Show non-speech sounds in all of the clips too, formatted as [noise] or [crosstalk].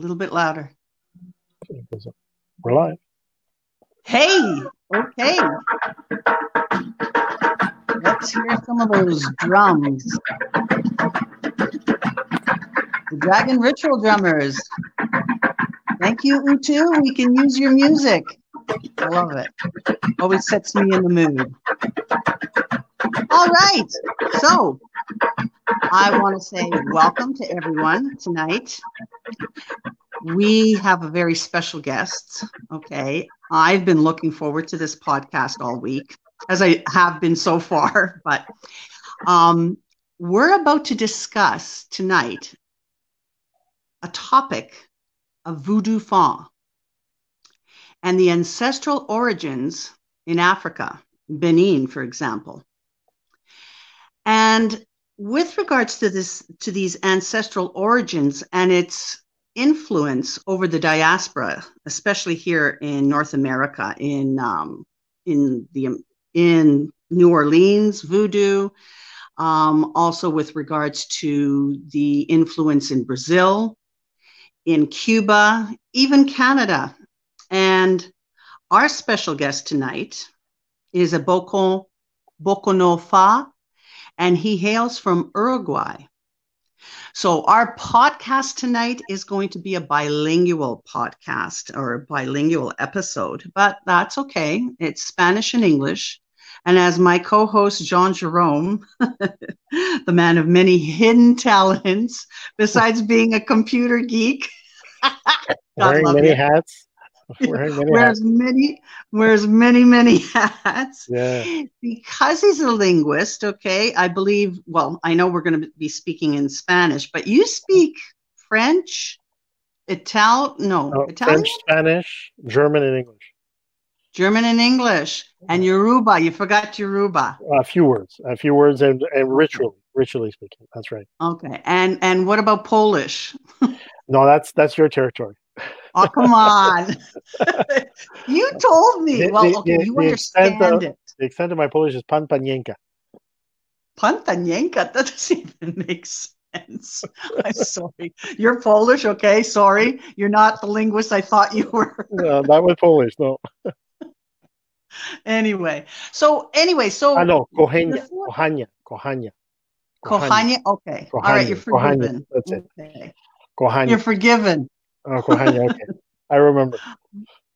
little bit louder. We're live. Hey, okay. Let's hear some of those drums. The Dragon Ritual drummers. Thank you, Utu. We can use your music. I love it. Always sets me in the mood. All right. So I want to say welcome to everyone tonight. We have a very special guest. Okay. I've been looking forward to this podcast all week, as I have been so far. [laughs] But um, we're about to discuss tonight a topic of voodoo fa and the ancestral origins in Africa, Benin, for example. And with regards to this to these ancestral origins and its influence over the diaspora, especially here in North America, in um, in the in New Orleans, voodoo, um, also with regards to the influence in Brazil, in Cuba, even Canada. And our special guest tonight is a Boko, Bokono Fa, and he hails from Uruguay. So, our podcast tonight is going to be a bilingual podcast or a bilingual episode, but that's okay. It's Spanish and English. And as my co host, John Jerome, [laughs] the man of many hidden talents, besides being a computer geek, [laughs] wearing many hats. [laughs] Wearing many wears hats. many wears many many [laughs] hats. Yeah. Because he's a linguist, okay. I believe. Well, I know we're going to be speaking in Spanish, but you speak French, Italian. No, oh, Italian, French, Spanish, German, and English. German and English and Yoruba. You forgot Yoruba. A few words, a few words, and, and ritually, ritually speaking. That's right. Okay, and and what about Polish? [laughs] no, that's that's your territory. Oh come on! [laughs] you told me. The, well, okay, the, you understand of, it. The extent of my Polish is pan panienka. Pan panienka. That doesn't even make sense. [laughs] I'm sorry. You're Polish, okay? Sorry, you're not the linguist I thought you were. [laughs] no, that was Polish. No anyway, so anyway, so ah, I know Kohania, Kohania, Kohania. Kohania. Okay. Kohania. All right, you're forgiven. Kohania. That's it. Okay. Kohania. You're forgiven. Oh, Kohania. Okay. I remember. [laughs]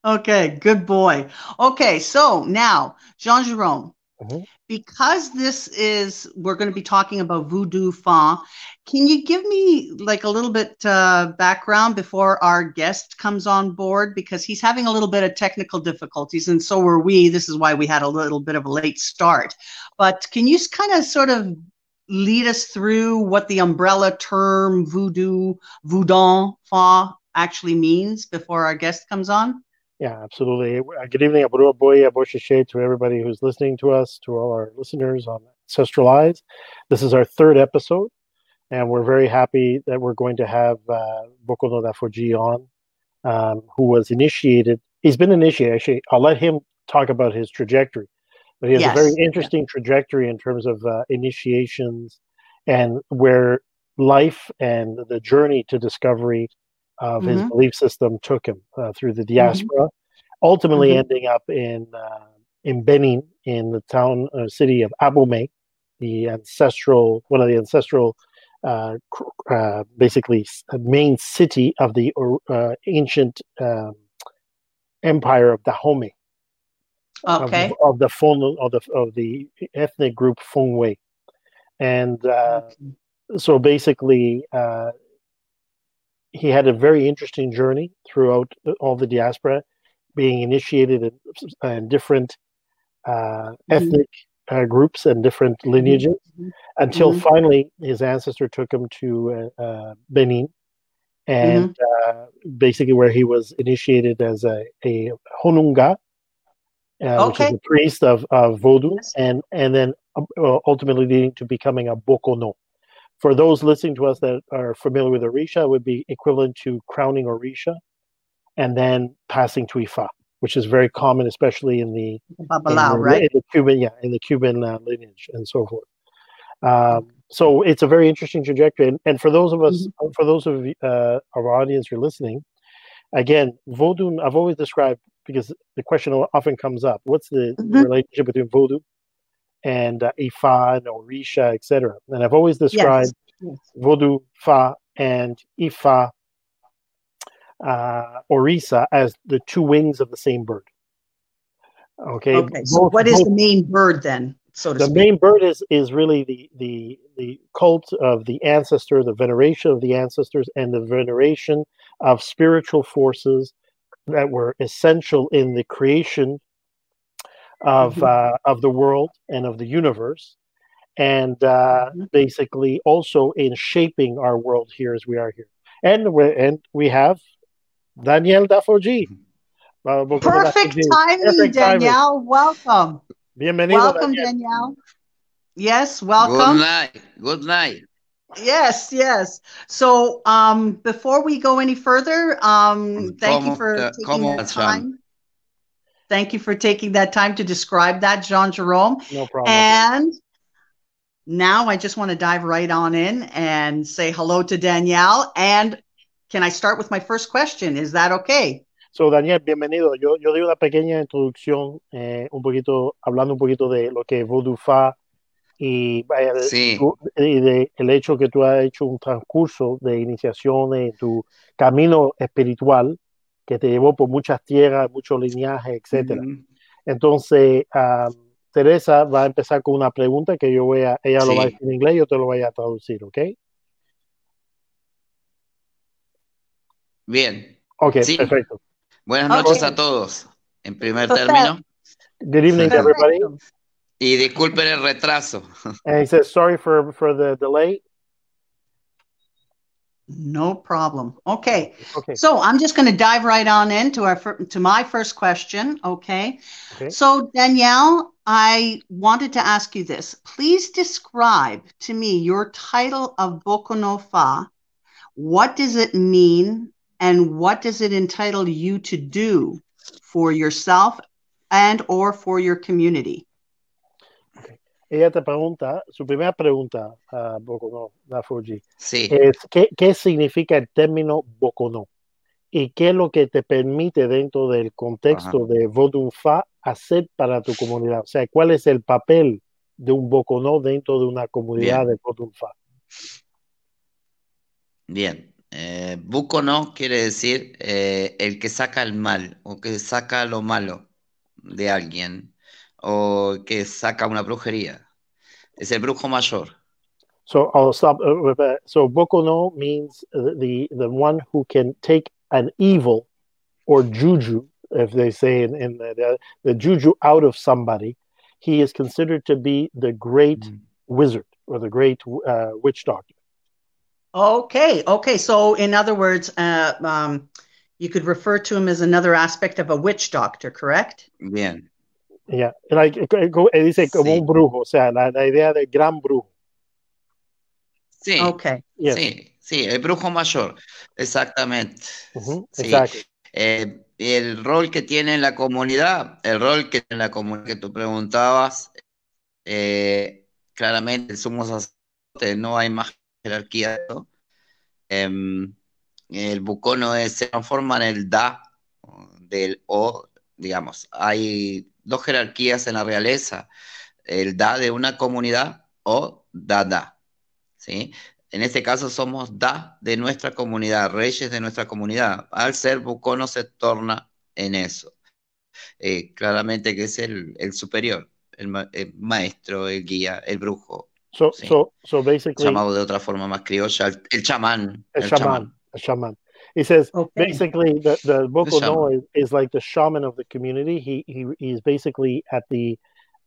Okay, good boy. Okay, so now, Jean Jerome, mm-hmm. because this is, we're going to be talking about voodoo fa, can you give me like a little bit uh, background before our guest comes on board? Because he's having a little bit of technical difficulties, and so were we. This is why we had a little bit of a late start. But can you kind of sort of lead us through what the umbrella term voodoo, voodoo fa actually means before our guest comes on? Yeah, absolutely. Uh, good evening, Abu Boy, to everybody who's listening to us, to all our listeners on Ancestral Eyes. This is our third episode, and we're very happy that we're going to have uh, Bokono Dafoji on, um, who was initiated. He's been initiated. Actually, I'll let him talk about his trajectory, but he has yes. a very interesting yeah. trajectory in terms of uh, initiations and where life and the journey to discovery of mm-hmm. his belief system took him uh, through the mm-hmm. diaspora, mm-hmm. ultimately mm-hmm. ending up in uh, in Benin, in the town uh, city of Abomey, the ancestral one of the ancestral, uh, uh, basically main city of the uh, ancient um, empire of Dahomey. Okay. Of, of, the Fon of the of the ethnic group Fongwei, and okay. so basically he had a very interesting journey throughout all the diaspora, being initiated in, in different uh, mm-hmm. ethnic uh, groups and different mm-hmm. lineages, mm-hmm. until mm-hmm. finally his ancestor took him to uh, uh Benin, and mm-hmm. uh, basically where he was initiated as a, a Honunga, uh, which is a priest of, of Vodou, and and then ultimately leading to becoming a Bokono for those listening to us that are familiar with Orisha, would be equivalent to crowning Orisha and then passing to Ifa, which is very common, especially in the, Babalao, in the, right? In the Cuban, yeah, in the Cuban uh, lineage and so forth. Um, so it's a very interesting trajectory. And, and for those of us, mm-hmm. for those of uh, our audience who are listening, again, Vodou, I've always described because the question often comes up: What's the mm-hmm. relationship between Vodou and uh, Ifa and Orisha, etc.? And I've always described yes. Vodou, Fa, and Ifa, uh, Orisa as the two wings of the same bird. Okay. Okay. So, what is both, the main bird then? So the speak? main bird is is really the the the cult of the ancestor, the veneration of the ancestors, and the veneration of spiritual forces that were essential in the creation of mm-hmm. uh, of the world and of the universe, and uh, mm-hmm. basically also in shaping our world here as we are here. And we and we have Daniel Dafoji. Perfect timing, Perfect Danielle. Timing. Welcome. Bienvenido. Welcome, Daniel. Danielle. Yes, welcome. Good night. Good night. Yes, yes. So, um, before we go any further, um, thank you for uh, taking the time. Thank you for taking that time to describe that, Jean Jerome. No problem. And now I just want to dive right on in and say hello to Danielle. And can I start with my first question? Is that okay? So, Daniel, bienvenido. Yo, yo doy una pequeña introducción, eh, un poquito, hablando un poquito de lo que es Voodoo Fa y, vaya, sí. y de el hecho que tú has hecho un transcurso de iniciación en tu camino espiritual que te llevó por muchas tierras, muchos lineajes, etcétera. Entonces, uh, Teresa va a empezar con una pregunta que yo voy a, ella sí. lo va a decir en inglés y yo te lo voy a traducir, ¿ok? Bien. Ok, sí. perfecto. Buenas noches okay. a todos, en primer término. Good evening, everybody. Y disculpen el retraso. And he says sorry for, for the delay. No problem. Okay. Okay. So I'm just going to dive right on into our to my first question. Okay? okay. So Danielle, I wanted to ask you this. Please describe to me your title of Bokono Fa. What does it mean and what does it entitle you to do for yourself and or for your community? Ella te pregunta, su primera pregunta, uh, Bocono, Nafuji, sí. es ¿qué, ¿qué significa el término Bocono? ¿Y qué es lo que te permite dentro del contexto Ajá. de Vodun Fa hacer para tu comunidad? O sea, ¿cuál es el papel de un Bocono dentro de una comunidad Bien. de Vodun Fa? Bien, eh, quiere decir eh, el que saca el mal o que saca lo malo de alguien o que saca una brujería. Es el brujo mayor. So I'll stop uh, with that. So no means the the one who can take an evil or juju, if they say in, in the, the, the juju out of somebody. He is considered to be the great mm. wizard or the great uh, witch doctor. Okay, okay. So, in other words, uh, um, you could refer to him as another aspect of a witch doctor, correct? Bien. Yeah, like, dice como sí. un brujo, o sea, la, la, idea de gran brujo. Sí, okay. Yes. sí, sí, el brujo mayor, exactamente. Uh -huh. sí. Eh, el rol que tiene en la comunidad, el rol que en la comunidad que tú preguntabas, eh, claramente el sumo sacerdote, no hay más jerarquía. Eh, el bucono se transforma en el da del o, digamos, hay dos jerarquías en la realeza, el da de una comunidad o da ¿sí? En este caso somos da de nuestra comunidad, reyes de nuestra comunidad. Al ser bucono se torna en eso. Eh, claramente que es el, el superior, el, ma el, maestro, el guía, el brujo, So, sí. so, so basically, llamado de otra forma más criolla, el, el chamán. El, el shaman, a shaman. He says okay. basically the the Bokono is, is like the shaman of the community. He he he's basically at the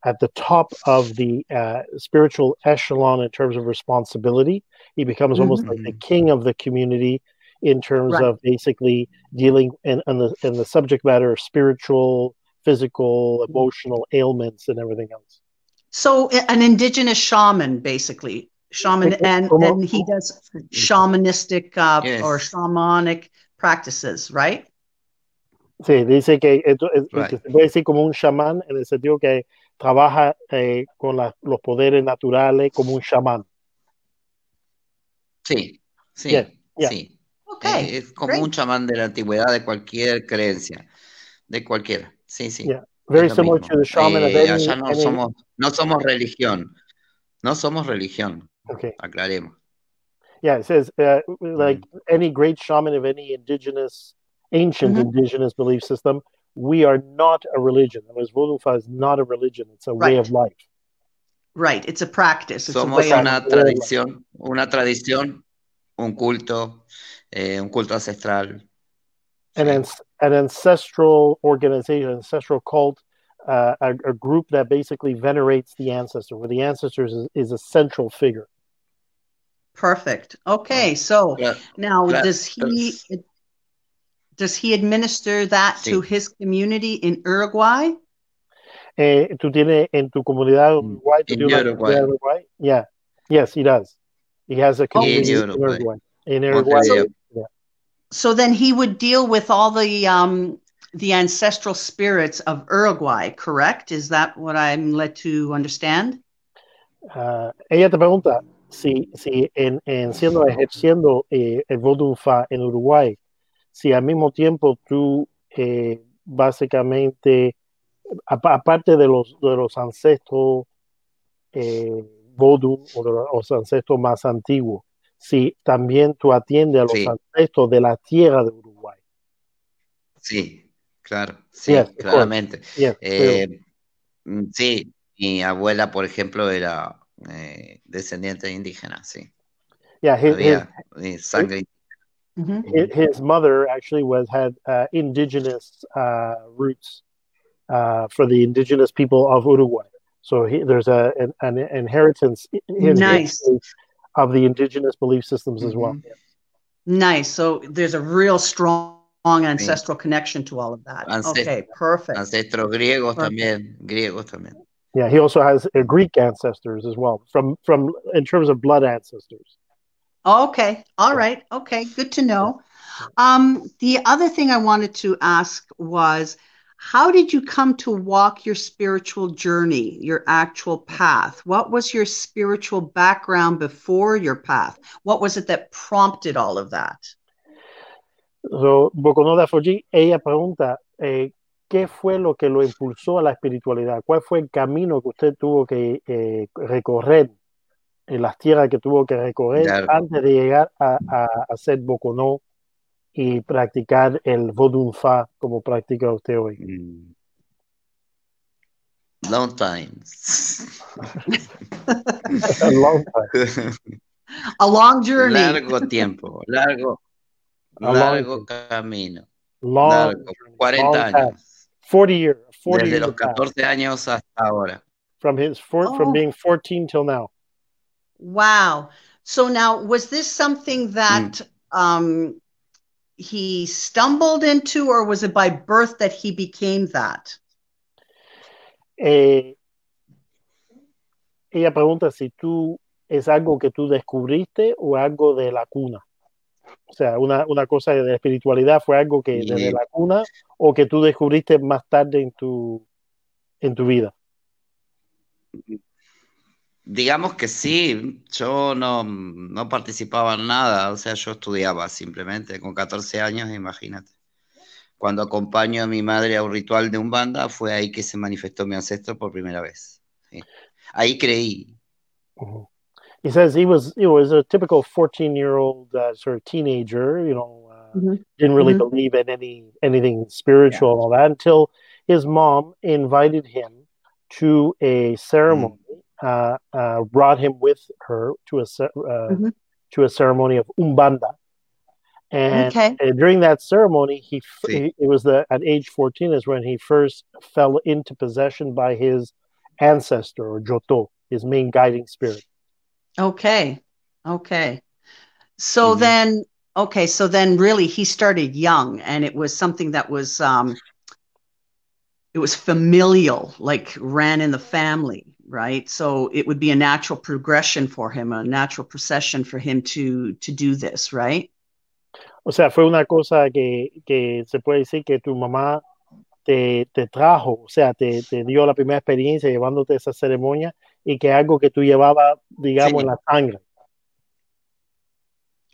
at the top of the uh, spiritual echelon in terms of responsibility. He becomes almost mm-hmm. like the king of the community in terms right. of basically dealing in, in the in the subject matter of spiritual, physical, emotional ailments and everything else. So an indigenous shaman, basically, shaman, and and he does shamanistic uh, yes. or shamanic practices, right? Sí, dice que esto, right. se puede decir como un chamán en el sentido que trabaja eh, con la, los poderes naturales como un chamán. Sí, sí, Yeah, yeah. sí. Okay. Es, es como great. un chamán de la antigüedad de cualquier creencia, de cualquiera. Sí, sí. Yeah. Very es similar to the shaman of Eh, any, allá no any- somos, no somos religión, no somos religión, Okay. aclaremos. Yeah, it says uh, like any great shaman of any indigenous, ancient Mhm. indigenous belief system, we are not a religion. In other words, Vodunfa is not a religion; it's a way of life. Right. It's a practice. It's Somos way of una tradición, una tradición, un culto, eh, un culto ancestral. An, Sí. ans- an ancestral organization, ancestral cult, uh, a, a group that basically venerates the ancestor, where the ancestors is, is a central figure. Perfect. Okay. So Claro, now claro. does he does he administer that to his community in Uruguay? Eh, ¿Tú tienes en tu comunidad Uruguay? ¿tú en Uruguay. comunidad Uruguay? Yeah. Yes, he does. He has a community in Uruguay. Uruguay. In Uruguay. Montevideo. So then he would deal with all the um the ancestral spirits of Uruguay, correct? Is that what I'm led to understand? Ah, ella te pregunta si, si en, en siendo ejerciendo eh, el Fa en Uruguay, si al mismo tiempo tú eh, básicamente, apa- aparte de los, de los ancestros eh, o de los ancestros más antiguos, si también tú atiendes a los Sí. ancestros de la tierra de Uruguay. Sí, claro, sí, Yes, claramente. Yes, Eh, mm, sí, mi abuela, por ejemplo, era eh, descendiente indígena, sí. yeah, his, his, Había eh, sangre. Mhm. his, his mother actually was had uh, indigenous uh, roots uh, for the indigenous people of Uruguay. So he, there's a an, an inheritance in Nice. of the indigenous belief systems as well. Mhm. Nice. So there's a real strong ancestral connection to all of that. Ancest- Okay, perfect. Ancestros griegos Perfect. también, griegos también. Yeah, he also has uh, Greek ancestors as well from from in terms of blood ancestors. Okay. All right. Okay. Good to know. Um, the other thing I wanted to ask was how did you come to walk your spiritual journey, your actual path? What was your spiritual background before your path? What was it that prompted all of that? So, Bocono Dafoji, ella pregunta, eh, ¿qué fue lo que lo impulsó a la espiritualidad? ¿Cuál fue el camino que usted tuvo que eh, recorrer en las tierras que tuvo que recorrer Claro. antes de llegar a, a hacer Boconó y practicar el Vodun Fa como practica usted hoy? Mm. Long time. A [laughs] long time. A long journey. largo tiempo, largo, A long largo camino, Long, largo, journey, 40 long años, 40 years, 40 desde years los 14 años hasta ahora. from his four, from Oh. being 14 till now. Wow. So now, was this something that um, he stumbled into, or was it by birth that he became that? Eh, ella pregunta si tú es algo que tú descubriste o algo de la cuna. O sea, una, una cosa de la espiritualidad fue algo que desde la cuna o que tú descubriste más tarde en tu, en tu vida. Digamos que sí, yo no, no participaba en nada, o sea, yo estudiaba simplemente con 14 años, imagínate. Cuando acompaño a mi madre a un ritual de Umbanda, fue ahí que se manifestó mi ancestro por primera vez. sí. Ahí creí. He says he was, you know, was a typical 14 year old uh, sort of teenager, you know, uh, Mhm. didn't really Mhm. believe in any anything spiritual and all that until his mom invited him to a ceremony, uh, uh, brought him with her to a ce- uh, Mhm. to a ceremony of umbanda, and Okay. uh, during that ceremony, he, f- he it was the at age fourteen is when he first fell into possession by his ancestor or joto, his main guiding spirit. Okay. Okay. So Mhm. then, okay, so then really he started young and it was something that was um it was familial, like ran in the family, right? So it would be a natural progression for him, a natural procession for him to to do this, right? O sea, fue una cosa que, que se puede decir que tu mamá te, te trajo, o sea, te, te dio la primera experiencia llevándote a esa ceremonia y que algo que tú llevabas, digamos, Sí. en la sangre.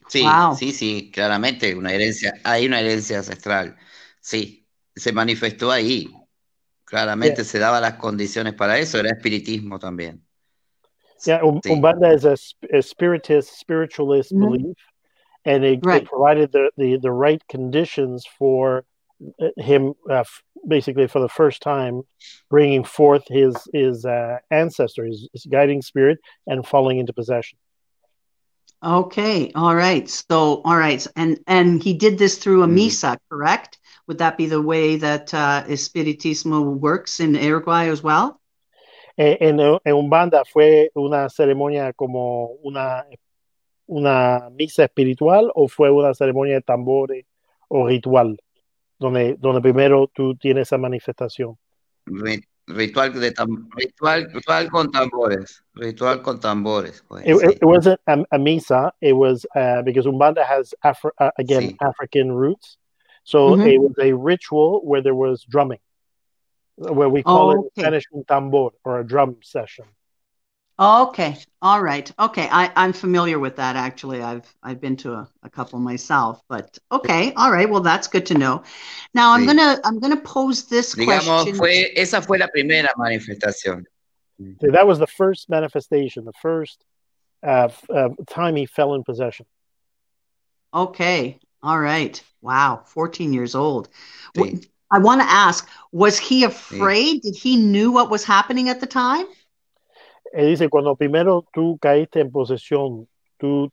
Sí, sí, sí, claramente una herencia, hay una herencia ancestral. Sí, se manifestó ahí. Claramente se daba las condiciones para eso, era espiritismo también. Yeah, um, sí. Umbanda is a, a, spiritist, spiritualist mm -hmm. belief, and it, right. it provided the, the, the right conditions for him, uh, basically for the first time, bringing forth his his uh, ancestor, his, his guiding spirit, and falling into possession. Okay, all right. So, all right, and and he did this through a mm. misa, correct? Would that be the way that uh, Espiritismo works in Uruguay as well? En, en Umbanda fue una ceremonia como una una misa espiritual o fue una ceremonia de tambores o ritual, donde donde primero tú tienes esa manifestación. Ritual, de ritual, ritual con tambores. Ritual con tambores. Pues, it, sí. it, wasn't a, a, misa. It was uh, because Umbanda has Afri uh, again sí. African roots, so mm -hmm. it was a ritual where there was drumming, where we call oh, it okay. Spanish un tambor or a drum session. Okay. All right. Okay. I, I'm familiar with that actually. I've I've been to a, a couple myself, but okay. All right. Well, that's good to know. Now I'm sí. gonna I'm gonna pose this Digamos, question. Fue, esa fue la primera manifestación. So that was the first manifestation, the first uh, uh, time he fell in possession. Okay. All right. Wow. 14 years old. Sí. I want to ask, was he afraid? Sí. Did he knew what was happening at the time? Él dice, cuando primero tú caíste en posesión, tú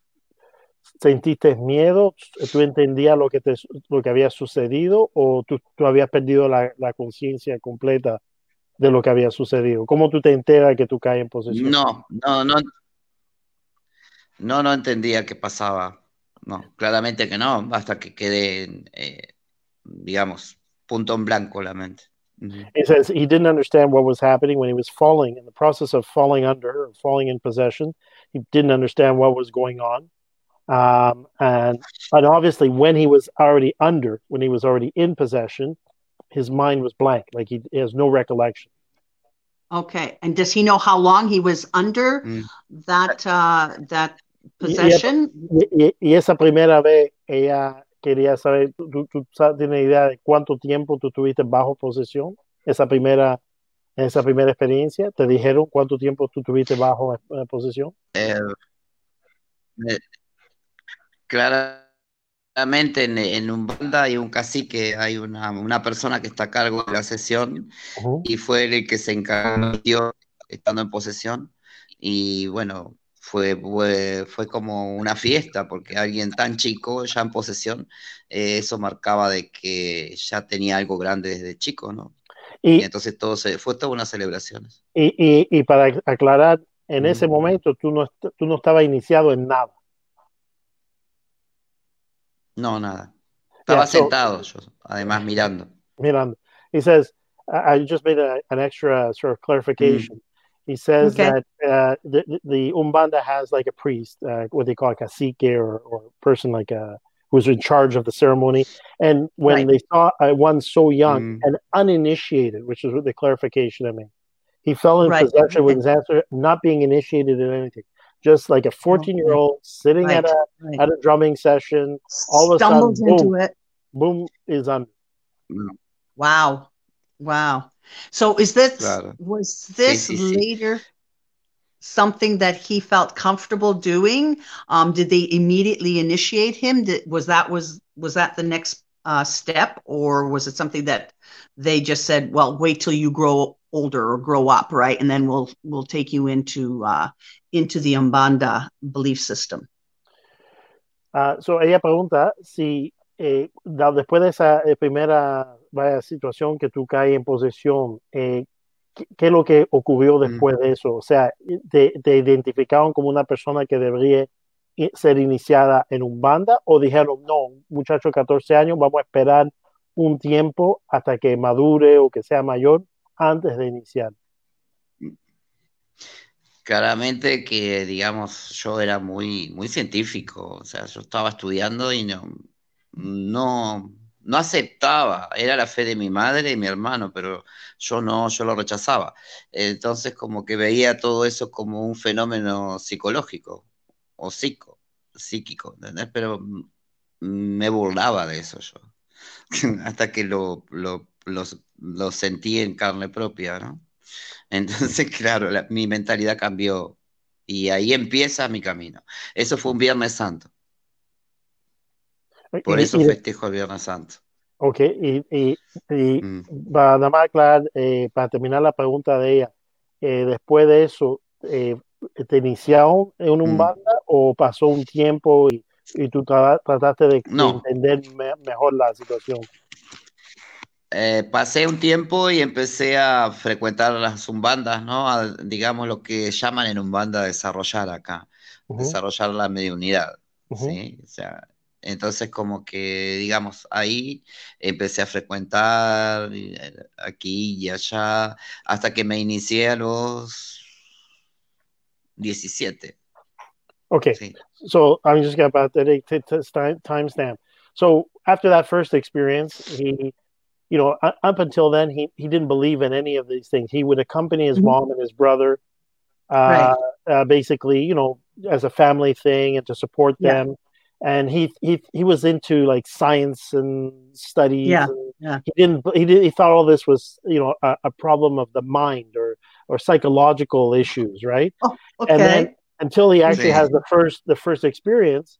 sentiste miedo, tú entendías lo que, te, lo que había sucedido o tú, tú habías perdido la, la conciencia completa de lo que había sucedido. ¿Cómo tú te enteras que tú caes en posesión? No, no, no. No, no entendía qué pasaba. No, claramente que no, hasta que quede, eh, digamos, punto en blanco la mente. Mm-hmm. He says he didn't understand what was happening when he was falling in the process of falling under or falling in possession. He didn't understand what was going on. Um, and, and obviously, when he was already under, when he was already in possession, his mind was blank. Like he, he has no recollection. Okay. And does he know how long he was under mm. that uh, that possession? Y, y, y, esa primera vez ella quería saber, ¿tú, tú tienes idea de cuánto tiempo tú tuviste bajo posesión? Esa primera, esa primera experiencia, ¿te dijeron cuánto tiempo tú tuviste bajo eh, posesión? Eh, eh, claramente en, en, un banda hay un cacique, hay una, una, persona que está a cargo de la sesión uh -huh. y fue el que se encargó estando en posesión. Y bueno, fue, fue, fue, como una fiesta, porque alguien tan chico, ya en posesión, eh, eso marcaba de que ya tenía algo grande desde chico, ¿no? Y, y entonces todo se, fue toda una celebración. Y, y, y para aclarar, en mm. ese momento tú no, tú no estabas iniciado en nada. No, nada. Estaba yeah, sentado yo, además mirando. Mirando. He says, I just made a, an extra sort of clarification. Mm. He says okay. that uh, the, the Umbanda has like a priest, uh, what they call a cacique or, or a person like a who's in charge of the ceremony. And when right. they saw uh, one so young mm. and uninitiated, which is what the clarification I mean, he fell in right. possession with [laughs] his answer, not being initiated in anything. Just like a 14 year old sitting right. at a at a drumming session, all of a sudden, boom, it. boom is on. Wow, wow. So is this claro. was this sí, sí, later sí. something that he felt comfortable doing? Um, did they immediately initiate him? Did, was that was was that the next uh, step, or was it something that they just said, "Well, wait till you grow older or grow up, right, and then we'll we'll take you into uh, into the Umbanda belief system." Uh, so ella pregunta si eh, después de esa primera vaya situación que tú caes en posesión, eh, ¿qué, ¿qué, es lo que ocurrió después mm. de eso? O sea, ¿te, ¿te, identificaron como una persona que debería ser iniciada en un banda o dijeron, no, muchacho de 14 años, vamos a esperar un tiempo hasta que madure o que sea mayor antes de iniciar? Claramente que, digamos, yo era muy, muy científico, o sea, yo estaba estudiando y no, no, no aceptaba, era la fe de mi madre y mi hermano, pero yo no, yo lo rechazaba. Entonces como que veía todo eso como un fenómeno psicológico o psico. psíquico, ¿entendés? Pero me burlaba de eso yo, [laughs] hasta que lo, sentí en carne propia, ¿no? Entonces, [laughs] claro, mi mentalidad cambió y ahí empieza mi camino. Eso fue un Viernes Santo. Por eso festejo el Viernes Santo. Ok, y, y, y mm. para, eh, para terminar la pregunta de ella, eh, después de eso, eh, ¿te iniciaron en un mm. o pasó un tiempo y, y tú trataste de, entender mejor la situación? pasé un tiempo y empecé a frecuentar las umbandas, ¿no? digamos lo que llaman en umbanda desarrollar acá, desarrollar la mediunidad, ¿sí? O sea, entonces, como que, digamos, ahí empecé a frecuentar eh, aquí y allá, hasta que me inicié a los 17. Okay. Sí. So I'm just going to take this time timestamp. So after that first experience, he, you know, up until then, he, he didn't believe in any of these things. He would accompany his mm-hmm. mom and his brother, uh, right. uh, basically, you know, as a family thing and to support them. Yeah and he he he was into like science and studies. Yeah, and yeah. He didn't he did he thought all this was you know a, a problem of the mind or or psychological issues, right? Oh, okay. And then until he actually has the first the first experience,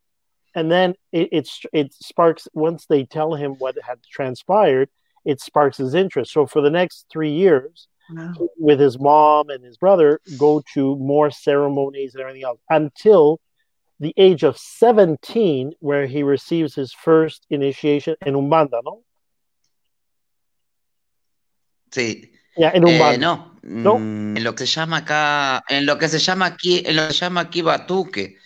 and then it it's it sparks once they tell him what had transpired, it sparks his interest. So for the next three years. Wow. With his mom and his brother, go to more ceremonies and everything else until the age of 17 where he receives his first initiation en Umbanda, ¿no? Sí. Yeah, en Umbanda. Eh, no. no. Mm, en lo que se llama acá, en lo que se llama aquí, en lo que se llama aquí Batuque.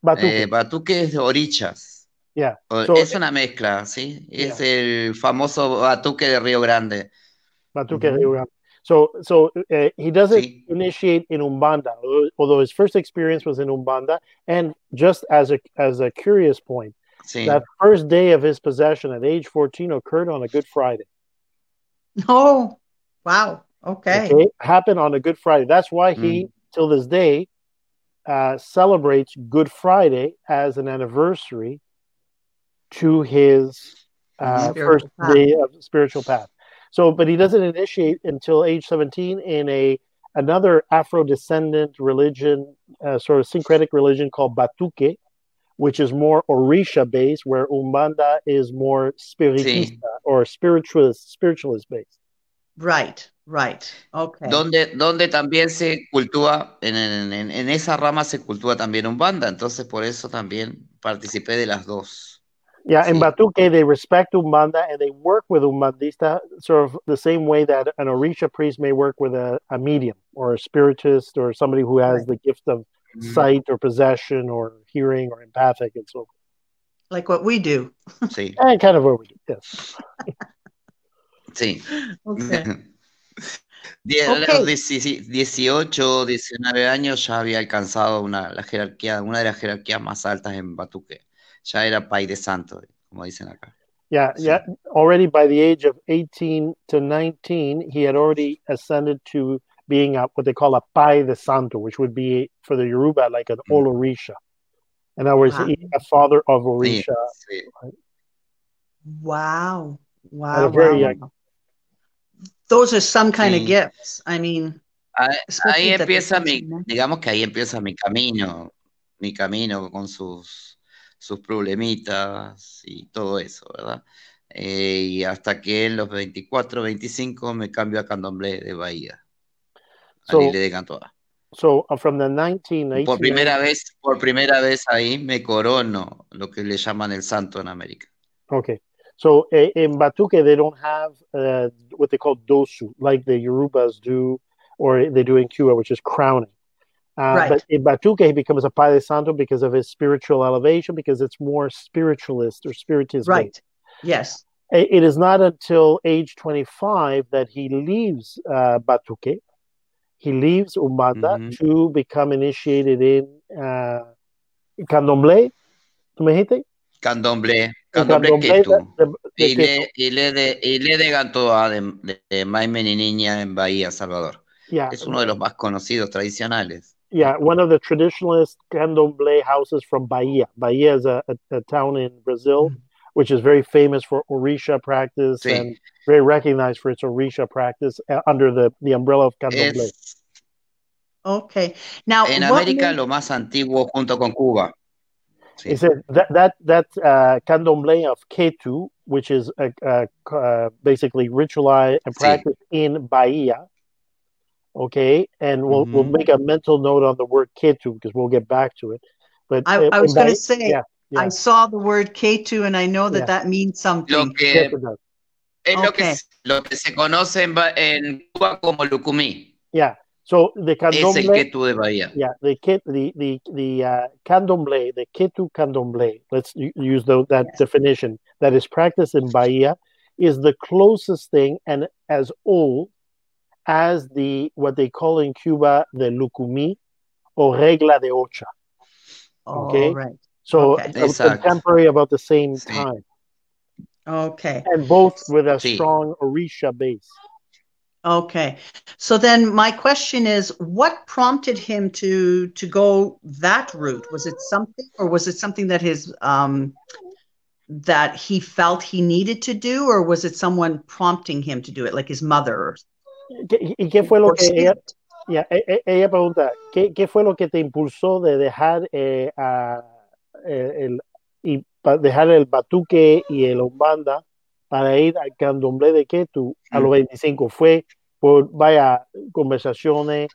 Batuque. Eh, batuque es de orichas. Yeah. So, es una mezcla, ¿sí? Yeah. Es el famoso Batuque de Río Grande. Batuque de Río Grande. So, so uh, he doesn't sí. initiate in Umbanda, although his first experience was in Umbanda. And just as a as a curious point, sí. that first day of his possession at age fourteen occurred on a Good Friday. Oh, wow! Okay, okay? happened on a Good Friday. That's why he, mm. till this day, uh, celebrates Good Friday as an anniversary to his uh, first path. day of spiritual path. So, but he doesn't initiate until age 17 in a another Afro-descendant religion, uh, sort of syncretic religion called Batuque, which is more Orisha-based, where Umbanda is more spiritista sí. or spiritualist, spiritualist based. Right, right, okay. Donde, donde también se cultúa, en, en, en esa rama se cultúa también Umbanda, entonces por eso también participé de las dos. Yeah, in Batuque, they respect Umbanda and they work with Umbandista sort of the same way that an Orisha priest may work with a, a medium or a spiritist or somebody who has right. the gift of mm-hmm. sight or possession or hearing or empathic and so forth. Like what we do. Sí. [laughs] and kind of what we do, yes. [laughs] sí. Okay. [laughs] Die okay. A los 18, 19 años ya había alcanzado una, la jerarquía, una de las jerarquías más altas en Batuque. Ya era Pai de Santo, como dicen acá. Yeah, sí. yeah. Already by the age of 18 to 19, he had already ascended to being a, what they call a Pai de Santo, which would be for the Yoruba like an mm. Olorisha. In other words, wow. a father of Orisha. Sí, sí. Wow. Wow. wow. Young... Those are some kind of gifts. I mean, ahí, ahí empieza mi, digamos que ahí empieza mi camino, mi camino con sus sus problemitas y todo eso, ¿verdad? Eh, y hasta que en los 24, 25 me cambio a Candomblé de Bahía, so, a de Cantoa. So, uh, from the 19, por primera vez, por primera vez ahí me corono lo que le llaman el santo en América. Okay. So eh, in Batuque, they don't have uh, what they call dosu, like the Yorubas do, or they do in Cuba, which is crowning. Uh, right. But in Batuque, he becomes a Padre Santo because of his spiritual elevation, because it's more spiritualist or spiritism. Right. Yes. It is not until age 25 that he leaves uh, Batuque. He leaves Umbanda mm-hmm. to become initiated in uh, Candomblé. ¿Tú me dijiste? Candomblé. Candomblé, Candomblé Ketu. De, de, y, le, y, le de, y le de Gantois de, de, de Maime Niña en Bahía, Salvador. Yeah. Es uno de los más conocidos tradicionales. Yeah, one of the traditionalist candomblé houses from Bahia. Bahia is a, a, a town in Brazil, mm. which is very famous for Orisha practice sí. and very recognized for its Orisha practice uh, under the, the umbrella of candomblé. Es, okay. Now, en América, lo más antiguo junto con Cuba. Sí. said that that that uh, candomblé of Ketu, which is a, a, uh, basically ritualized and practiced sí. in Bahia, okay and we'll mm-hmm. we'll make a mental note on the word ketu because we'll get back to it but i, I was going to say yeah, yeah. i saw the word ketu and i know that yeah. that means something lo que, es lo, que, lo que se conoce en, en Cuba como lucumí yeah so the candomblé, es el ketu de Bahía. Yeah, the the the the uh, candomblé, the ketu candomblé. Let's use the, that yes. definition that is practiced in Bahia is the closest thing and as old as the what they call in Cuba the lucumí or regla de ocha. Okay, right. So okay. contemporary about the same sí. time. Okay. And both with a sí. strong Orisha base. Okay. So then my question is what prompted him to to go that route? Was it something or was it something that his um that he felt he needed to do or was it someone prompting him to do it like his mother ¿Y qué fue lo que ella, e, e, ella pregunta, ¿qué, ¿qué, fue lo que te impulsó de dejar eh, a, eh, el, y dejar el batuque y el umbanda para ir al candomblé de Ketu a los 25? Mm. ¿Fue por, vaya, conversaciones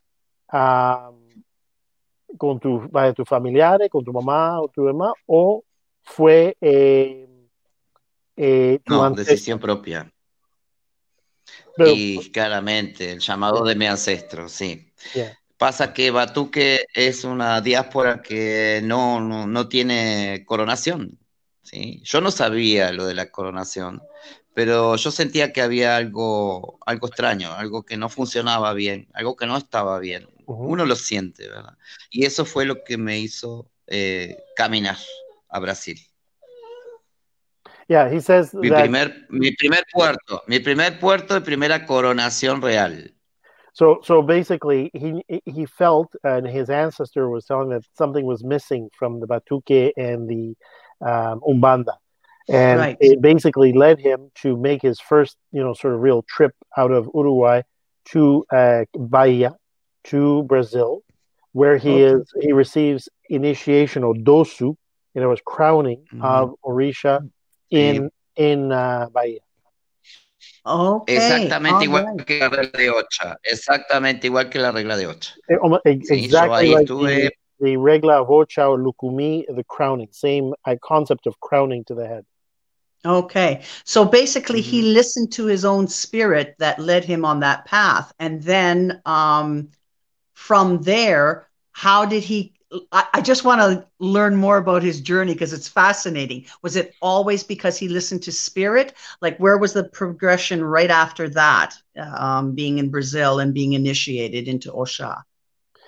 con tu, vaya, tus familiares, con tu mamá o tu hermana, o fue eh, eh tu no, decisión propia? Y claramente, el llamado de mi ancestro, sí. Pasa que Batuque es una diáspora que no, no, tiene coronación. ¿sí? Yo no sabía lo de la coronación, pero yo sentía que había algo, algo extraño, algo que no funcionaba bien, algo que no estaba bien. Uno lo siente, ¿verdad? Y eso fue lo que me hizo eh, caminar a Brasil. Yeah, he says mi that, primer mi primer puerto, mi primer puerto de primera coronación real. So so basically he he felt and his ancestor was telling that something was missing from the Batuque and the um, Umbanda. And right. it basically led him to make his first, you know, sort of real trip out of Uruguay to uh, Bahia, to Brazil, where he okay. is he receives initiation or dosu, you know, was crowning mm-hmm. of Orisha in, in uh, Bahía. Okay, exactamente igual right. que la regla de Ocha. Exactamente igual que la regla de Ocha. Exactly sí, like the, the, regla of Ocha or Lukumi, the crowning. Same uh, concept of crowning to the head. Okay. So basically, mm-hmm. he listened to his own spirit that led him on that path. And then um, from there, how did he I, just want to learn more about his journey because it's fascinating. Was it always because he listened to spirit? Like, where was the progression right after that, um, being in Brazil and being initiated into Osha?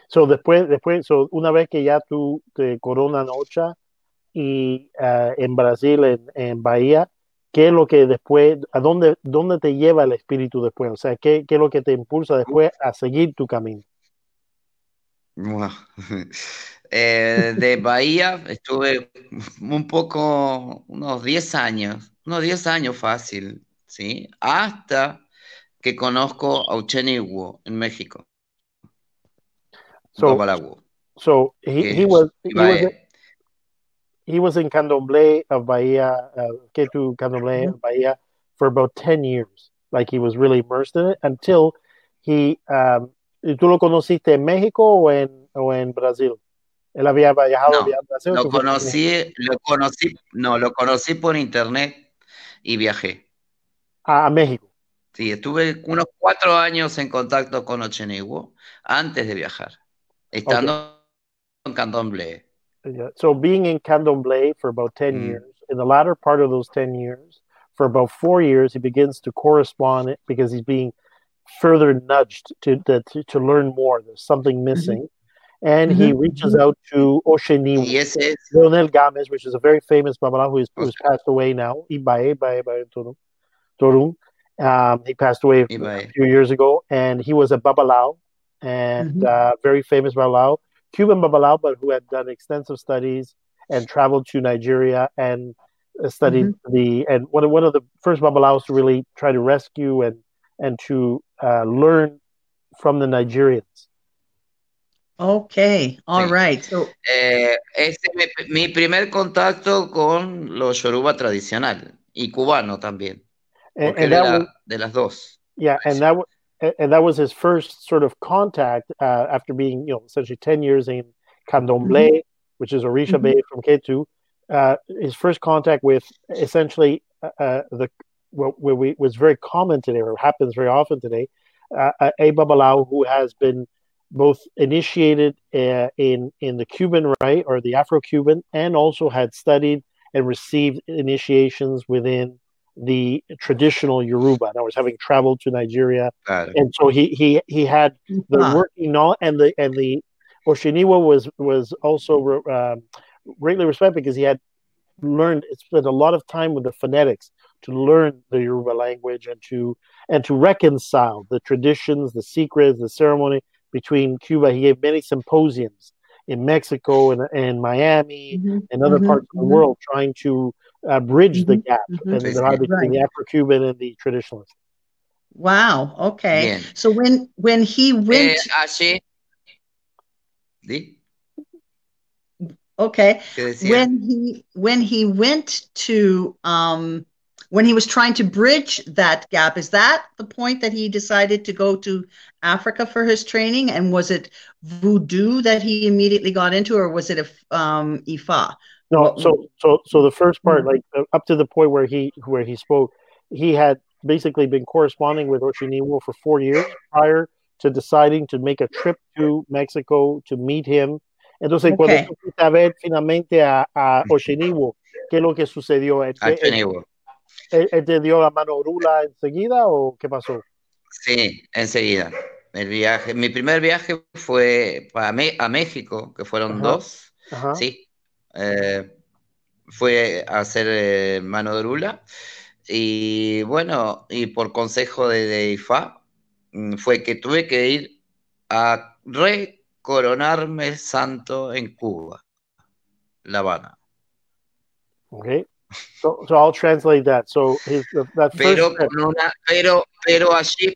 So después, después, so una vez que ya tú te coronan Osha y uh, en Brasil, en, en Bahía, ¿qué es lo que después, a dónde, dónde te lleva el espíritu después? O sea, ¿qué, qué es lo que te impulsa después a seguir tu camino? Wow. [laughs] Eh, de Bahía estuve un poco, unos 10 años, unos 10 años fácil, ¿sí? Hasta que conozco a Uchenigua en México. So, so he, he was he was, in, he was in Candomblé of Bahia, uh, Ketu Candomblé of Bahia for about 10 years. Like he was really immersed in it until he um, ¿Tú lo conociste en México o en, o en Brasil? Él había viajado no, a Brasil. Lo conocí, lo conocí, no, lo conocí por internet y viajé. A, México. Sí, estuve unos cuatro años en contacto con Ochenegua antes de viajar, estando en Candomblé. So being in Candomblé for about 10 mm. years, in the latter part of those 10 years, for about four years, he begins to correspond because he's being further nudged to, to, to learn more. There's something mm-hmm. missing. Mm-hmm. And mm-hmm. he reaches out to Osheni, yes, yes. Leonel Gomez, which is a very famous Babalao who is who's passed away now. Ibae, Ibae, Ibae, Torun. Um, he passed away Ibae. a few years ago, and he was a Babalao, and mm-hmm. uh, very famous Babalao Cuban Babalao, but who had done extensive studies and traveled to Nigeria and studied mm-hmm. the and one of one of the first Babalaos to really try to rescue and and to uh, learn from the Nigerians. Okay, all sí. right. So, eh, este es mi, mi, primer contacto con los Yoruba tradicional y cubano también. And, and that was, de las dos. Yeah, and that and that was his first sort of contact uh, after being, you know, essentially ten years in Candomblé, mm-hmm. which is Orisha mm-hmm. Bay from Ketu. Uh, his first contact with essentially uh, uh the what, what we, was very common today, or happens very often today, uh, a Babalao who has been both initiated uh, in in the Cuban rite or the Afro-Cuban, and also had studied and received initiations within the traditional Yoruba. I was having traveled to Nigeria, and so he he he had the uh-huh. working knowledge, and the and the Oshiniwa was was also uh, greatly respected because he had learned spent a lot of time with the phonetics to learn the Yoruba language and to and to reconcile the traditions, the secrets, the ceremony between Cuba. He gave many symposiums in Mexico and, and Miami mm-hmm. and other mm-hmm. parts of the mm-hmm. world, trying to uh, bridge the mm-hmm. gap mm-hmm. and the between the Afro-Cuban and the traditionalist. Wow. Okay. Bien. So when when he went, eh, así, ¿sí? okay, when he when he went to um when he was trying to bridge that gap is that the point that he decided to go to africa for his training? And was it voodoo that he immediately got into or was it a um, ifa? No so so so the first part mm-hmm. like uh, up to the point where he where he spoke he had basically been corresponding with Oshiniwo for four years prior to deciding to make a trip to Mexico to meet him. Entonces okay. cuando tú a ver finalmente a, a Oshiniwo qué es lo que sucedió ¿Él, te dio la mano Orula enseguida o qué pasó? Sí, enseguida. El viaje, mi primer viaje fue para a México, que fueron dos. Sí. Eh, fue a hacer eh, mano de Orula. Y bueno, y por consejo de, de IFA, mm, fue que tuve que ir a recoronarme santo en Cuba, La Habana. Okay. So, so I'll translate that. So his, that pero, con una, pero, pero allí,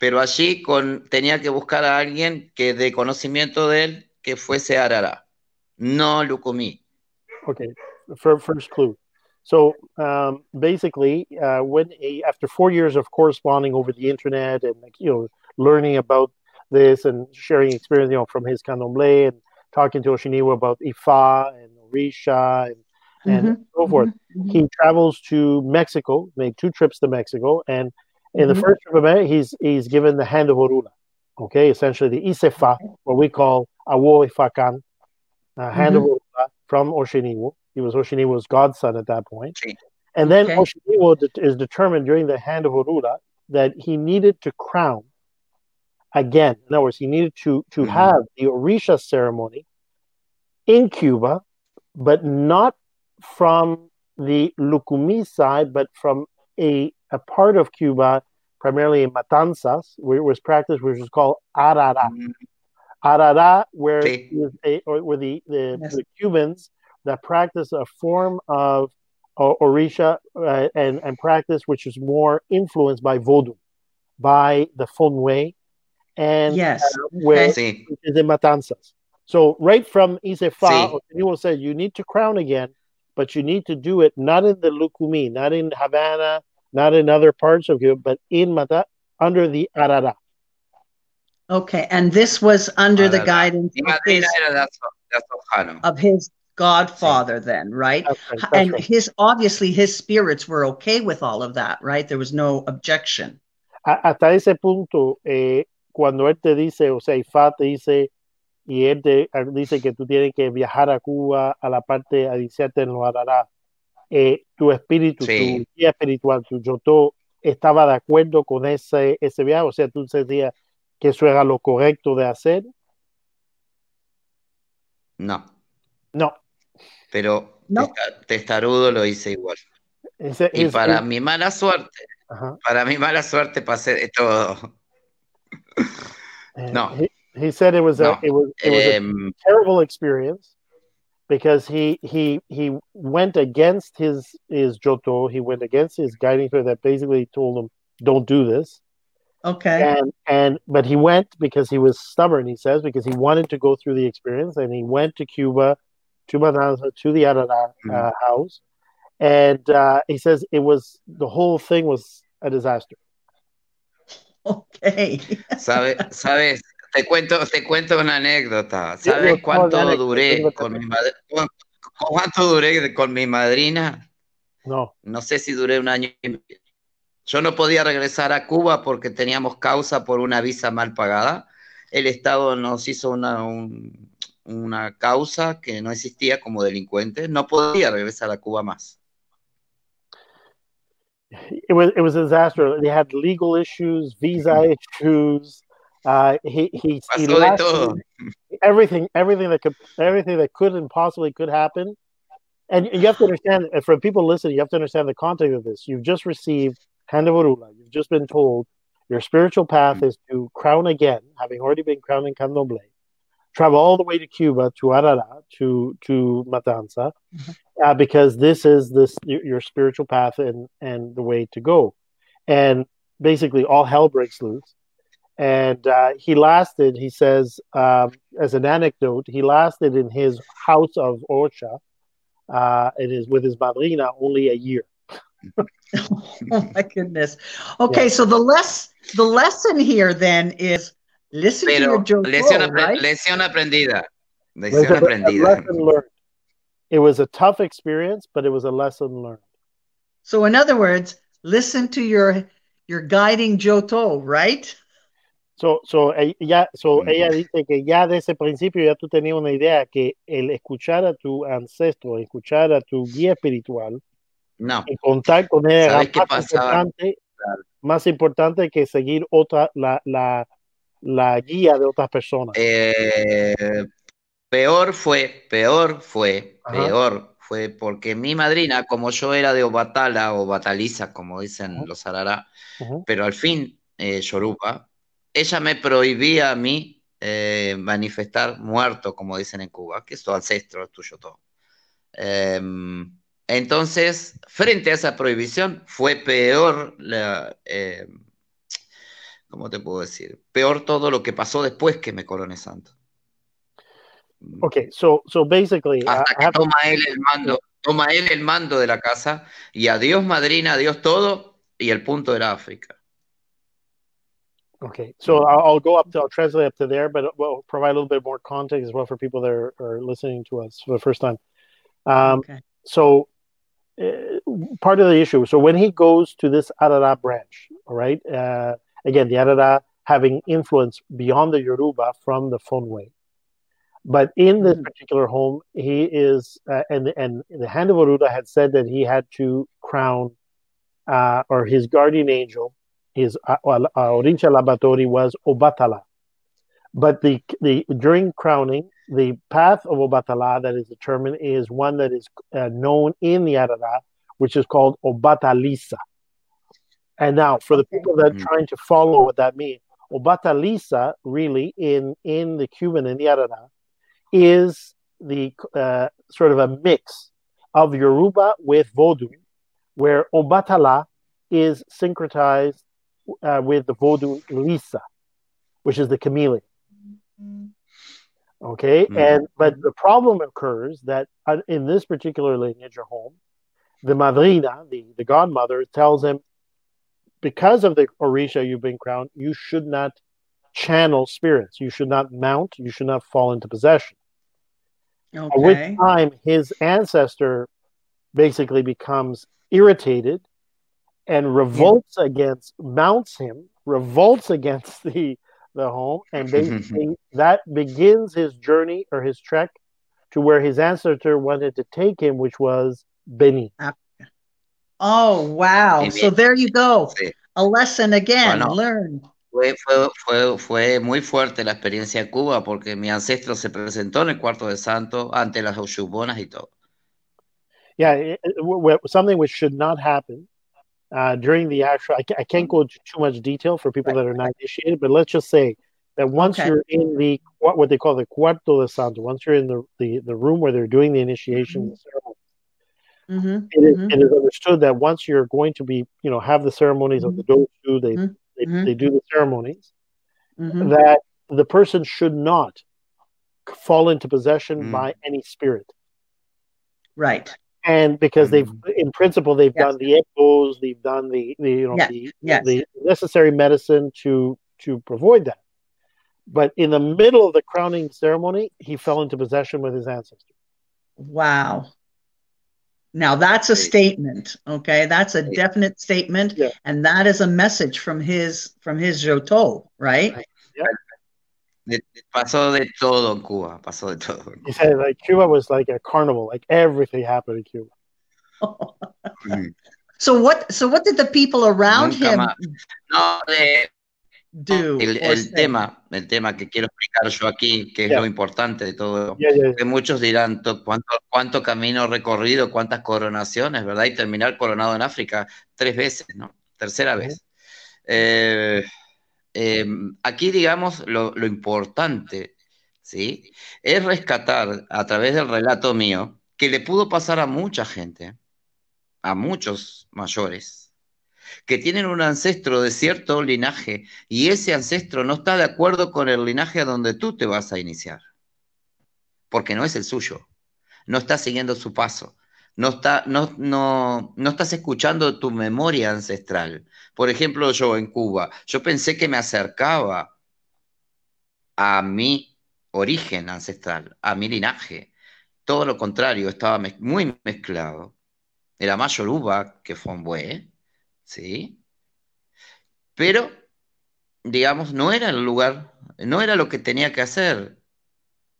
pero allí con, tenía que buscar a alguien que de conocimiento de él que fuese Arara, no Lucumí. Okay, first clue. So um, basically, uh, when he, after four years of corresponding over the internet and you know learning about this and sharing experience, you know, from his candomblé and talking to Oshiniwa about Ifa and Orisha and and mm-hmm. so forth. Mm-hmm. He travels to Mexico, made two trips to Mexico, and in the mm-hmm. first trip of he's he's given the hand of Orula, okay, essentially the Isefa, what we call Awo Ifakan, uh, hand of mm-hmm. Orula from Oshiniwo. He was Oshiniwo's godson at that point. And then okay. Oshiniwo is determined during the hand of Orula that he needed to crown again. In other words, he needed to to mm-hmm. have the Orisha ceremony in Cuba, but not from the Lucumí side, but from a, a part of Cuba, primarily in Matanzas, where it was practiced, which was called Arara. Mm-hmm. Arara, where, okay. a, where the, the, yes. the, Cubans that practice a form of uh, Orisha uh, and, and practice which is more influenced by Vodou, by the Fonwe, and yes. Uh, where okay. is in Matanzas. So right from Isefa, sí. will say you need to crown again but you need to do it not in the Lucumí, not in Havana, not in other parts of Cuba, but in Mata under the Arara. Okay, and this was under the guidance of his, of his godfather, then, right? That's right that's and right. his obviously his spirits were okay with all of that, right? There was no objection. hasta ese punto, eh, cuando él te dice, o sea, Ifá te dice, y él te dice que tú tienes que viajar a Cuba, a la parte adiciente en lo hará. Eh, tu espíritu, sí. tu guía espiritual, tu yoto, estaba de acuerdo con ese, ese viaje, o sea, tú sentías que eso era lo correcto de hacer. No. No. Pero no. testarudo lo hice igual. Ese, y para mi mala suerte, Ajá. para mi mala suerte pasé de todo. Eh, no. He said it was No. a it was it was a terrible experience because he he he went against his his Joto. He went against his guiding spirit that basically told him, "Don't do this." Okay. and and but he went because he was stubborn he says because he wanted to go through the experience and he went to cuba to Matanza, to the Arara uh, house and uh, he says it was the whole thing was a disaster [laughs] Okay. ¿Sabe- ¿Sabes? Te cuento, te cuento una anécdota. ¿Sabes cuánto duré con mi ¿Cuánto duré con mi madrina? no No sé si duré un año y medio. Yo no podía regresar a Cuba porque teníamos causa por una visa mal pagada. El Estado nos hizo una, un- una causa que no existía como delincuentes. No podía regresar a Cuba más. it was it was a disaster they had legal issues visa issues uh, he he, he lasted- everything everything that could everything that could and possibly could happen. And you have to understand for people listening you have to understand the context of this. You've just received hand of Handavarula. you've just been told your spiritual path is to crown again having already been crowned in candomblé. Travel all the way to cuba to arara to to matanza uh, because this is this your, your spiritual path and and the way to go. And basically all hell breaks loose and uh, he lasted he says um, as an anecdote he lasted in his house of ocha uh, it is with his madrina only a year [laughs] oh my goodness. Okay, so the less the lesson here then is listen to Pero your Joe lesión, apre- right? lesión aprendida. It was Lesión a- a lesson learned it was a tough experience but it was a lesson learned So in other words, listen to your your guiding Joto, right? So, so, ya, so Mm. ella dice que ya de ese principio ya tú tenías una idea que el escuchar a tu ancestro, escuchar a tu guía espiritual No, y contar con él era ¿Sabes qué más importante, más importante que seguir otra, la, la, la guía de otras personas. Eh, peor fue, peor fue, Ajá. peor fue porque mi madrina, como yo era de Obatala o Bataliza, como dicen los Arará, Ujú. pero al fin eh, Yoruba, ella me prohibía a mí eh, manifestar muerto, como dicen en Cuba, que es tu ancestro, es tuyo todo. Em, entonces, frente a esa prohibición, fue peor la, em, ¿cómo te puedo decir? Peor todo lo que pasó después que me coroné santo. Okay, so, so basically, Hasta que toma él el mando, toma él el mando de la casa y adiós madrina, adiós todo, y el punto era África. Okay, so I'll, I'll go up to I'll translate up to there, but we'll provide a little bit more context as well for people that are, are listening to us for the first time. Um, okay. so uh, part of the issue. So when he goes to this Arara branch, all right, uh, again the Arara having influence beyond the Yoruba from the Fonway, but in this Mhm. particular home, he is uh, and and the hand of Orula had said that he had to crown uh, or his guardian angel, his uh, uh, Orisha Labatori was Obatala. But the the during crowning, the path of Obatala that is determined is one that is uh, known in the Arara, which is called Obatalisa. And now, for the people that are Mm. trying to follow what that means, Obatalisa really in in the Cuban and the Arara is the uh, sort of a mix of Yoruba with Vodou, where Obatala is syncretized uh, with the Vodou Lisa, which is the chameleon. Okay, Mm. and but the problem occurs that uh, in this particular lineage or home, the madrina, the, the godmother, tells him, because of the orisha you've been crowned, you should not channel spirits. You should not mount. You should not fall into possession. At which time his ancestor basically becomes irritated and revolts against, mounts him, revolts against [laughs] the the home, and basically [laughs] that begins his journey or his trek to where his ancestor wanted to take him, which was Beni. Oh, wow. Muy So there you go. Sí. A lesson again. Bueno. Learn. Fue, fue, fue, fue muy fuerte la experiencia de Cuba porque mi ancestro se presentó en el cuarto de santo ante las Oshubonas y todo. Yeah, it- it- w- w- something which should not happen uh, during the actual. I, ca- I can't go into too much detail for people that are not initiated, but let's just say that once Okay. you're in the what what they call the cuarto de santo, once you're in the, the, the room where they're doing the initiation the ceremony, Mhm, it is, mhm. it is understood that once you're going to be, you know, have the ceremonies of the doshu, they, Mhm, they, they do the ceremonies, Mhm. that the person should not fall into possession Mm. by any spirit. Right. And because they've, mm-hmm. in principle, they've Yes. done the echoes, they've done the, the you know, Yes, the, yes. the necessary medicine to to avoid that. But in the middle of the crowning ceremony, he fell into possession with his ancestor. Wow. Now that's a statement, okay? That's a definite statement, Yeah. and that is a message from his from his Joto, right? De- pasó de todo en Cuba, pasó de todo. He Cuba. said like Cuba was like a carnival, like everything happened in Cuba. Mm. So what so what did the people around Nunca him. No, de- do? el, tema, el tema que quiero explicar yo aquí, que es lo importante de todo, Yeah, yeah, que muchos dirán to- cuánto, cuánto camino recorrido, cuántas coronaciones, ¿verdad? Y terminar coronado en África tres veces, ¿no? Tercera vez. Eh, eh, aquí, digamos, lo, lo importante, ¿sí? Es rescatar a través del relato mío que le pudo pasar a mucha gente, a muchos mayores, que tienen un ancestro de cierto linaje y ese ancestro no está de acuerdo con el linaje a donde tú te vas a iniciar, porque no es el suyo, no está siguiendo su paso, no, está, no, no, no estás escuchando tu memoria ancestral. Por ejemplo, yo en Cuba, yo pensé que me acercaba a mi origen ancestral, a mi linaje. Todo lo contrario, estaba muy mezclado. Era más yoruba que Fonbue, ¿sí? Pero, digamos, no era el lugar, no era lo que tenía que hacer.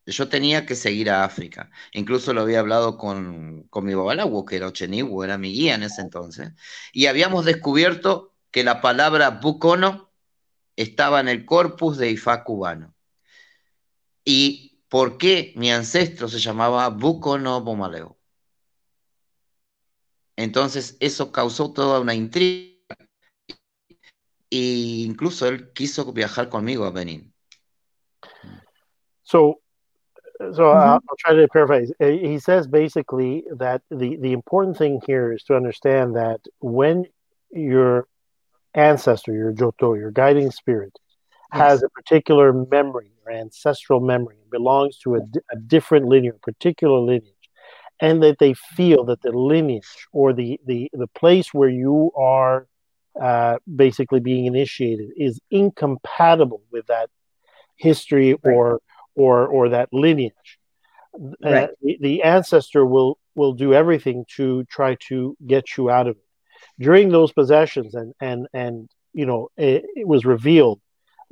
Yo tenía que seguir a África. Incluso lo había hablado con, con mi babalawo, que era Ocheniwu, era mi guía en ese entonces. Y habíamos descubierto que la palabra bucono estaba en el corpus de Ifá cubano. ¿Y por qué mi ancestro se llamaba Bucono Bomaleo? Entonces eso causó toda una intriga. E incluso él quiso viajar conmigo a Benín. So, so Mhm. I'll, I'll try to paraphrase. Uh, He says basically that the the important thing here is to understand that when your ancestor, your joto, your guiding spirit, has a particular memory or ancestral memory, belongs to a, a different lineage, a particular lineage, and that they feel that the lineage or the the the place where you are uh, basically being initiated is incompatible with that history Right. or or or that lineage. Uh, Right. the, the ancestor will will do everything to try to get you out of it. During those possessions, and and and you know, it, it was revealed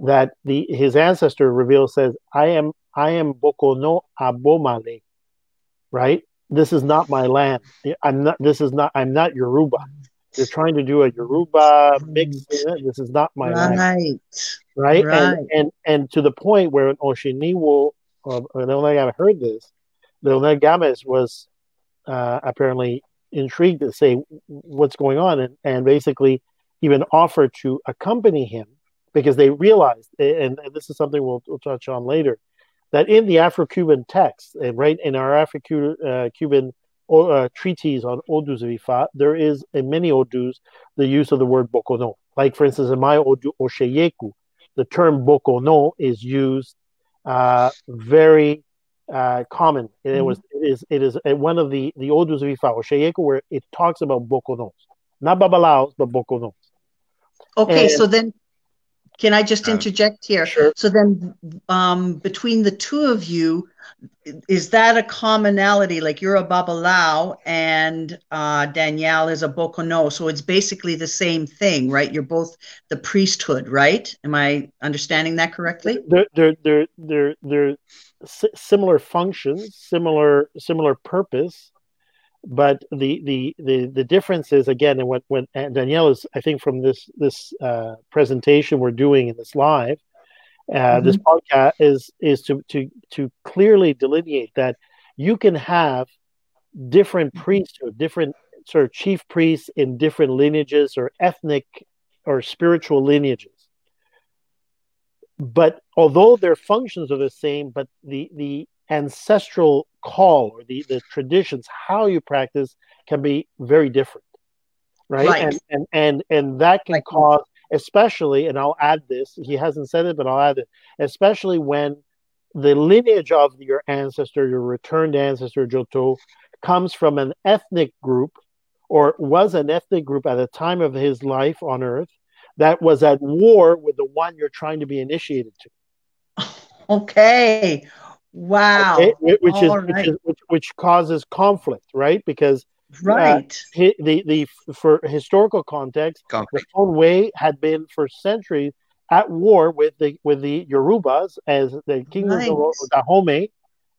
that the his ancestor revealed says, "I am I am Bokono Abomale," right? This is not my land. I'm not. This is not. I'm not Yoruba. They're trying to do a Yoruba mix. This is not my Right. right? Right. And, and and to the point where Oshiniwo, uh, I don't I've heard this, Leonel Games was uh, apparently intrigued to say what's going on, and, and basically even offered to accompany him because they realized, and, and this is something we'll, we'll touch on later, that in the Afro-Cuban text, and right in our Afro-Cuban uh, treatise on Odus of Ifa, there is in many Odus the use of the word bokono. Like for instance, in my Odu Osheyeku, the term bokono is used uh, very uh, common. And It was it is it is uh, one of the the Odus of Ifa Osheyeku where it talks about bokonos, not babalaos, but bokonos. Okay, And- so then can I just Uh, interject here? Sure. So then um between the two of you is that a commonality? Like you're a babalao and uh Danielle is a bokono so it's basically the same thing right? You're both the priesthood right? Am I understanding that correctly? They're they're they're they're, they're si- similar functions, similar similar purpose, but the the the the difference is again, and what when Danielle is, I think, from this this uh, presentation we're doing in this live, uh, this podcast is is to to to clearly delineate that you can have different priesthood, different sort of chief priests in different lineages or ethnic or spiritual lineages. but although their functions are the same, but the the ancestral call or the the traditions, how you practice, can be very different, right? Right. And, and and and that can Like- cause, especially, and I'll add this. He hasn't said it, but I'll add it. Especially when the lineage of your ancestor, your returned ancestor Joto, comes from an ethnic group or was an ethnic group at the time of his life on earth that was at war with the one you're trying to be initiated to. [laughs] Okay. Wow. Okay? Wh- Which, is, All which is which, which causes conflict, right? Because Right. hi- the the for historical context, the Conflict. Fonway had been for centuries at war with the with the Yorubas as the kingdoms of Dahomey,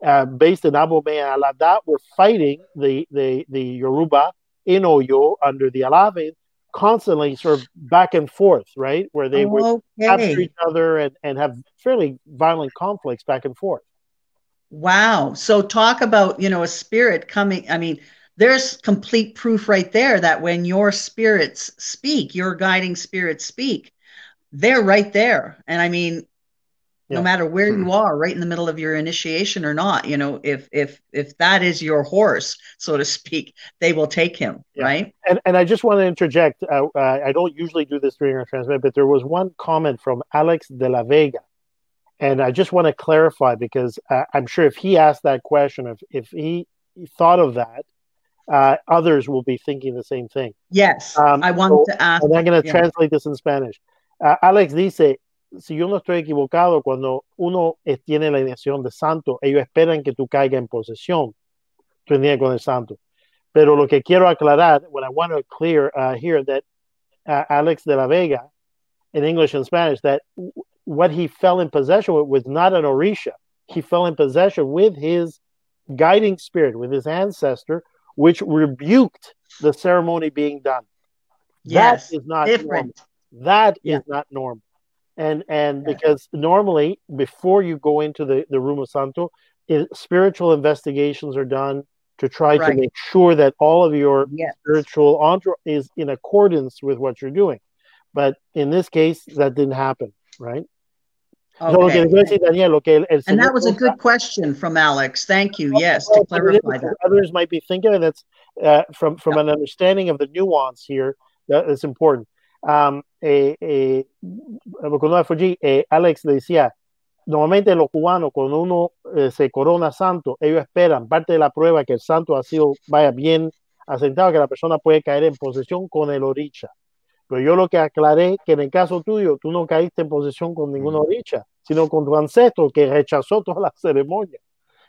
uh, based in Abomey and Alada, were fighting the the the Yoruba in Oyo under the Alaves, constantly sort of back and forth, right, where they would capture each other and, and have fairly violent conflicts back and forth. Wow. So talk about, you know, a spirit coming. I mean, there's complete proof right there that when your spirits speak, your guiding spirits speak, they're right there. And I mean, no matter where Hmm. you are, right in the middle of your initiation or not, you know, if if if that is your horse, so to speak, they will take him, Yeah. right? And, and I just want to interject. Uh, uh, I don't usually do this during our transmit, but there was one comment from Alex de la Vega, and I just want to clarify because uh, I'm sure if he asked that question, if if he thought of that, uh, others will be thinking the same thing. Yes. Um, I want so- to ask. And I'm going to Yeah. translate this in Spanish. Uh, Alex dice, si yo no estoy equivocado, cuando uno tiene la iniciación de santo, ellos esperan que tú caigas en posesión, tu con el santo. Pero lo que quiero aclarar, what I want to clear uh, here, that uh, Alex de la Vega, in English and Spanish, that what he fell in possession with was not an Orisha. He fell in possession with his guiding spirit, with his ancestor, which rebuked the ceremony being done. Yes. That is not normal. different. That is Yeah. not normal. And and Yeah. because normally before you go into the, the room of Santo, i- spiritual investigations are done to try to make sure that all of your Yes. spiritual entourage is in accordance with what you're doing. But in this case, that didn't happen, right? Okay. And that was a good question from Alex. Thank you. Yes, to clarify that. Others might be thinking, and that's uh, from from an understanding of the nuance here that is important. Um, eh, eh, eh, Alex le decía, normalmente los cubanos cuando uno eh, se corona santo, ellos esperan parte de la prueba que el santo ha sido vaya bien asentado, que la persona puede caer en posesión con el oricha. Pero yo lo que aclaré que en el caso tuyo, tú no caíste en posesión con ninguna oricha, sino con tu ancestro que rechazó toda la ceremonia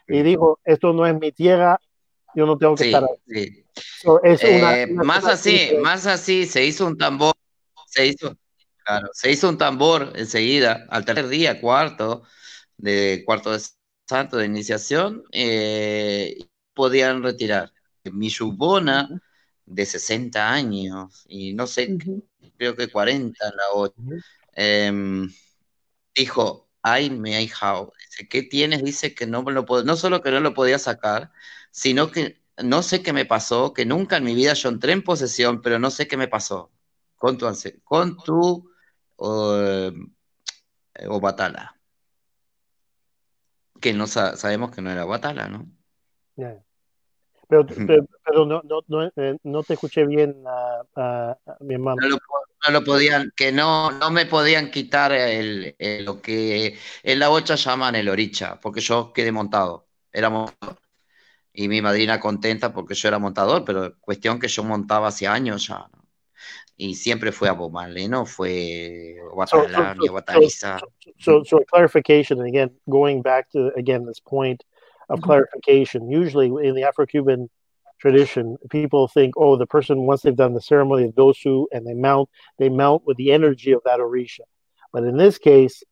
y dijo, esto no es mi tierra, yo no tengo que Sí, estar ahí. sí. So, es una- Eh, una más así, simple. más así, se hizo un tambor, se hizo, claro, se hizo un tambor enseguida, al tercer día, cuarto, de cuarto de santo de iniciación, eh, podían retirar. Mi yubona de 60 años, y no sé, creo que 40 en la otra, em, dijo, ay, me hay jao. Dice, ¿qué tienes? Dice que no lo no solo que no lo podía sacar, sino que no sé qué me pasó, que nunca en mi vida yo entré en posesión, pero no sé qué me pasó con tu, con tu eh, Obatala. Que no sa- sabemos que no era Obatala, ¿no? Yeah. Pero, pero, pero no, no, no, eh, no te escuché bien, ah, ah, mi hermano. No lo, no lo podían, que no, no me podían quitar el, el- lo que en la bocha llaman el oricha, porque yo quedé montado, era montador. Y mi madrina contenta porque yo era montador, pero cuestión que yo montaba hace años ya, ¿no? Y siempre fue a Bomale, no fue Guatalá so- so-. So, so a clarification, and again, going back to again this point of Mhm. clarification. Usually, in the Afro-Cuban tradition, people think, oh, the person once they've done the ceremony of dosu and they mount, they mount with the energy of that orisha. But in this case,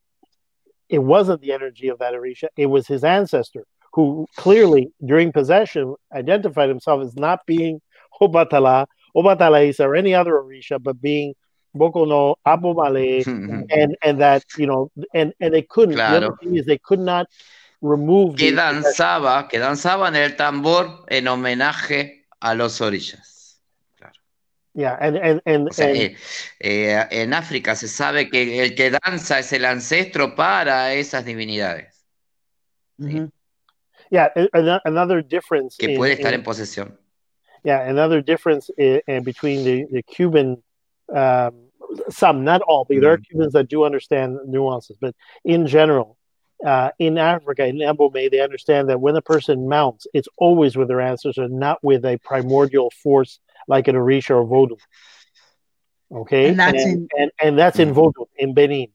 it wasn't the energy of that orisha; it was his ancestor who clearly, during possession, identified himself as not being Obatala, Obatalisa, or any other orisha, but being Bokono, Abomale, and and that you know and and they couldn't the other thing is they could not Que the- danzaba, que danzaba en el tambor en homenaje a los orillas. Claro. Yeah, and and and, O sea, and eh, eh, en África se sabe que el que danza es el ancestro para esas divinidades, Mhm. yeah, another difference que in- puede estar in- en posesión. yeah, another difference in, in between the the Cuban, um, some not all, but there are Mhm. Cubans that do understand nuances, but in general, uh, in Africa, in Abomey, they understand that when a person mounts, it's always with their ancestors, not with a primordial force like an Orisha or Vodou. Okay, And that's and, in- and, and that's in Mhm. Vodou in Benin.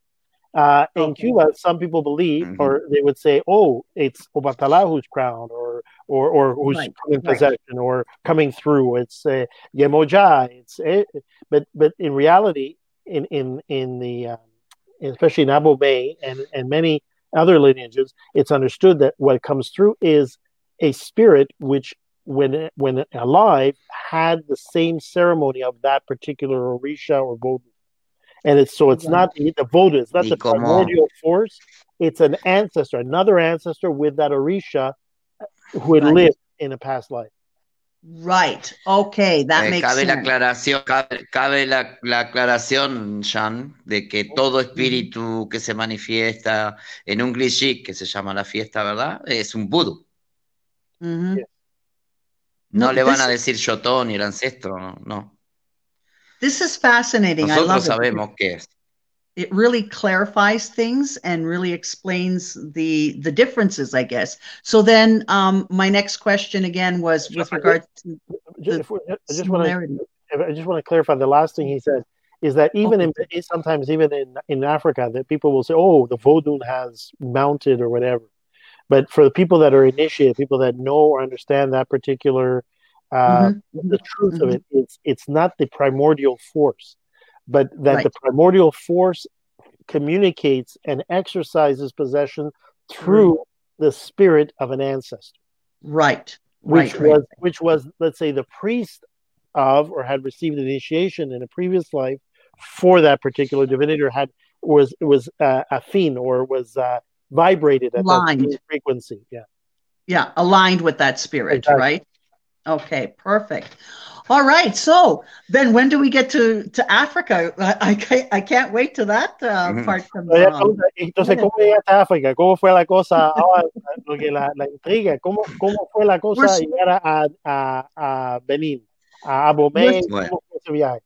Uh, in Okay. Cuba, some people believe, Mhm. or they would say, "Oh, it's Obatala who's crowned, or or or who's Right, in right. possession, or coming through." It's uh, Yemoja. It's eh, but but in reality, in in in the um, especially in Abomey and and many other lineages, it's understood that what comes through is a spirit which, when when alive, had the same ceremony of that particular Orisha or Vodou. And it's so it's Right. not the, the Vodou, it's not Y the primordial force, it's an ancestor, another ancestor with that Orisha who had lived in a past life. Right. Okay, that Eh, makes cabe la sense. aclaración, cabe, cabe la, la aclaración, Jean, de que todo espíritu que se manifiesta en un cliché que se llama la fiesta, ¿verdad? Es un vudú. Mhm. No No, le van a decir Yotón ni el ancestro, no. This is fascinating. I Nosotros it. sabemos qué es. It really clarifies things and really explains the the differences, I guess. So then, um, my next question again was with regard to if I just want to. I just want to clarify the last thing he said is that even in sometimes even in in Africa that people will say, "Oh, the Vodun has mounted or whatever," but for the people that are initiated, people that know or understand that particular, uh, Mhm. the truth of it, it's it's not the primordial force, but that the primordial force communicates and exercises possession through the spirit of an ancestor Right. which Right. right. was which was let's say the priest of or had received initiation in a previous life for that particular divinity or had was was uh, affine or was uh, vibrated at Aligned. same frequency yeah Yeah, aligned with that spirit, Exactly. right? Okay, perfect. All right. So then, when do we get to to Africa? I I can't, I can't wait to that uh, part. From, um, entonces cómo llegaste a África cómo fue la cosa ahora lo que la, la intriga cómo cómo fue la cosa Pues- llegar a, a, a Benín a Abomey Bueno. cómo fue ese viaje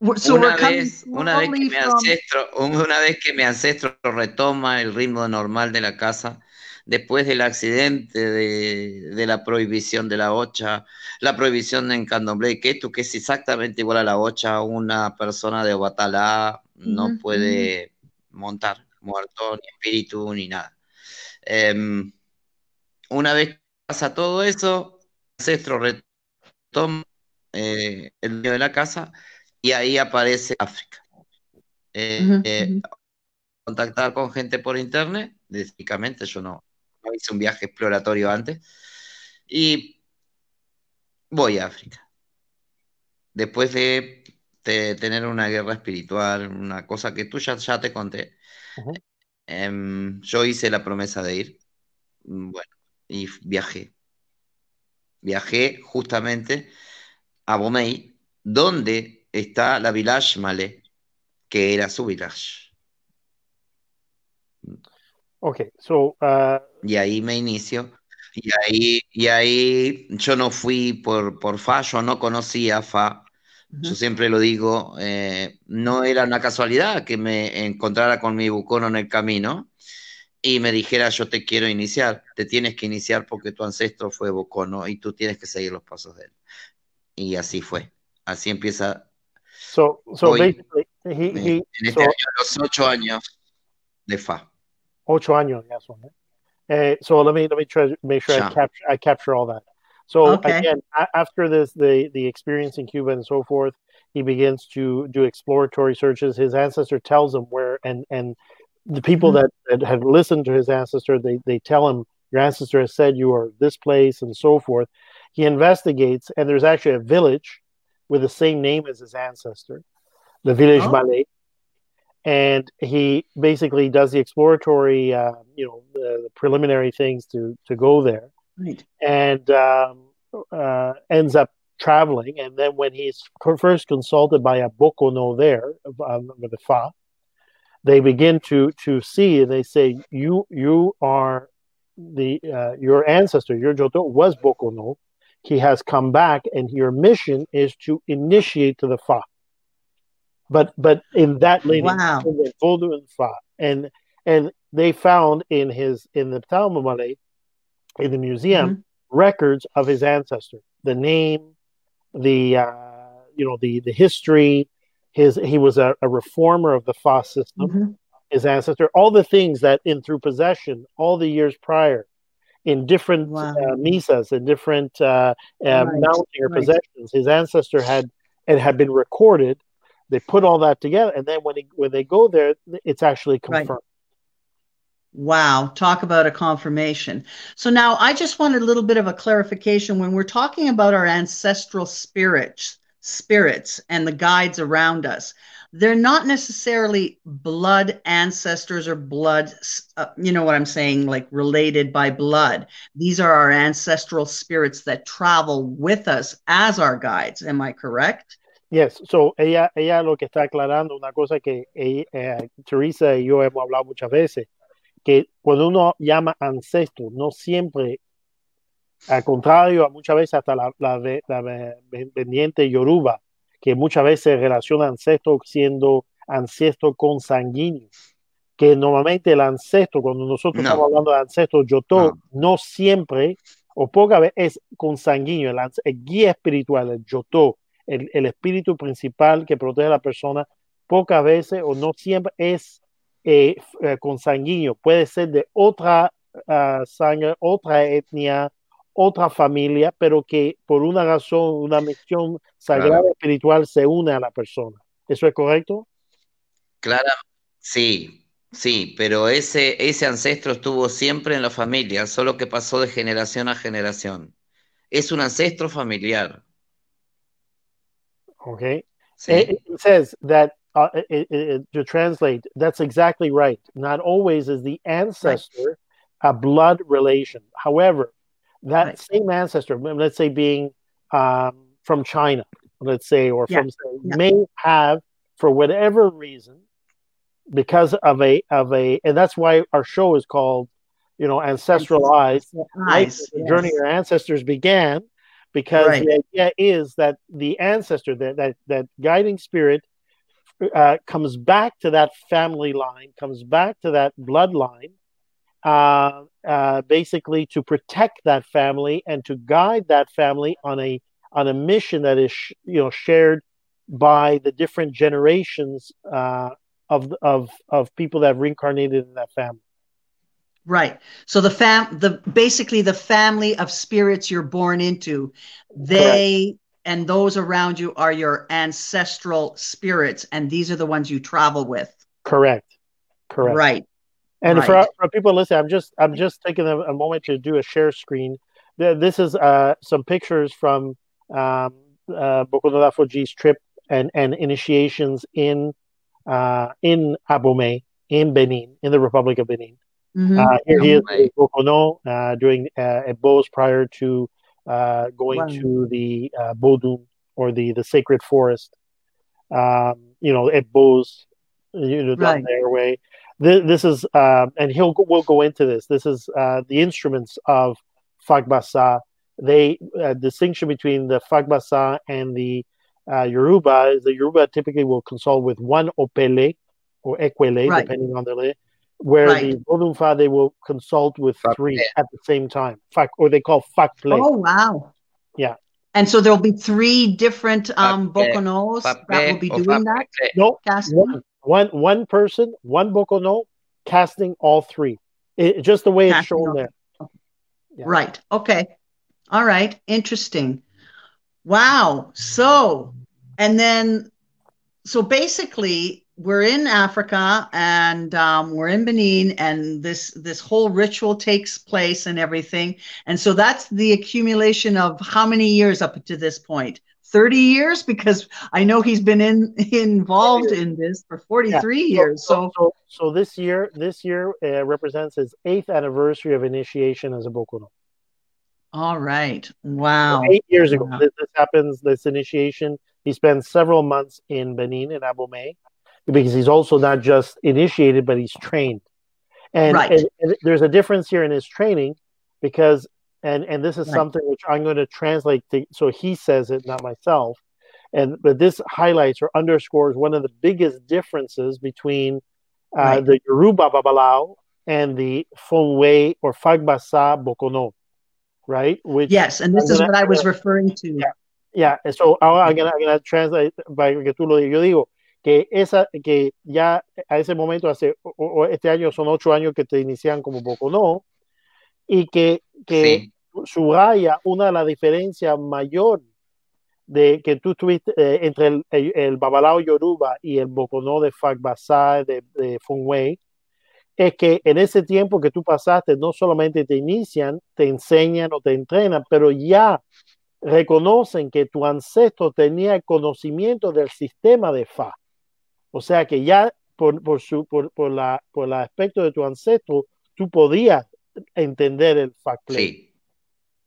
we're- so una we're vez, una vez que slowly mi from- ancestro, una vez que mi ancestro retoma el ritmo normal de la casa, después del accidente de, de la prohibición de la ocha, la prohibición en Candomblé, que esto que es exactamente igual a la ocha, una persona de Obatalá no puede montar, muerto, ni espíritu, ni nada. Em, una vez que pasa todo eso, el ancestro retoma eh, el dueño de la casa y ahí aparece África. Eh, eh, contactar con gente por internet, básicamente yo no, no hice un viaje exploratorio antes, y voy a África. Después de, de tener una guerra espiritual, una cosa que tú ya, ya te conté, em, yo hice la promesa de ir, mm, bueno, y viajé. Viajé justamente a Bomey, donde está la Village Malé, que era su village. Okay so uh, Y ahí me inicio. Y ahí, y ahí yo no fui por, por Fa, yo no conocía Fa. Yo siempre lo digo, eh, no era una casualidad que me encontrara con mi bucono en el camino y me dijera yo te quiero iniciar, te tienes que iniciar porque tu ancestro fue bucono y tú tienes que seguir los pasos de él. Y así fue. Así empieza so so Hoy, basically he, he en este so, año los ocho años de Fa. Ocho años, yes, one. Uh, so let me let me try to make sure I capture I capture all that. So Okay. again, a- after this, the the experience in Cuba and so forth, he begins to do exploratory searches. His ancestor tells him where, and and the people Mhm. that, that have listened to his ancestor, they they tell him your ancestor has said you are this place and so forth. He investigates, and there's actually a village with the same name as his ancestor, the village Oh. Malay and he basically does the exploratory, uh, you know, the, the preliminary things to to go there, Right. and um, uh, ends up traveling, and then when he's first consulted by a Bokono there, um, with the Fa, they begin to to see, they say, "You you are the uh, your ancestor, your Joto was Bokono. He has come back, and your mission is to initiate to the Fa." But but in that lady, wow. in the and Fa, and and they found in his in the Talmud in the museum, mm-hmm. records of his ancestor, the name, the uh, you know the the history. His he was a, a reformer of the Fa system. Mm-hmm. His ancestor, all the things that in through possession, all the years prior, in different wow. uh, misas, in different uh, uh, right. mounting or right. possessions, his ancestor had it had been recorded. They put all that together, and then when he, when they go there, it's actually confirmed. Right. Wow, talk about a confirmation. So now I just wanted a little bit of a clarification when we're talking about our ancestral spirits, spirits and the guides around us. They're not necessarily blood ancestors or blood, uh, you know what I'm saying, like related by blood. These are our ancestral spirits that travel with us as our guides. Am I correct? Yes, so ella, ella lo que está aclarando una cosa que ella, eh, Teresa y yo hemos hablado muchas veces que cuando uno llama ancestro, no siempre, al contrario, muchas veces hasta la, la, la pendiente yoruba, que muchas veces relaciona ancestro siendo ancestro consanguíneo, que normalmente el ancestro, cuando nosotros estamos hablando de ancestro yoto, no. siempre o poca vez es consanguíneo, el, el guía espiritual, el yoto, el, el espíritu principal que protege a la persona, pocas veces o no siempre es eh, eh, consanguíneo, puede ser de otra uh, sangre, otra etnia, otra familia, pero que por una razón, una misión sagrada claro. espiritual se une a la persona. ¿Eso es correcto? Claro, sí, sí, pero ese, ese ancestro estuvo siempre en la familia, solo que pasó de generación a generación. Es un ancestro familiar. Okay. It, it says that uh, it, it, to translate, that's exactly right. Not always is the ancestor right. a blood relation. However, that right. same ancestor, let's say being um, from China, let's say, or yeah. from yeah. may have, for whatever reason, because of a of a, and that's why our show is called, you know, Ancestral Eyes. Yes. journey your ancestors began, because right. the idea is that the ancestor, that that that guiding spirit uh, comes back to that family line, comes back to that bloodline, uh, uh, basically to protect that family and to guide that family on a on a mission that is you know shared by the different generations uh, of of of people that have reincarnated in that family. Right. So the fam the basically the family of spirits you're born into, they and those around you are your ancestral spirits and these are the ones you travel with correct correct right and right. For, for people listening i'm just i'm just taking a, a moment to do a share screen this is uh, some pictures from um, uh, trip and, and initiations in uh, in Abomey, in Benin, in the Republic of Benin. Mm-hmm. Uh, here he is Bokono uh, doing uh, a bows prior to uh, going wow. to the uh, Bodum or the the sacred forest. Um, you know, at Bose, you know, down right. their way. This, this is, uh, and he'll we'll go into this. This is uh, the instruments of Fagbasa. They uh, distinction between the Fagbasa and the uh, Yoruba is the Yoruba typically will consult with one opele or equele, right. depending on the where right. the Bodunfa they will consult with three at the same time, fact, or they call fact play. Oh wow! Yeah, and so there'll be three different um, bokonos that will be doing that. No, one, one one person, one bokono, casting all three. It, just the way casting it's shown there. Yeah. Right. Okay. All right. Interesting. Wow. So, and then, so basically, we're in Africa and um, we're in Benin, and this this whole ritual takes place and everything. And so that's the accumulation of how many years up to this point? 30 years because I know he's been in involved in this for 43 yeah. years. So, so, so this year, this year uh, represents his eighth anniversary of initiation as a Bokono. All right. Wow. Eight years ago, Wow. this, this happens. This initiation. He spends several months in Benin in Abomey because he's also not just initiated, but he's trained. And, Right. and, and there's a difference here in his training because, and and this is Right. something which I'm going to translate. To, so he says it, not myself. And but this highlights or underscores one of the biggest differences between uh, Right. the Yoruba Babalao and the Fonwei or Fagbasa Bokono, right? Which Yes, and this I'm is gonna- what I was referring to. Yeah. Yeah, so I'm gonna, I'm gonna translate by tú lo digas. Yo digo que esa, que ya a ese momento hace, o, o este año son ocho años que te inician como Bocono y que, que Sí, subraya una de las diferencias mayor de que tú tuviste eh, entre el, el, el Babalao Yoruba y el Bocono de Fagbasa de, de Funwei es que en ese tiempo que tú pasaste no solamente te inician, te enseñan o te entrenan, pero ya reconocen que tu ancestro tenía el conocimiento del sistema de Fa. O sea que ya por, por, su, por, por, la, por el aspecto de tu ancestro, tú podías entender el Fa play, sí,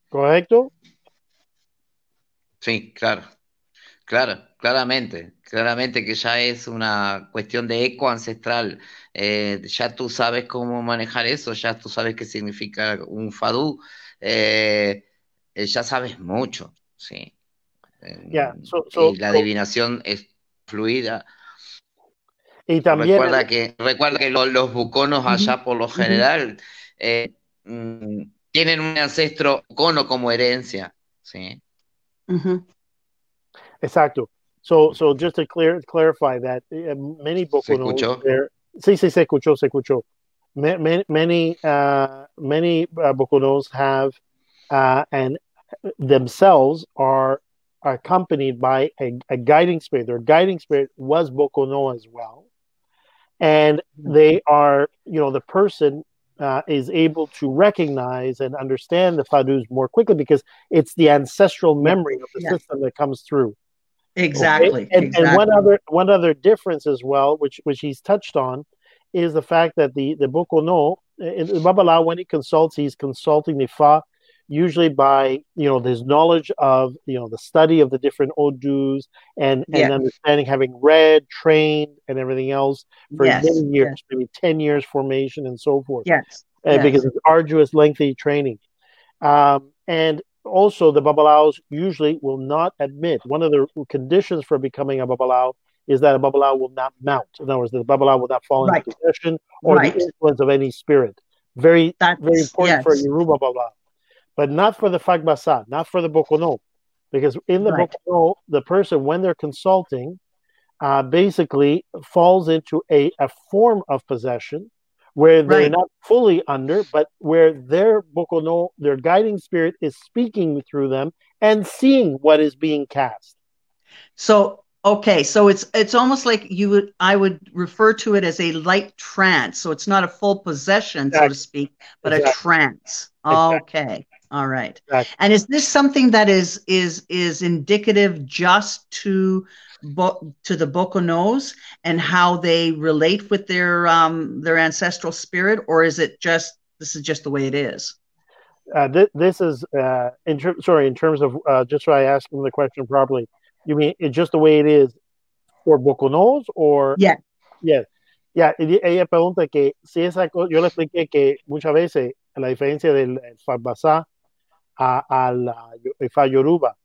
¿correcto? sí, claro, claro, claramente, claramente que ya es una cuestión de eco ancestral. Eh, ya tú sabes cómo manejar eso, ya tú sabes qué significa un fadú, eh, eh, ya sabes mucho, sí. Eh, Yeah, so- so- y la so- adivinación es fluida. Y también Recuerda que, recuerda que lo- los buconos allá por lo general eh, mm, tienen un ancestro bucono como herencia, ¿sí? Exacto. So, so just to clear, clarify that, uh, many there- sí, sí, se escuchó, se escuchó. Ma- ma- Many, uh, many uh, have, uh, and themselves are accompanied by a, a guiding spirit. Their guiding spirit was Bokono as well. And they are, you know, the person uh, is able to recognize and understand the Fadus more quickly because it's the ancestral memory of the Yeah. system that comes through. Exactly. Okay? And, exactly. and one other one other difference as well, which which he's touched on, is the fact that the the Bokono, in the Babala, when he consults, he's consulting the Fa, usually by you know his knowledge of you know the study of the different Odus and and Yeah. understanding, having read, trained, and everything else for Yes, many years, maybe ten years formation and so forth yes. Yes. because it's arduous, lengthy training. Um, and also, the babalaos usually will not admit one of the conditions for becoming a babalao is that a babalao will not mount. In other words, the babalao will not fall Right. into possession or Right. the influence of any spirit. Very, That's very important for a yes. Yoruba babalao, but not for the fagbasa, not for the bokono, because in the Right. bokono, the person when they're consulting, uh, basically falls into a, a form of possession where they're Right. not fully under, but where their bokono, their guiding spirit, is speaking through them and seeing what is being cast. So okay, so it's it's almost like you would I would refer to it as a light trance. So it's not a full possession, so to speak, but a trance. Exactly. Okay. All right. Exactly. And is this something that is is is indicative just to bo- to the Bokonos and how they relate with their um their ancestral spirit, or is it just this is just the way it is? Uh, th- this is uh, in ter- sorry in terms of uh, just so I asked him the question properly. You mean it's just the way it is for boconos or Yeah. yeah yeah ella pregunta que si esa yo le expliqué que muchas veces la diferencia del Fagbasá a, a la yoruba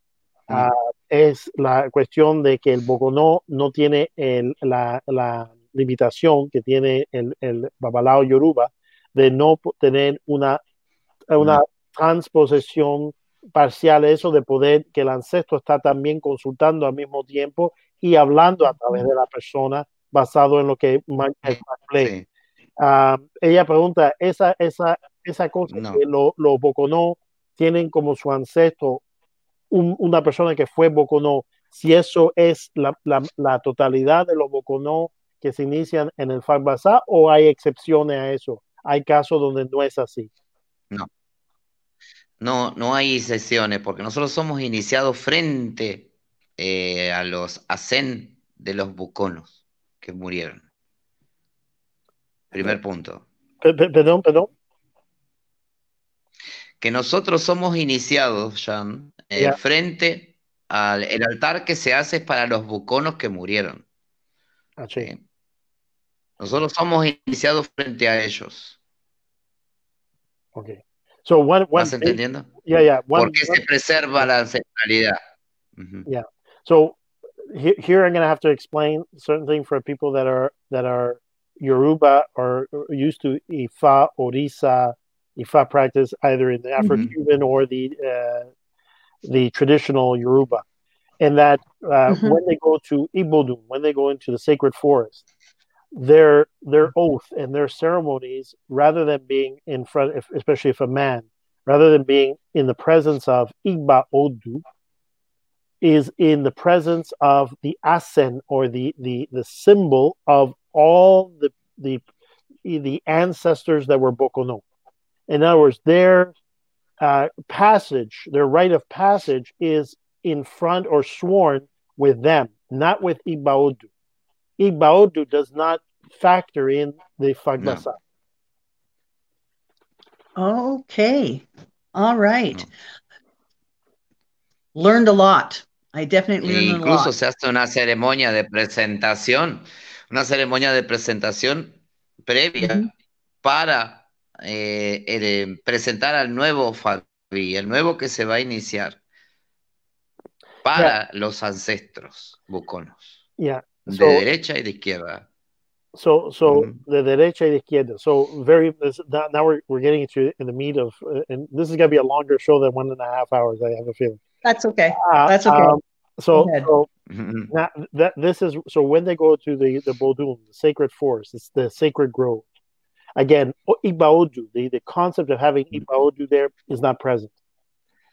ah, es la cuestión de que el boconó no tiene el- la, la limitación que tiene el, el babalao yoruba de no tener una una transposición parcial, eso de poder que el ancestro está también consultando al mismo tiempo y hablando a través de la persona basado en lo que. Sí. Ah, ella pregunta, esa, esa, esa cosa No. que lo- Boconó tienen como su ancestro un- una persona que fue Boconó, si eso es la, la- la totalidad de los Boconó que se inician en el Fagbasá o hay excepciones a eso. Hay casos donde no es así. No, no hay sesiones, porque nosotros somos iniciados frente eh, a los ascen de los buconos que murieron. Primer punto. Pe- pe- Perdón, perdón. Que nosotros somos iniciados, Jan, eh, Yeah. frente al el altar que se hace para los buconos que murieron. Ah, sí. ¿sí? Nosotros somos iniciados frente a ellos. Okay. So one one ¿Vas entendiendo? yeah yeah one, ¿Por qué se preserva la ancestralidad? Ujú. So he- here I'm going to have to explain certain things for people that are that are Yoruba or used to Ifa, Orisa, Ifa practice either in the Afro-Cuban or the uh, the traditional Yoruba, and that uh, Mhm. when they go to Ibodun, when they go into the sacred forest, their their oath and their ceremonies, rather than being in front, if, especially if a man, rather than being in the presence of Igba Odu, is in the presence of the asen or the the the symbol of all the the the ancestors that were Bokono. In other words, their uh, passage, their rite of passage, is in front or sworn with them, not with Ibaodu. Ibaodu does not factor in the Fagbasa. Okay. All right. No. Learned a lot. I definitely learned a incluso lot. se hace una ceremonia de presentación, una ceremonia de presentación previa Ujú. para eh, el- presentar al nuevo Fabi, el nuevo que se va a iniciar para los ancestros buconos, Yeah. de So derecha y de izquierda. So, so the derecha y de izquierda. So very. This, now, now we're we're getting into in the meat of, uh, and this is gonna be a longer show than one and a half hours. I have a feeling. That's okay. Uh, That's okay. um, so, now that this is so when they go to the the Bodum, the sacred forest, it's the sacred grove. Again, Ibaodu, the the concept of having Ibaodu there is not present.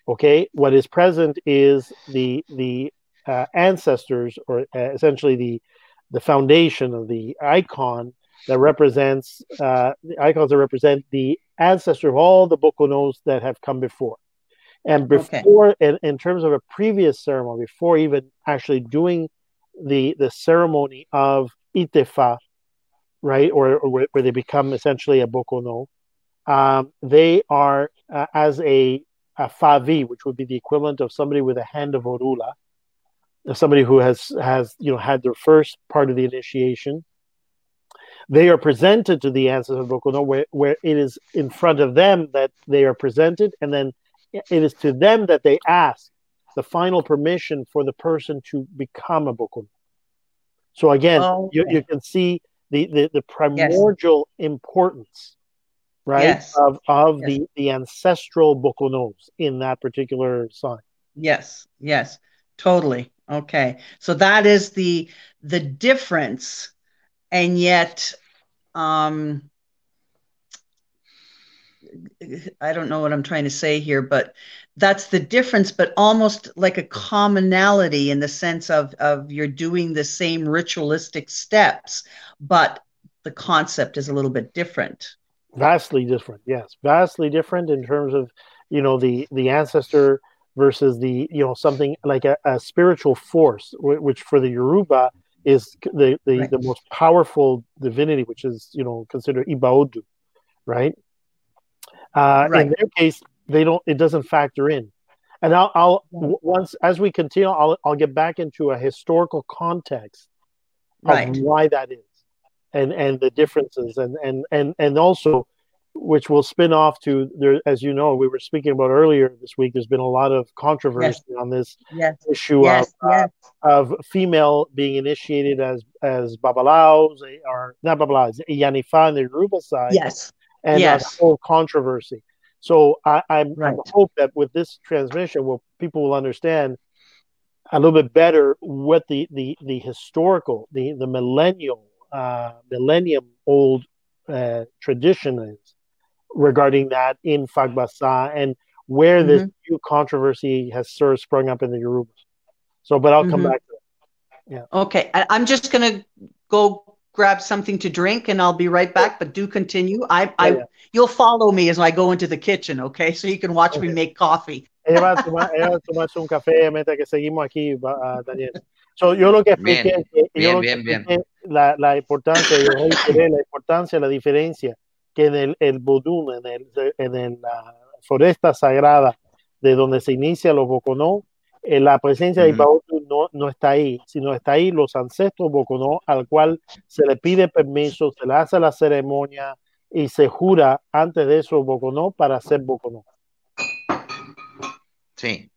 Okay, what is present is the the uh, ancestors, or uh, essentially the the foundation of the icon that represents uh, the icons that represent the ancestor of all the Bokonos that have come before. And Okay. before, in, in terms of a previous ceremony, before even actually doing the the ceremony of Itefa, right, or, or where, where they become essentially a Bokono, um, they are uh, as a, a Favi, which would be the equivalent of somebody with a hand of Orula, somebody who has has you know had their first part of the initiation. They are presented to the ancestors of Bokono, where, where it is in front of them that they are presented, and then it is to them that they ask the final permission for the person to become a Bokono. So again, Oh, you, you can see the, the, the primordial importance, right, Yes. of, of Yes. the, the ancestral Bokonos in that particular sign. Yes, yes, totally. Okay. So that is the the difference, and yet um I don't know what I'm trying to say here, but that's the difference, but almost like a commonality in the sense of of you're doing the same ritualistic steps, but the concept is a little bit different. Vastly different, yes, vastly different in terms of you know the the ancestor versus the you know something like a, a spiritual force, which for the Yoruba is the the, Right. the most powerful divinity, which is you know considered Ibaodu, right? Uh, In their case, they don't. It doesn't factor in. And I'll, I'll once as we continue, I'll I'll get back into a historical context of Right. why that is and and the differences and and and and also which will spin off to there as you know we were speaking about earlier this week there's been a lot of controversy on this Yes. issue Yes. of, uh, of female being initiated as as babalaos or not babalaos yanifa on the Yoruba side Yes. And Yes. uh, the whole controversy so I, I'm, Right. I hope that with this transmission will people will understand a little bit better what the the the historical the the millennial uh millennium old uh tradition is regarding that in Fagbasa and where this Mm-hmm. new controversy has sort of sprung up in the Yoruba. So, but I'll come Mhm. back to it. Okay, I, I'm just gonna go grab something to drink, and I'll be right back. But do continue. I, I, Yeah. you'll follow me as I go into the kitchen, okay? So you can watch me make coffee. Ella va a tomar, ella va a tomarse un café mientras que seguimos aquí, va- ah, Daniel. So, yo lo que expliqué, Bien, es que- yo bien, lo que bien, bien. expliqué La, la importancia, yo reiteré la importancia, la diferencia que en el, el vudú, en el, en el, ah, foresta sagrada de donde se inicia los Boconó, eh, la presencia de Ibaotu no, no está ahí, sino está ahí los ancestros Boconó, al cual se le pide permiso, se le hace la ceremonia y se jura antes de eso Boconó para ser Boconó. Sí,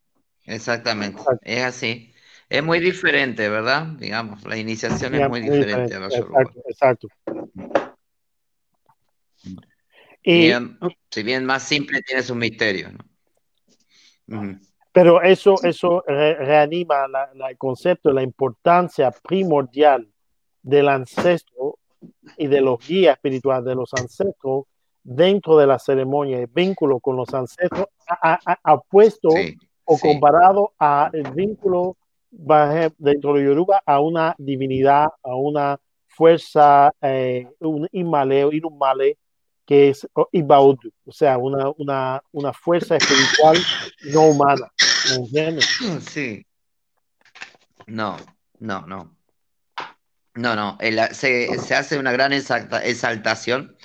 exactamente, es así. Es muy diferente, ¿verdad? Digamos, la iniciación es muy, diferente, a la Exacto, exacto. Y, si bien más simple, tiene su misterio, ¿no? Pero eso, eso reanima el concepto, la importancia primordial del ancestro y de los guías espirituales de los ancestros dentro de la ceremonia, el vínculo con los ancestros, apuesto o comparado al vínculo dentro de Yoruba a una divinidad, a una fuerza, eh, un imale, inumale, que es Ibaudu, o sea, una, una, una fuerza espiritual no humana. [clears throat] Sí. No, no, no. No, no. se, se, hace una gran exaltación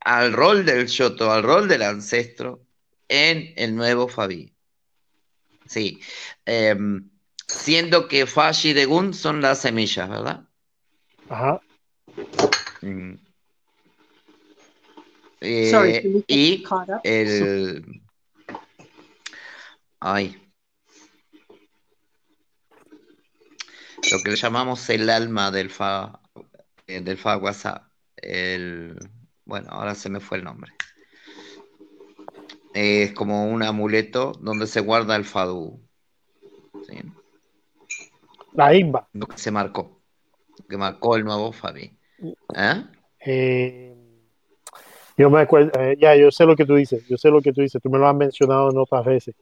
al rol del Shoto, al rol del ancestro en el nuevo Fabi. Sí. Em, siendo que Fashi de Gun son las semillas, ¿verdad? Ajá. Mm. Eh, y el. Ay. Lo que le llamamos el alma del Fa, eh, del Fa WhatsApp. El, bueno, ahora se me fue el nombre. Es como un amuleto donde se guarda el Fadu. ¿sí? La IMBA. Lo que se marcó. que marcó el nuevo Fabi. ¿Eh? Eh, yo me acuerdo, ya, yo sé lo que tú dices, yo sé lo que tú dices, tú me lo has mencionado en otras veces.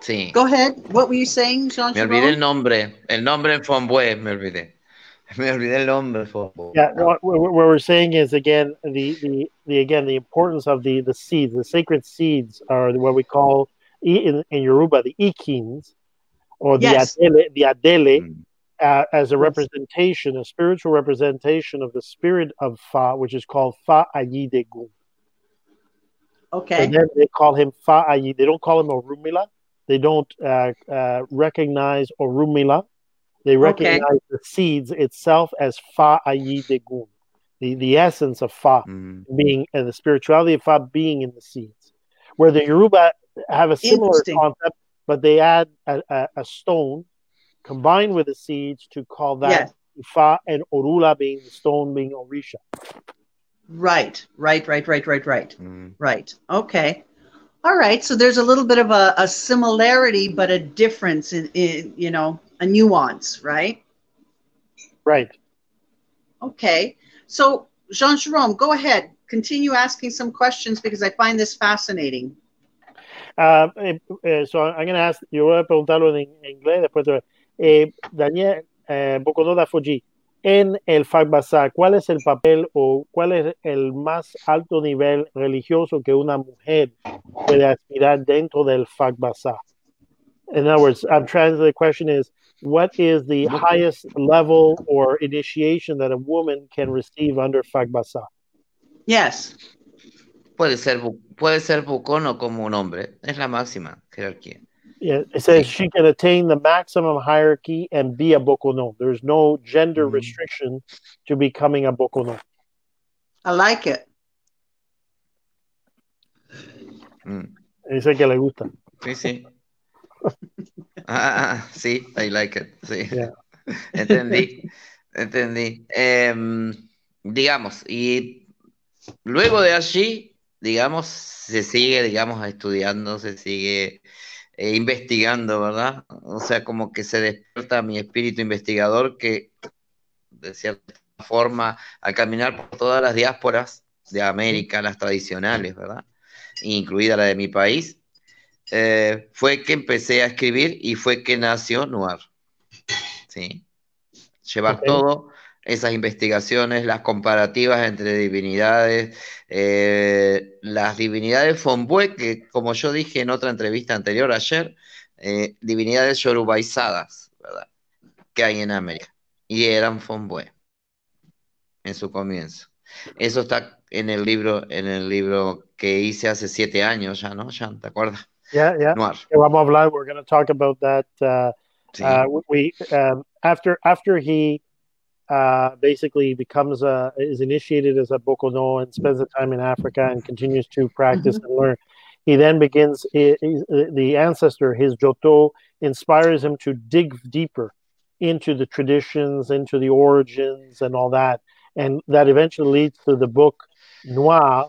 Sí. Go ahead. What were you saying, Jean Me olvidé el nombre, el nombre en Fonbue, me olvidé. [laughs] Me olvidé el nombre. Yeah, what, what we're saying is again the, the, the again the importance of the the seeds, the sacred seeds are what we call in, in Yoruba the ikins, or the yes. adele, the adele, mm. Uh, as a representation, a spiritual representation of the spirit of Fa, which is called Fa Ayidegun. Okay. And then they call him Fa Ayi. They don't call him Orunmila. They don't uh, uh, recognize Orunmila. They recognize okay. the seeds itself as Fa Ayidegun, the, the essence of Fa mm. being, and the spirituality of Fa being in the seeds. Where the Yoruba have a similar concept but they add a, a, a, stone combined with the seeds to call that yes. Fa and Orula being the stone being Orisha. Right, right, right, right, right, right, mm. right. Okay. All right. So there's a little bit of a, a similarity, but a difference in, in, you know, a nuance, right? Right. Okay. So, Jean Jerome, go ahead. Continue asking some questions because I find this fascinating. Uh, eh, so I'm going to ask, yo voy a preguntarlo en, en inglés, después de, eh, Daniel eh, Boconoda Fuji, en el Fagbasa, ¿cuál es el papel o cuál es el más alto nivel religioso que una mujer puede aspirar dentro del Fagbasa? In other words, I'm trying to, the question is, what is the highest level or initiation that a woman can receive under Fagbasa? Yes. Puede ser, puede ser bucono como un hombre, es la máxima jerarquía. Yeah, it says she can attain the maximum hierarchy and be a bokono. There's no gender mm. restriction to becoming a bokono. I like it. Mm. Dice que le gusta. Sí, sí. ah, sí, I like it. Sí. Yeah. [laughs] Entendí. Entendí. Eh, digamos, y luego de allí digamos, se sigue, digamos, estudiando, se sigue eh, investigando, ¿verdad? O sea, como que se despierta mi espíritu investigador que, de cierta forma, al caminar por todas las diásporas de América, las tradicionales, ¿verdad? Incluida la de mi país, eh, fue que empecé a escribir y fue que nació Noir. ¿Sí? Llevar todo esas investigaciones, las comparativas entre divinidades, eh, las divinidades Fonbue, que como yo dije en otra entrevista anterior ayer, eh, divinidades yorubaizadas, ¿verdad? Que hay en América. Y eran Fonbue en su comienzo. Eso está en el libro, en el libro que hice hace siete años ya, ¿no? Ya, ¿te acuerdas? Yeah, yeah. Noir. Vamos a hablar. We're going to talk about that. Uh, Sí. uh, we um, after after he uh, basically becomes a is initiated as a bokono and spends the time in Africa and continues to practice and learn. He then begins he- he's- the ancestor, his joto, inspires him to dig deeper into the traditions, into the origins, and all that, and that eventually leads to the book Noir,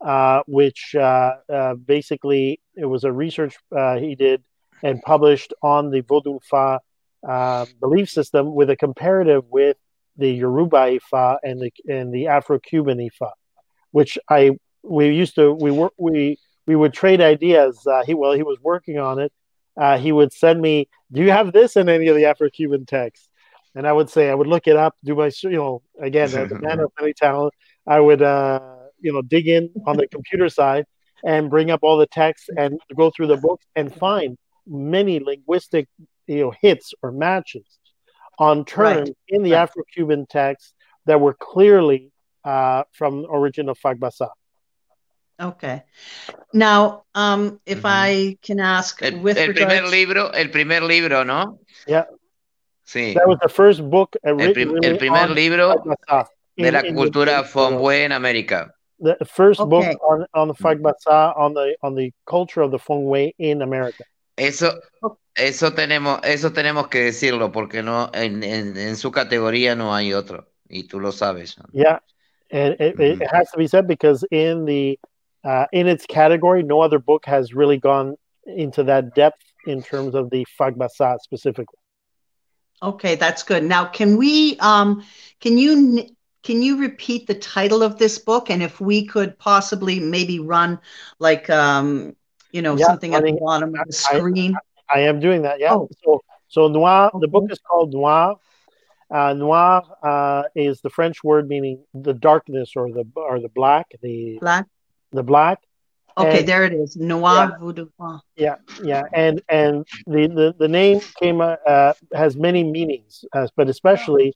uh, which uh, uh, basically it was a research uh, he did and published on the Vodou Fa uh, belief system with a comparative with the Yoruba Ifa and the and the Afro-Cuban Ifa, which I we used to we were we we would trade ideas. Uh, he well he was working on it. Uh, he would send me, "Do you have this in any of the Afro-Cuban texts?" And I would say I would look it up, do my you know again as a man of many [laughs] talent. I would uh, you know dig in on the computer side and bring up all the texts and go through the books and find many linguistic you know hits or matches on terms in the Right. Afro-Cuban text that were clearly uh, from origin of Fagbasa. Okay. Now, um, if Mhm. I can ask El, with el primer regards, libro, el primer libro, ¿no? Yeah. Sí. That was the first book El, written prim- el primer on libro Fagbasa de in- la in the- cultura in- América. the first book on, on the Fagbasa on the on the culture of the Fengwei in America. Eso, Ok. Eso tenemos, eso tenemos que decirlo porque no, en, en, en su categoría no hay otro. Y tú lo sabes. ¿no? Yeah, and it, it, it has to be said because in the uh, in its category, no other book has really gone into that depth in terms of the Fagbasa specifically. okay, that's good. Now, can we, um, can you, can you repeat the title of this book? And if we could possibly maybe run like, um, you know, Yeah, something at the bottom of the I- screen? I am doing that. Yeah. Oh. So so noir. The book is called Noir. Uh, noir uh, is the French word meaning the darkness or the or the black, the Black? the black. Okay, And- there it is. Noir Voodoo. Oh, Yeah, yeah, and and the the, the name came uh, has many meanings, uh, but especially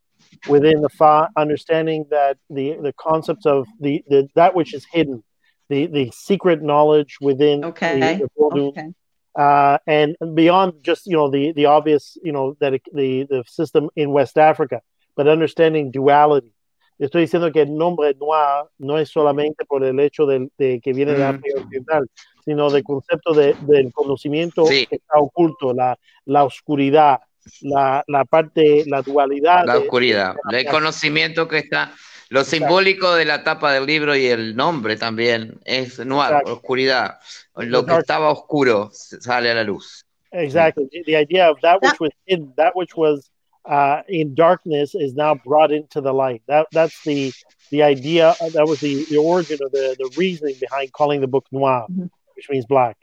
within the fa understanding that the the concepts of the, the that which is hidden, the the secret knowledge within Okay, the, the Vodou, Okay. Uh, and beyond just you know the the obvious you know that it, the the system in West Africa, but understanding duality. Estoy diciendo que el nombre noir no es solamente por el hecho de, de que viene de Mm. África Occidental, sino del concepto de, del conocimiento Sí. que está oculto, la, la oscuridad, la, la parte, la dualidad. La de- oscuridad, el conocimiento que está, lo simbólico de la tapa del libro y el nombre también es noir, Exacto. oscuridad. Lo que estaba oscuro sale a la luz. Exactly. The idea of that which was hidden, that which was uh, in darkness, is now brought into the light. That that's the the idea. uh, That was the, the origin of the the reasoning behind calling the book noir, Mhm. which means black.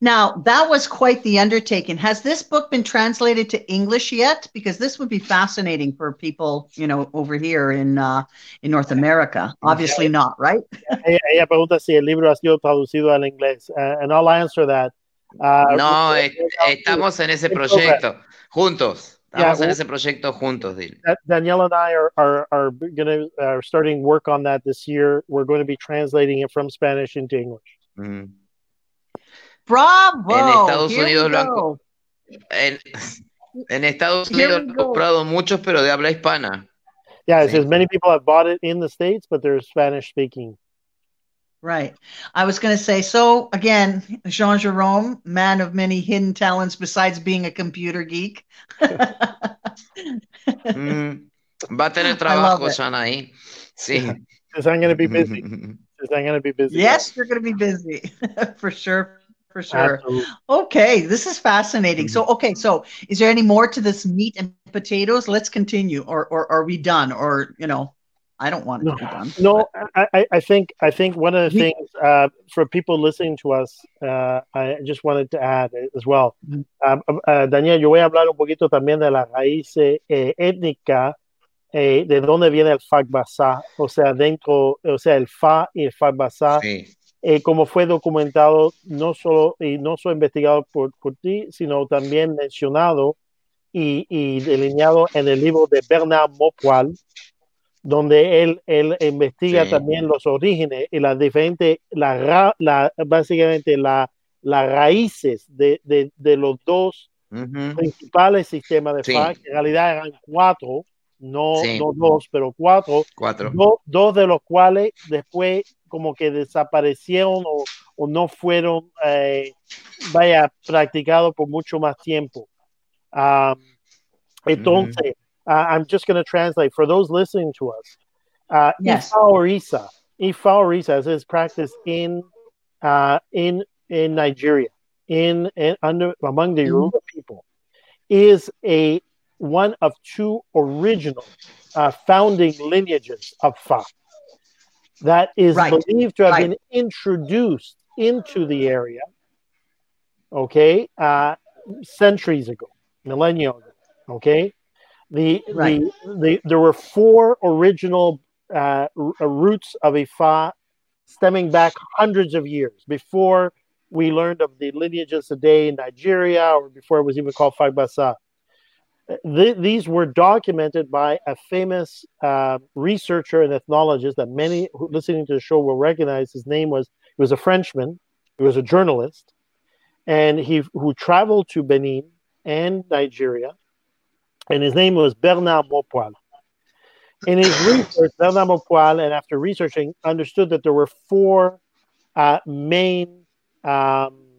Now, that was quite the undertaking. Has this book been translated to English yet? Because this would be fascinating for people, you know, over here in uh, in North America. Obviously not, right? Ella, ella pregunta si el libro ha sido traducido al inglés, and I'll answer that. Uh, No, we- es- estamos en ese It's proyecto, juntos. Yeah, Estamos en well- ese proyecto juntos, dile. Da- Danielle and I are are, are going to uh, starting work on that this year. We're going to be translating it from Spanish into English. Mm. Bravo! En Estados Here Unidos lo han. En, [laughs] en Estados Unidos we han comprado muchos, pero de habla hispana. Yeah, it says many people have bought it in the states, but they're Spanish speaking. Right. I was going to say, so again, Jean Jerome, man of many hidden talents besides being a computer geek. [laughs] Mm. Va a tener [laughs] I trabajo, it. Ahí. Sí. Says I'm going to be busy. Says I'm going to be busy. yes, you're going to be busy for sure. For sure. Absolutely. Okay, this is fascinating. So, okay, so is there any more to this meat and potatoes? Let's continue, or or are we done? Or you know, I don't want it No. to be done. No, I, I- I think I think one of the We- things uh, for people listening to us, uh, I just wanted to add as well. Mhm. Um, uh, Daniel, yo voy a hablar un poquito también de la raíz eh, étnica, eh, de dónde viene el Fagbasa, o sea, dentro, o sea, el Fa y el Fagbasa, Sí. Eh, como fue documentado no solo y no solo investigado por, por ti, sino también mencionado y, y delineado en el libro de Bernard Mopoil, donde él, él investiga también los orígenes y las diferentes, la, la, básicamente la, las raíces de, de, de los dos principales sistemas de FA, que en realidad eran cuatro, no, dos, pero cuatro, cuatro. dos de los cuales después como que desaparecieron o, o no fueron, eh, vaya, practicados por mucho más tiempo. Um, entonces, uh, I'm just going to translate for those listening to us. Uh, yes. Ifa or Isa, Ifa or Isa is practiced in uh, in in Nigeria, in, in under among the mm-hmm. Yoruba mm-hmm. people, is a one of two original uh, founding lineages of Fa that is right. believed to have right. been introduced into the area, okay, uh, centuries ago, millennia ago, okay. The, right. the, the there were four original uh, uh roots of Ifa stemming back hundreds of years before we learned of the lineages today in Nigeria or before it was even called Fagbasa. Th- these were documented by a famous uh, researcher and ethnologist that many listening to the show will recognize. His name was he was a Frenchman. He was a journalist, and he who traveled to Benin and Nigeria, and his name was Bernard Maupoil. In his research, Bernard Maupoil, and after researching, understood that there were four uh, main um,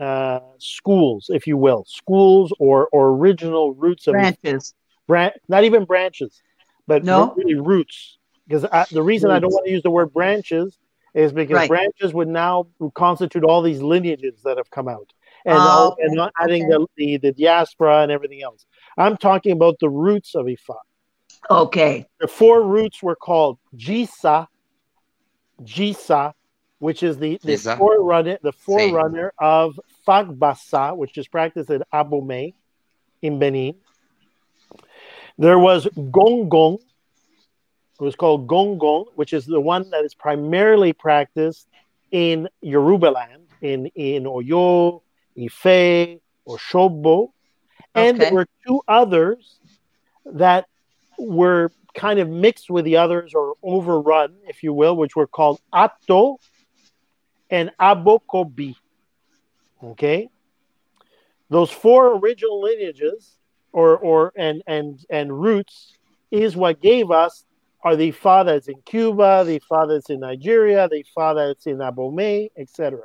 uh, schools, if you will, schools or, or original roots of branches, bran- not even branches, but no? really roots. Because the reason roots. I don't want to use the word branches is because right. branches would now constitute all these lineages that have come out, and oh, all, and not adding okay. the, the the diaspora and everything else. I'm talking about the roots of Ifa. Okay. The four roots were called Jisa, Jisa, which is the, the forerunner, the forerunner of Fagbasa, which is practiced at Abomey in Benin. There was Gongong. It was called Gongong, which is the one that is primarily practiced in Yoruba land, in, in Oyo, Ife, or Shobo. And okay. there were two others that were kind of mixed with the others or overrun, if you will, which were called Ato and Abokobi. Okay, those four original lineages or or and and and roots is what gave us are the fathers in Cuba, the fathers in Nigeria, the fathers in Abomey, etc.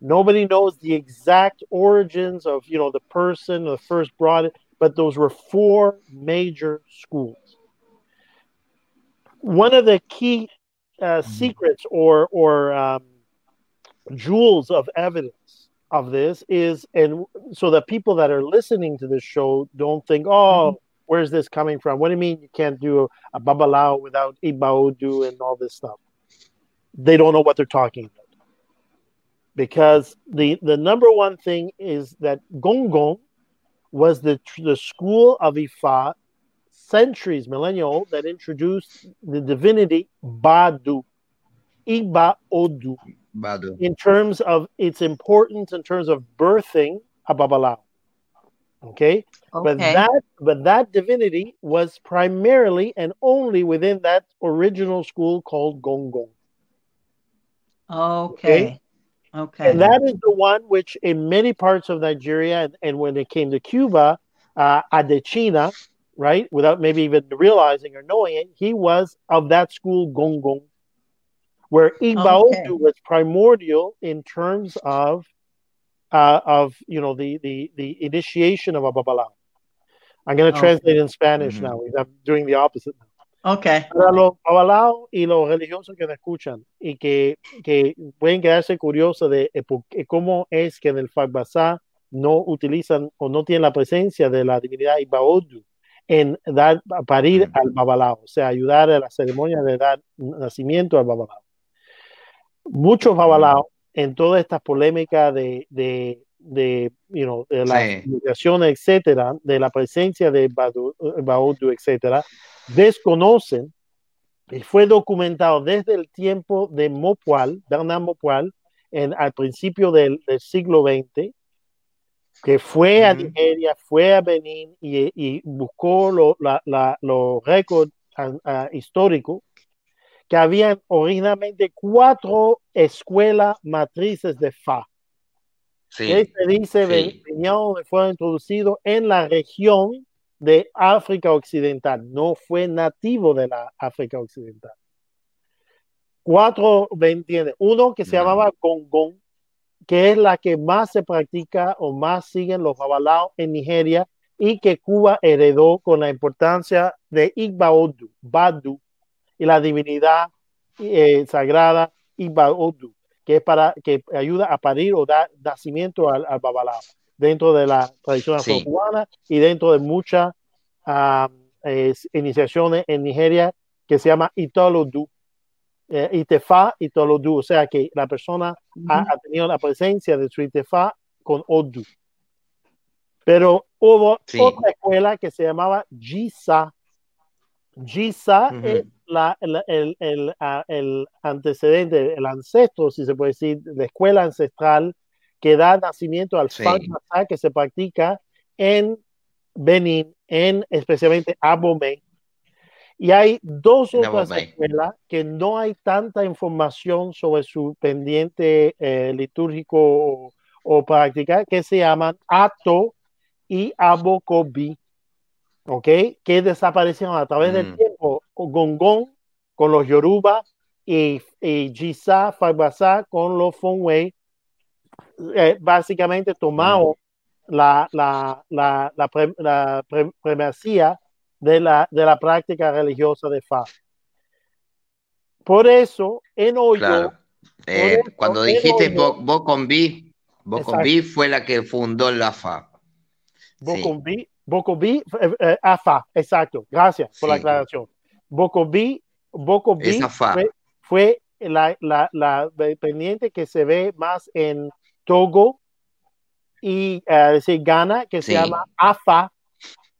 Nobody knows the exact origins of you know the person, the first brought it, but those were four major schools. One of the key uh, mm-hmm. secrets or or um, jewels of evidence of this is, and so that people that are listening to this show don't think, oh, mm-hmm. where's this coming from? What do you mean you can't do a, a babalao without ibaudu and all this stuff? They don't know what they're talking about. Because the, the number one thing is that Gongong was the, the school of Ifa centuries, millennia old, that introduced the divinity Badu, Iba Odu. Badu. in terms of its importance in terms of birthing a babalao. Okay? okay? But that but that divinity was primarily and only within that original school called Gongong. Okay. Okay. And that is the one which in many parts of Nigeria and, and when it came to Cuba, uh, Adechina, right, without maybe even realizing or knowing it, he was of that school Gongong where Igbaodu okay. was primordial in terms of uh, of you know the the the initiation of a babalao. I'm going to okay. translate in Spanish mm-hmm. now. I'm doing the opposite now. Okay. Para los babalaos y los religiosos que me escuchan y que, que pueden quedarse curiosos de cómo es que en el Fagbasa no utilizan o no tienen la presencia de la divinidad Ibaodu en dar parir mm. al babalao, o sea, ayudar a la ceremonia de dar nacimiento al babalao muchos babalaos en toda esta polémica de, de, de, you know, de las migraciones, etcétera, de la presencia de Baudu, etcétera, desconocen y fue documentado desde el tiempo de Mopual, Bernard Mopual, en, al principio del, del siglo XX, que fue a Nigeria, fue a Benín y, y buscó los récords uh, histórico que habían originalmente cuatro escuelas matrices de Fa. Sí, que se dice sí. venía donde fue introducido en la región de África Occidental, no fue nativo de la África Occidental. Cuatro, ¿me entiendes? Uno que se Mm. llamaba Gongón, que es la que más se practica o más siguen los babalaos en Nigeria y que Cuba heredó con la importancia de Igbaodu, Badu, y la divinidad eh, sagrada Igbaodu, que es para que ayuda a parir o dar nacimiento al, al babalao dentro de la tradición Sí. afrocubana y dentro de muchas eh, iniciaciones en Nigeria que se llama Itolodu. Eh, Itefa Itolodu, o sea que la persona ha, ha tenido la presencia de su Itefa con Odu. Pero hubo Sí. otra escuela que se llamaba Ujú. es la, la- el, el, ah, el antecedente, el ancestro, si se puede decir, la escuela ancestral que da nacimiento al Sí. Que se practica en Benin, en especialmente Abomey. Y hay dos otras escuelas que no hay tanta información sobre su pendiente eh, litúrgico o, o práctica que se llaman Ato y Abokobi, ¿ok? Que desaparecieron a través del Mm. tiempo. Gongón con los Yoruba y, y Gisa, Fagbasa con los Fonway, eh, básicamente tomado la, la, la, la, pre- la pre- primacía de la, de la práctica religiosa de Fa. Por eso, en Hoyo, Claro. Eh, eso, cuando dijiste Bocombi, Bocombi fue la que fundó la FA. Sí. Bocombí, eh, eh, AFA, exacto, gracias por la aclaración. Esa fa. fue, fue la, la, la pendiente que se ve más en Togo y eh, decir, Ghana, que se Sí. llama AFA.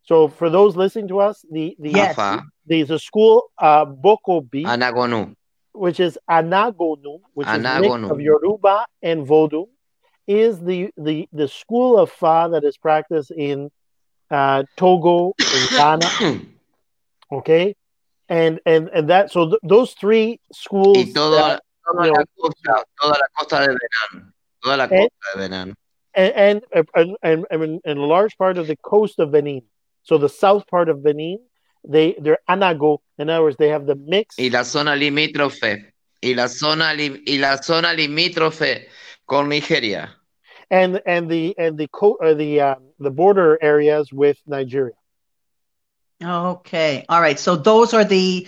So for those listening to us, the, the. AFA, there's a school, uh, Bokobi, Anagonu. which is Anagonu, which is Anagonu. of Yoruba and Vodou, is the, the, the school of Fa that is practiced in uh, Togo, in [coughs] Ghana, okay? And, and, and that, so th- those three schools, y toda, toda you la costa, toda la costa de Benin. Toda la costa de Benin. and, and, and, and, and, and a large part of the coast of Benin. So the south part of Benin, they, they're Anago. In other words, they have the mix. Y la zona limítrofe. Y la zona, lim- y la zona limítrofe con Nigeria. And and the and the co- or the um, the border areas with Nigeria. Okay. All right. So those are the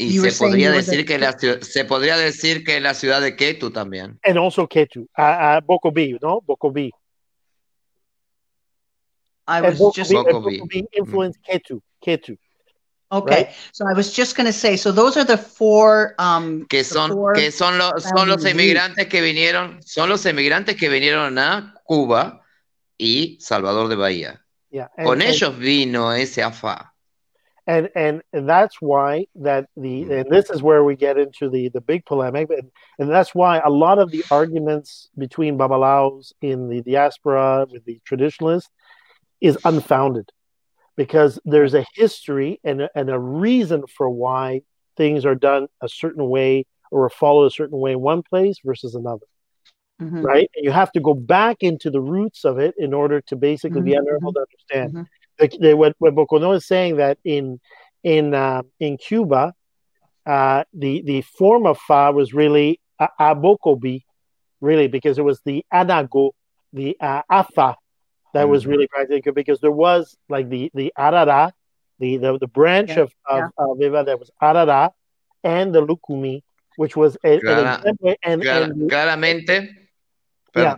Y You were se saying podría decir que la se podría decir que la ciudad de Ketu también. and also Ketu, uh, uh, Bokobi, no Bokobi. I was just Bokobi, and Bokobi. Bokobi influenced Ketu, Ketu. Okay. So I was just going to say. So those are the four. Um, Que son, four- que son, los, son los emigrantes que vinieron, son los emigrantes que vinieron a Cuba y Salvador de Bahía. Yeah, and, Con and- ellos vino ese AFA. and and and that's why that the Mm. and this is where we get into the the big polemic and, and that's why a lot of the arguments between babalaos in the diaspora with the traditionalists is unfounded because there's a history and a, and a reason for why things are done a certain way or followed a certain way in one place versus another Mhm. right? And you have to go back into the roots of it in order to basically be Mhm, able to understand. Mhm. the, the, what, what Bocono is saying that in in uh, in Cuba, uh, the the form of fa was really a- abokobi, really because it was the anago, the uh, afa that was Mhm. really practical because there was like the the arara, the the, the branch Yeah, of of, of Viva that was arara, and the lukumi, which was a, an Clara- example- and, Clara- and claramente, Yeah.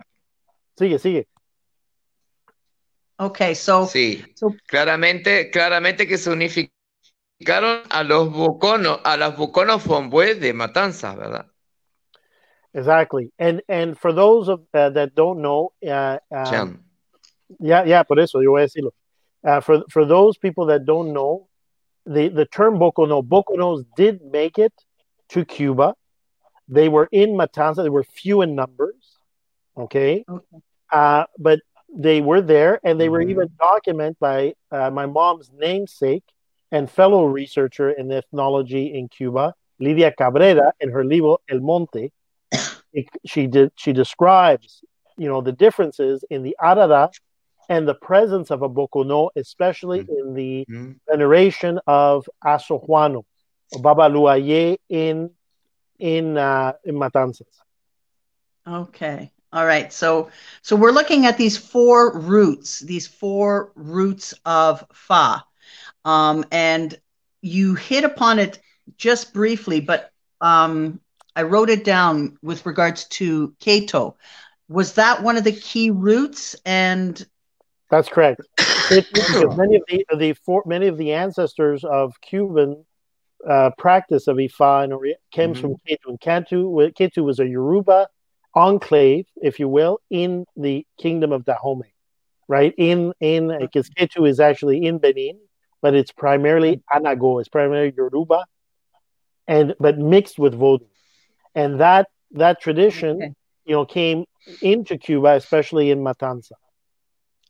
sigue sigue Okay. So sí, so- claramente, claramente que se unificaron a los buconos, a las buconos Fonbue de Matanzas, ¿verdad? exactly and and for those of uh, that don't know uh, um, Chan. Yeah, yeah, por eso yo voy a decirlo. Uh, for for those people that don't know, the the term Bocono, Boconos did make it to Cuba. They were in Matanzas. They were few in numbers. Okay, Okay. uh, but they were there, and they were Mhm. even documented by uh, my mom's namesake, and fellow researcher in ethnology in Cuba, Lydia Cabrera, in her libro El Monte, [coughs] she did she describes you know the differences in the arara and the presence of a bokono, especially mm-hmm. in the mm-hmm. veneration of Asojuano, Baba Luaye in in uh, in Matanzas. Okay. All right. So so we're looking at these four roots, these four roots of fa. Um, and you hit upon it just briefly, but um, I wrote it down with regards to Ketu. Was that one of the key roots? And that's correct. It, [laughs] many of the, the four, many of the ancestors of Cuban uh, practice of Ifa and came mm-hmm. from Ketu. And Ketu, Ketu was a Yoruba enclave, if you will, in the kingdom of Dahomey, right? In in because Ketu is actually in Benin, but it's primarily Anago, it's primarily Yoruba, and but mixed with Vodou, and that that tradition, okay. you know, came into Cuba, especially in Matanza.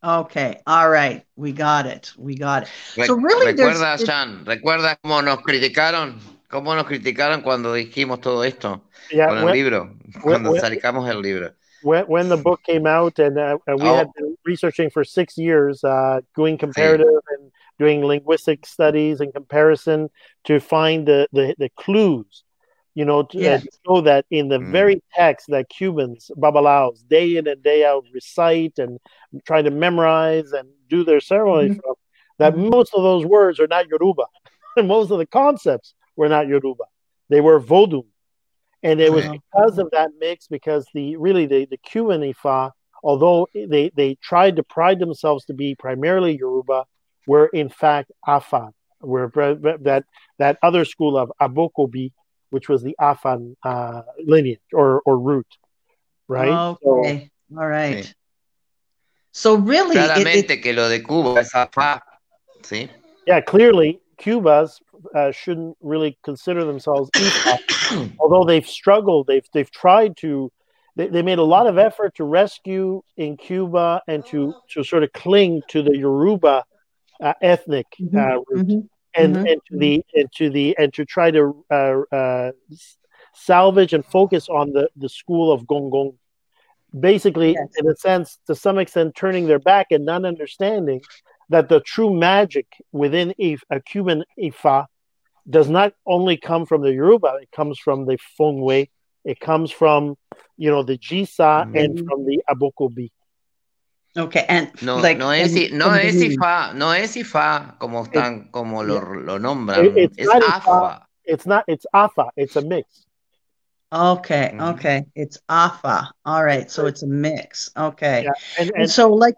Okay, all right, we got it, we got it. So really, recuerda, Sean, recuerda cómo nos criticaron, cómo nos criticaron cuando dijimos todo esto yeah, con el when, libro, cuando when, sacamos el libro. When, when the book came out, and uh, we oh. had been researching for six years, uh, doing comparative sí. and doing linguistic studies and comparison to find the, the, the clues you know, to, yeah. uh, show that in the mm. very text that Cubans, Babalaos, day in and day out recite and try to memorize and do their ceremony mm-hmm. from, that mm-hmm. most of those words are not Yoruba. and [laughs] most of the concepts were not Yoruba. They were Vodou. And it was because of that mix, because the really the, the Cuban Ifa, although they, they tried to pride themselves to be primarily Yoruba, were in fact Afan, were that that other school of Abokobi, which was the Afan uh, lineage or, or root, right? Okay, so, all right. So really, claramente it, it, que lo de Cuba es Afan, ¿sí? Yeah, clearly Cubas uh, shouldn't really consider themselves [coughs] although they've struggled. They've they've tried to. They, they made a lot of effort to rescue in Cuba and to to sort of cling to the Yoruba uh, ethnic mm-hmm. uh, root. Mm-hmm and mm-hmm. and to the and to the and to try to uh, uh, salvage and focus on the the school of Gongong. Basically, yes. in a sense, to some extent, turning their back and not understanding that the true magic within a, a Cuban Ifa does not only come from the Yoruba; it comes from the Fongwei, it comes from you know the Jisa mm-hmm. and from the Abokobi. Okay, and no, like, no es and, no es IFA, no es IFA como están como lo, lo nombran. It, it's, AFA. It's not. It's AFA. It's a mix. Okay. Mm-hmm. Okay. It's AFA. All right. So it's a mix. Okay. Yeah. And, and, and so, like,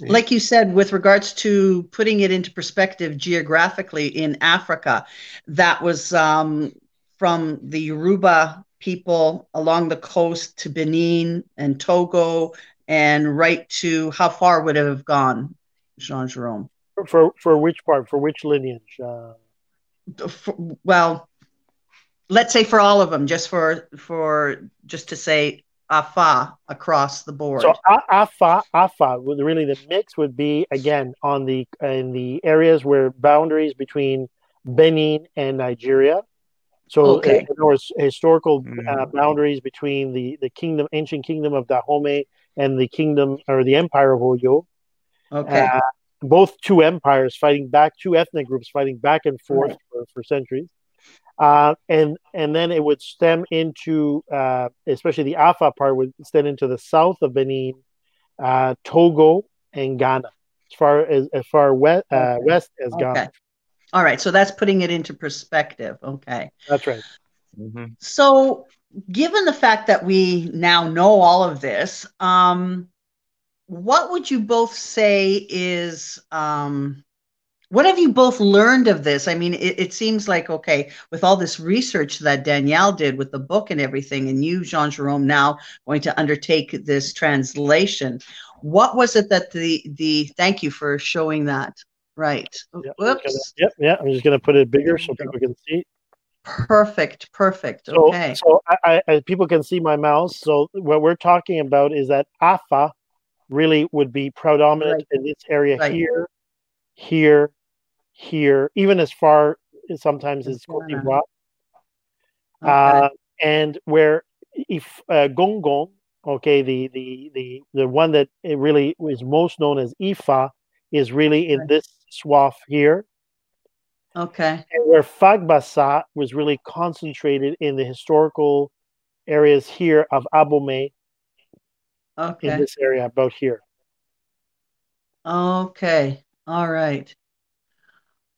like you said, with regards to putting it into perspective geographically in Africa, that was um, from the Yoruba people along the coast to Benin and Togo and right to how far would it have gone, Jean Jerome? For for which part? For which lineage? Uh... For, well, let's say for all of them, just for for just to say afa across the board. So afa afa would really the mix would be again on the in the areas where boundaries between Benin and Nigeria. So okay. there was historical mm. uh, boundaries between the the kingdom, ancient kingdom of Dahomey and the kingdom or the empire of Oyo. Okay. Uh, both two empires fighting back, two ethnic groups fighting back and forth right. for, for centuries. Uh, and and then it would stem into, uh, especially the Afa part would stem into the south of Benin, uh, Togo, and Ghana, as far as as far west, uh, okay. west as okay. Ghana. All right, so that's putting it into perspective. Okay, that's right. Mm-hmm. So given the fact that we now know all of this, um, what would you both say is um, what have you both learned of this? I mean, it, it, seems like okay, with all this research that Danielle did with the book and everything, and you, Jean Jerome, now going to undertake this translation. What was it that the the thank you for showing that right? Yep, Whoops. Yep, yeah. I'm just gonna put it bigger so people can see. Perfect, perfect. So, okay. So I, I, people can see my mouse. So what we're talking about is that AFA really would be predominant right. in this area right. here, here, here, even as far sometimes as Cote d'Ivoire. Okay. Uh, and where if uh, Gongon, okay, the, the the the one that it really is most known as Ifa, is really in Right. this swath here, okay. and where Fagbasa was really concentrated in the historical areas here of Abomey in Okay. this area about here. Okay. All right.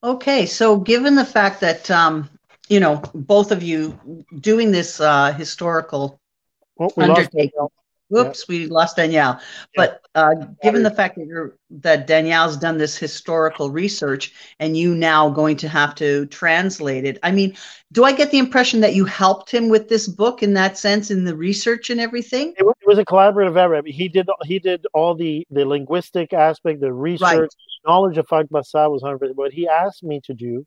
Okay. So, given the fact that, um, you know, both of you doing this uh, historical Oh, we undertaking. Whoops, we lost Danielle. But uh, given the fact that you're that Danielle's done this historical research and you now going to have to translate it, I mean, do I get the impression that you helped him with this book in that sense in the research and everything? It, wa- it was a collaborative effort. He did he did all the the linguistic aspect, the research, knowledge of Fagbasa was hundred percent. What he asked me to do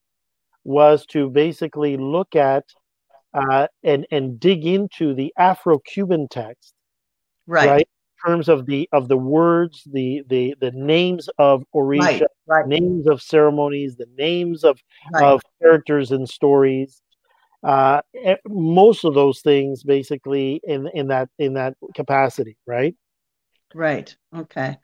was to basically look at uh, and and dig into the Afro-Cuban text, Right. right? In terms of the of the words, the the the names of Orisha, Right. Right. names of ceremonies, the names of of characters and stories. Uh, eh, most of those things, basically, in in that in that capacity, right? Right. Okay.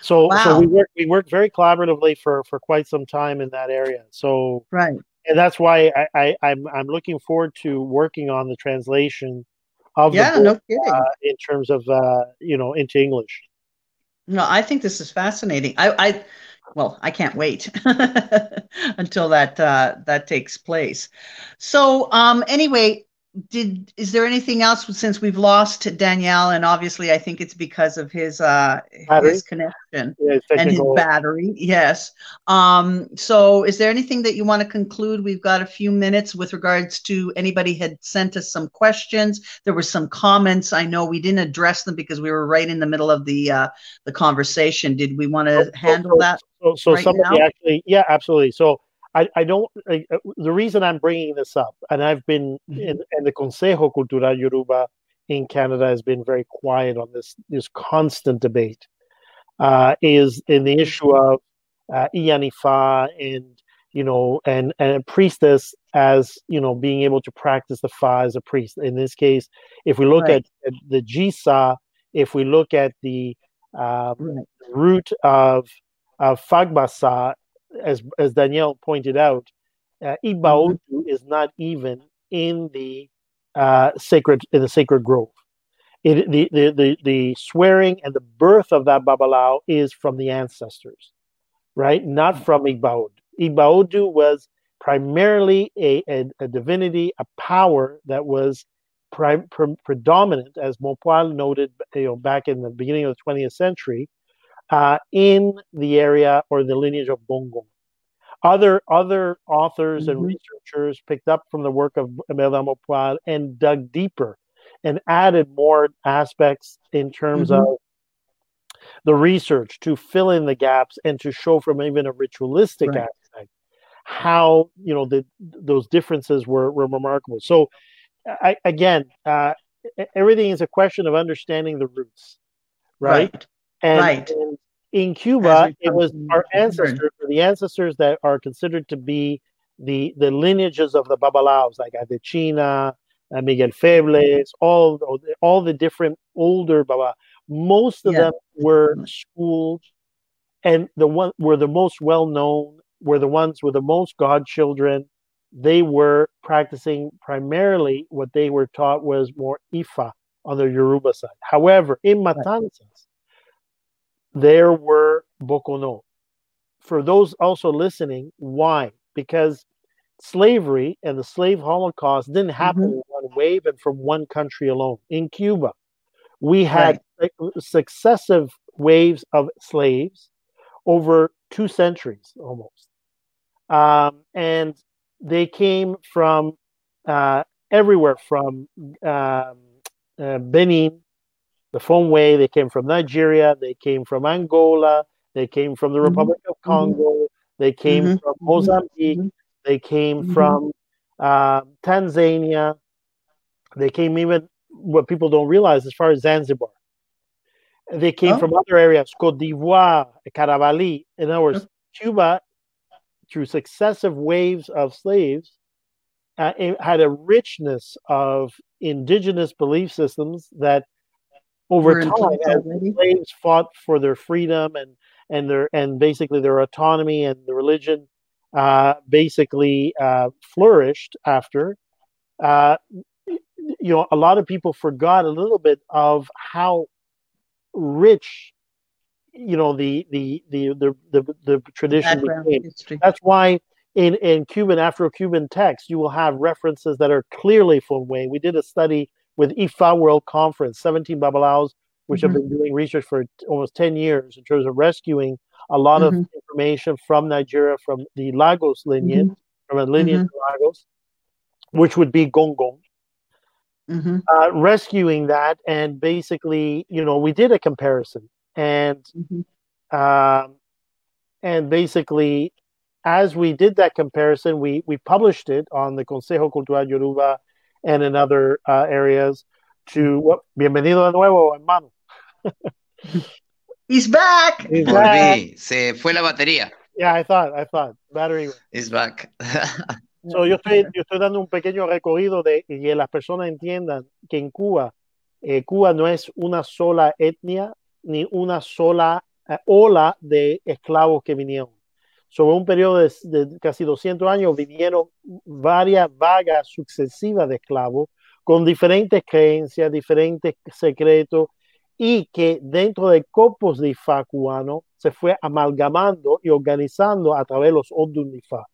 So, Wow. so we work we worked very collaboratively for for quite some time in that area. So, Right. and that's why I, I I'm I'm looking forward to working on the translation of Yeah. the No kidding. uh, in terms of uh, you know into English. No, I think this is fascinating. I, I, well, I can't wait [laughs] until that uh, that takes place. So, um, anyway, did is there anything else since we've lost Danielle? And obviously, I think it's because of his uh, Battery? his connection Yeah, and his battery. Yes. Um, so, is there anything that you want to conclude? We've got a few minutes with regards to anybody had sent us some questions. There were some comments. I know we didn't address them because we were right in the middle of the uh, the conversation. Did we want to So- handle so- that? So, so right somebody now? actually, yeah, absolutely. So, I, I don't. I, uh, the reason I'm bringing this up, and I've been Mhm. in, and the Consejo Cultural Yoruba in Canada has been very quiet on this this constant debate, uh, is in the issue of uh, Iyanifa and you know and and a priestess as you know being able to practice the fa as a priest. In this case, if we look Right. at, at the Jisa, if we look at the um, Right. root of of Fagbasa, as as Danielle pointed out, uh, Igbaodu is not even in the uh, sacred in the sacred grove. It, the, the the the swearing and the birth of that babalao is from the ancestors, right? Not from Igbaodu. Igbaodu was primarily a, a, a divinity, a power that was pre- predominant, as Maupoil noted, you know, back in the beginning of the 20th century, uh, in the area or the lineage of Bongo. Other other authors and Mhm. researchers picked up from the work of Imelda Maupoil and dug deeper and added more aspects in terms Mhm. of the research to fill in the gaps and to show from even a ritualistic Right. aspect how you know the those differences were, were remarkable. So I, again, uh, everything is a question of understanding the roots, right? Right. And, Right. and in Cuba, it was our ancestors, the ancestors that are considered to be the the lineages of the Babalaos, like Adechina, uh, Miguel Febles, all all the different older Baba. Most of Yeah. them were schooled, and the one were the most well known, were the ones with the most godchildren. They were practicing primarily what they were taught was more Ifa on the Yoruba side. However, in Matanzas, there were Bokono. For those also listening, why? Because slavery and the slave holocaust didn't happen in one wave and from one country alone. In Cuba, we had successive waves of slaves over two centuries almost. Um, and they came from uh, everywhere from um, uh, Benin, the Fongway, they came from Nigeria, they came from Angola, they came from the Mhm. Republic of Congo, they came Mhm. from Mozambique, Mhm. they came Mhm. from uh, Tanzania, they came even what people don't realize as far as Zanzibar. They came Oh. from other areas, Cote d'Ivoire, Carabali. In other words, Cuba, through successive waves of slaves, uh, had a richness of indigenous belief systems that over We're time as slaves fought for their freedom and and their and basically their autonomy and the religion uh, basically uh, flourished after uh, you know a lot of people forgot a little bit of how rich you know the the the the the, the tradition Background became history. that's why in in Cuban Afro-Cuban texts you will have references that are clearly from Wayne. We did a study with IFA World Conference, 17 Babalaos, which have been doing research for almost 10 years in terms of rescuing a lot of Mhm. information from Nigeria from the Lagos lineage, from a lineage of Lagos, which would be Gongong. hmm Uh, rescuing that and basically, you know, we did a comparison and hmm um, and basically, as we did that comparison, we we published it on the Consejo Cultural Yoruba and in other uh, areas. To? Bienvenido de nuevo, hermano. He's back. He's back. Volví, se fue la batería. Yeah, I thought, I thought battery. It's back. [laughs] So, yo estoy yo estoy dando un pequeño recorrido de que las personas entiendan que en Cuba, eh, Cuba no es una sola etnia ni una sola eh, ola de esclavos que vinieron. Sobre un periodo de, de casi 200 años vinieron varias vagas sucesivas de esclavos con diferentes creencias, diferentes secretos y que dentro del corpus de Ifá cubano se fue amalgamando y organizando a través de los Odun Ifá.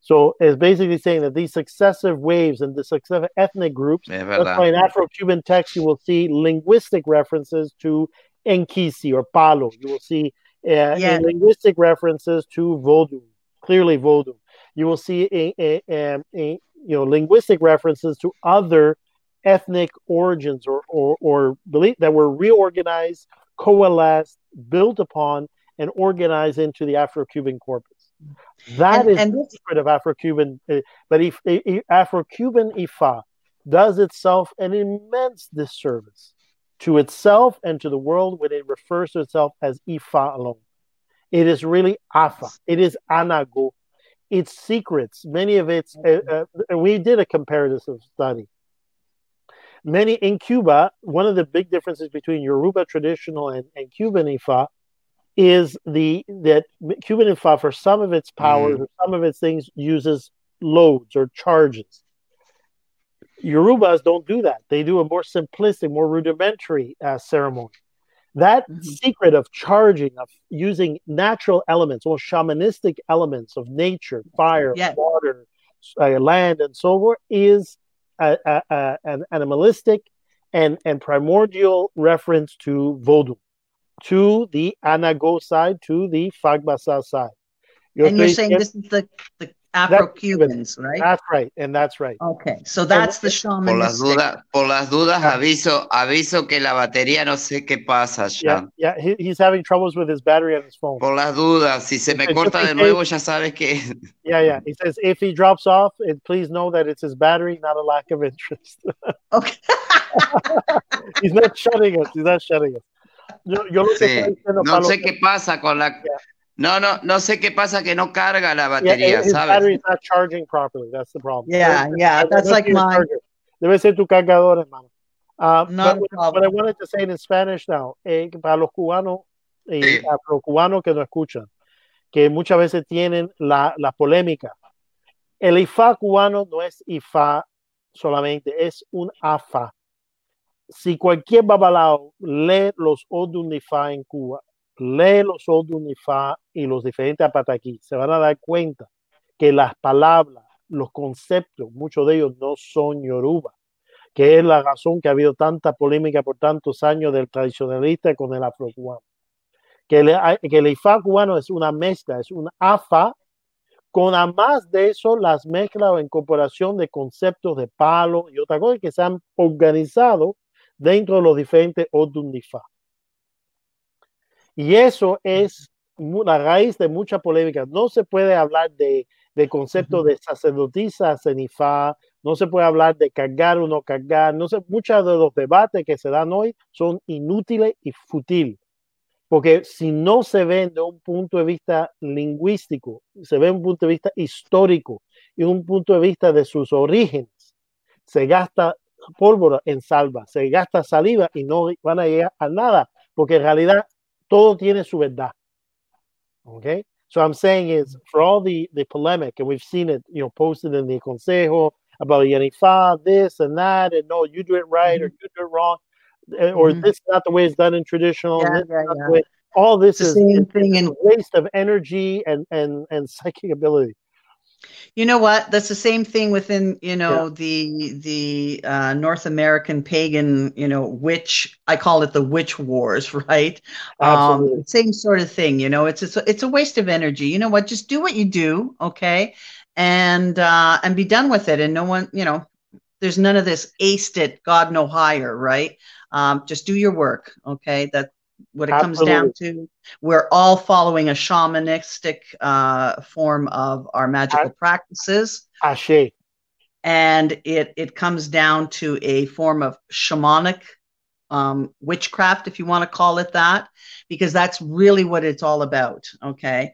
So it's basically saying that these successive waves and the successive ethnic groups that's why in. Afro-Cuban text you will see linguistic references to Enkisi or Palo. You will see uh, Yeah. linguistic references to Vodou, clearly Vodou. You will see a, a, a- a- you know linguistic references to other ethnic origins or or, or belief that were reorganized, coalesced, built upon, and organized into the Afro-Cuban corpus. That And- is and the secret of Afro-Cuban. uh, but if, i- i- Afro-Cuban Ifa does itself an immense disservice to itself and to the world when it refers to itself as Ifa alone. It is really Afa. It is Anago. Its secrets, many of its, uh, uh, we did a comparative study. Many in Cuba, one of the big differences between Yoruba traditional and, and Cuban Ifa is the that Cuban Ifa, for some of its powers or some of its things, uses loads or charges. Yorubas don't do that. They do a more simplistic, more rudimentary uh, ceremony. That Mhm. secret of charging, of using natural elements or shamanistic elements of nature, fire, Yeah. water, uh, land, and so forth, is a, a, a, an animalistic and, and primordial reference to Vodou, to the Anago side, to the Fagbasa side. Yo and you're saying this is the, the Afro-Cubans, right? That's right, and that's right. Okay, so that's the Por las shamanistic. dudas, por las dudas aviso, aviso que la batería no sé qué pasa Yeah, yeah, he, he's having troubles with his battery on his phone. Por las dudas, si se me Just corta in de nuevo, ya sabes que [laughs] Yeah, yeah. He says if he drops off, it, please know that it's his battery, not a lack of interest. [laughs] Okay. [laughs] he's not shutting us. He's not shutting us. Yo, yo lo que Sí, estoy diciendo, no Pablo, sé qué pasa con la. No, no, no sé qué pasa que no carga la yeah, batería, his ¿sabes? battery is not charging properly. That's the problem. Yeah, yeah, Debe that's ser like charger. Debe ser tu cargador, hermano. Uh, but problem. I wanted to say in Spanish now, eh, para los cubanos y Sí. afrocubanos que nos escuchan, que muchas veces tienen la, la polémica. El IFA cubano no es IFA solamente, es un AFA. Si cualquier babalao lee los Odun IFA en Cuba, lee los Odun IFA y los diferentes apataquí, se van a dar cuenta que las palabras, los conceptos, muchos de ellos no son yoruba, que es la razón que ha habido tanta polémica por tantos años del tradicionalista con el afrocubano. Que el, que el IFA cubano es una mezcla, es un AFA, con además de eso las mezclas o incorporación de conceptos de palo y otra cosa que se han organizado dentro de los diferentes Odun Ifa. Y eso es la raíz de mucha polémica. No se puede hablar de, de conceptos de sacerdotisas en Ifá, no se puede hablar de cargar o no cargar, no sé, muchos de los debates que se dan hoy son inútiles y fútiles. Porque si no se ven de un punto de vista lingüístico, se ve un punto de vista histórico y un punto de vista de sus orígenes, se gasta pólvora en salva, se gasta saliva y no van a llegar a nada, porque en realidad todo tiene su verdad. Okay? So I'm saying is for all the the polemic, and we've seen it, you know, posted in the Consejo about Yanifa, this and that, and no, you do it right mm-hmm. or you do it wrong, eh, or mm-hmm. this is not the way it's done in traditional. Yeah, yeah, yeah. All this it's is the same thing in waste of energy and and and [laughs] psychic ability. You know what? That's the same thing within you know yeah. the the uh, North American pagan you know witch. I call it the witch wars, [laughs] right? Um, same sort of thing. You know, it's it's a, it's a waste of energy. You know what? Just do what you do, okay, and uh, and be done with it. And no one, you know, there's none of this aced it, God no higher, right? Um, just do your work, okay? That what it Absolutely. comes down to. We're all following a shamanistic uh, form of our magical practices. Ashe. And it it comes down to a form of shamanic um, witchcraft, if you want to call it that, because that's really what it's all about. Okay.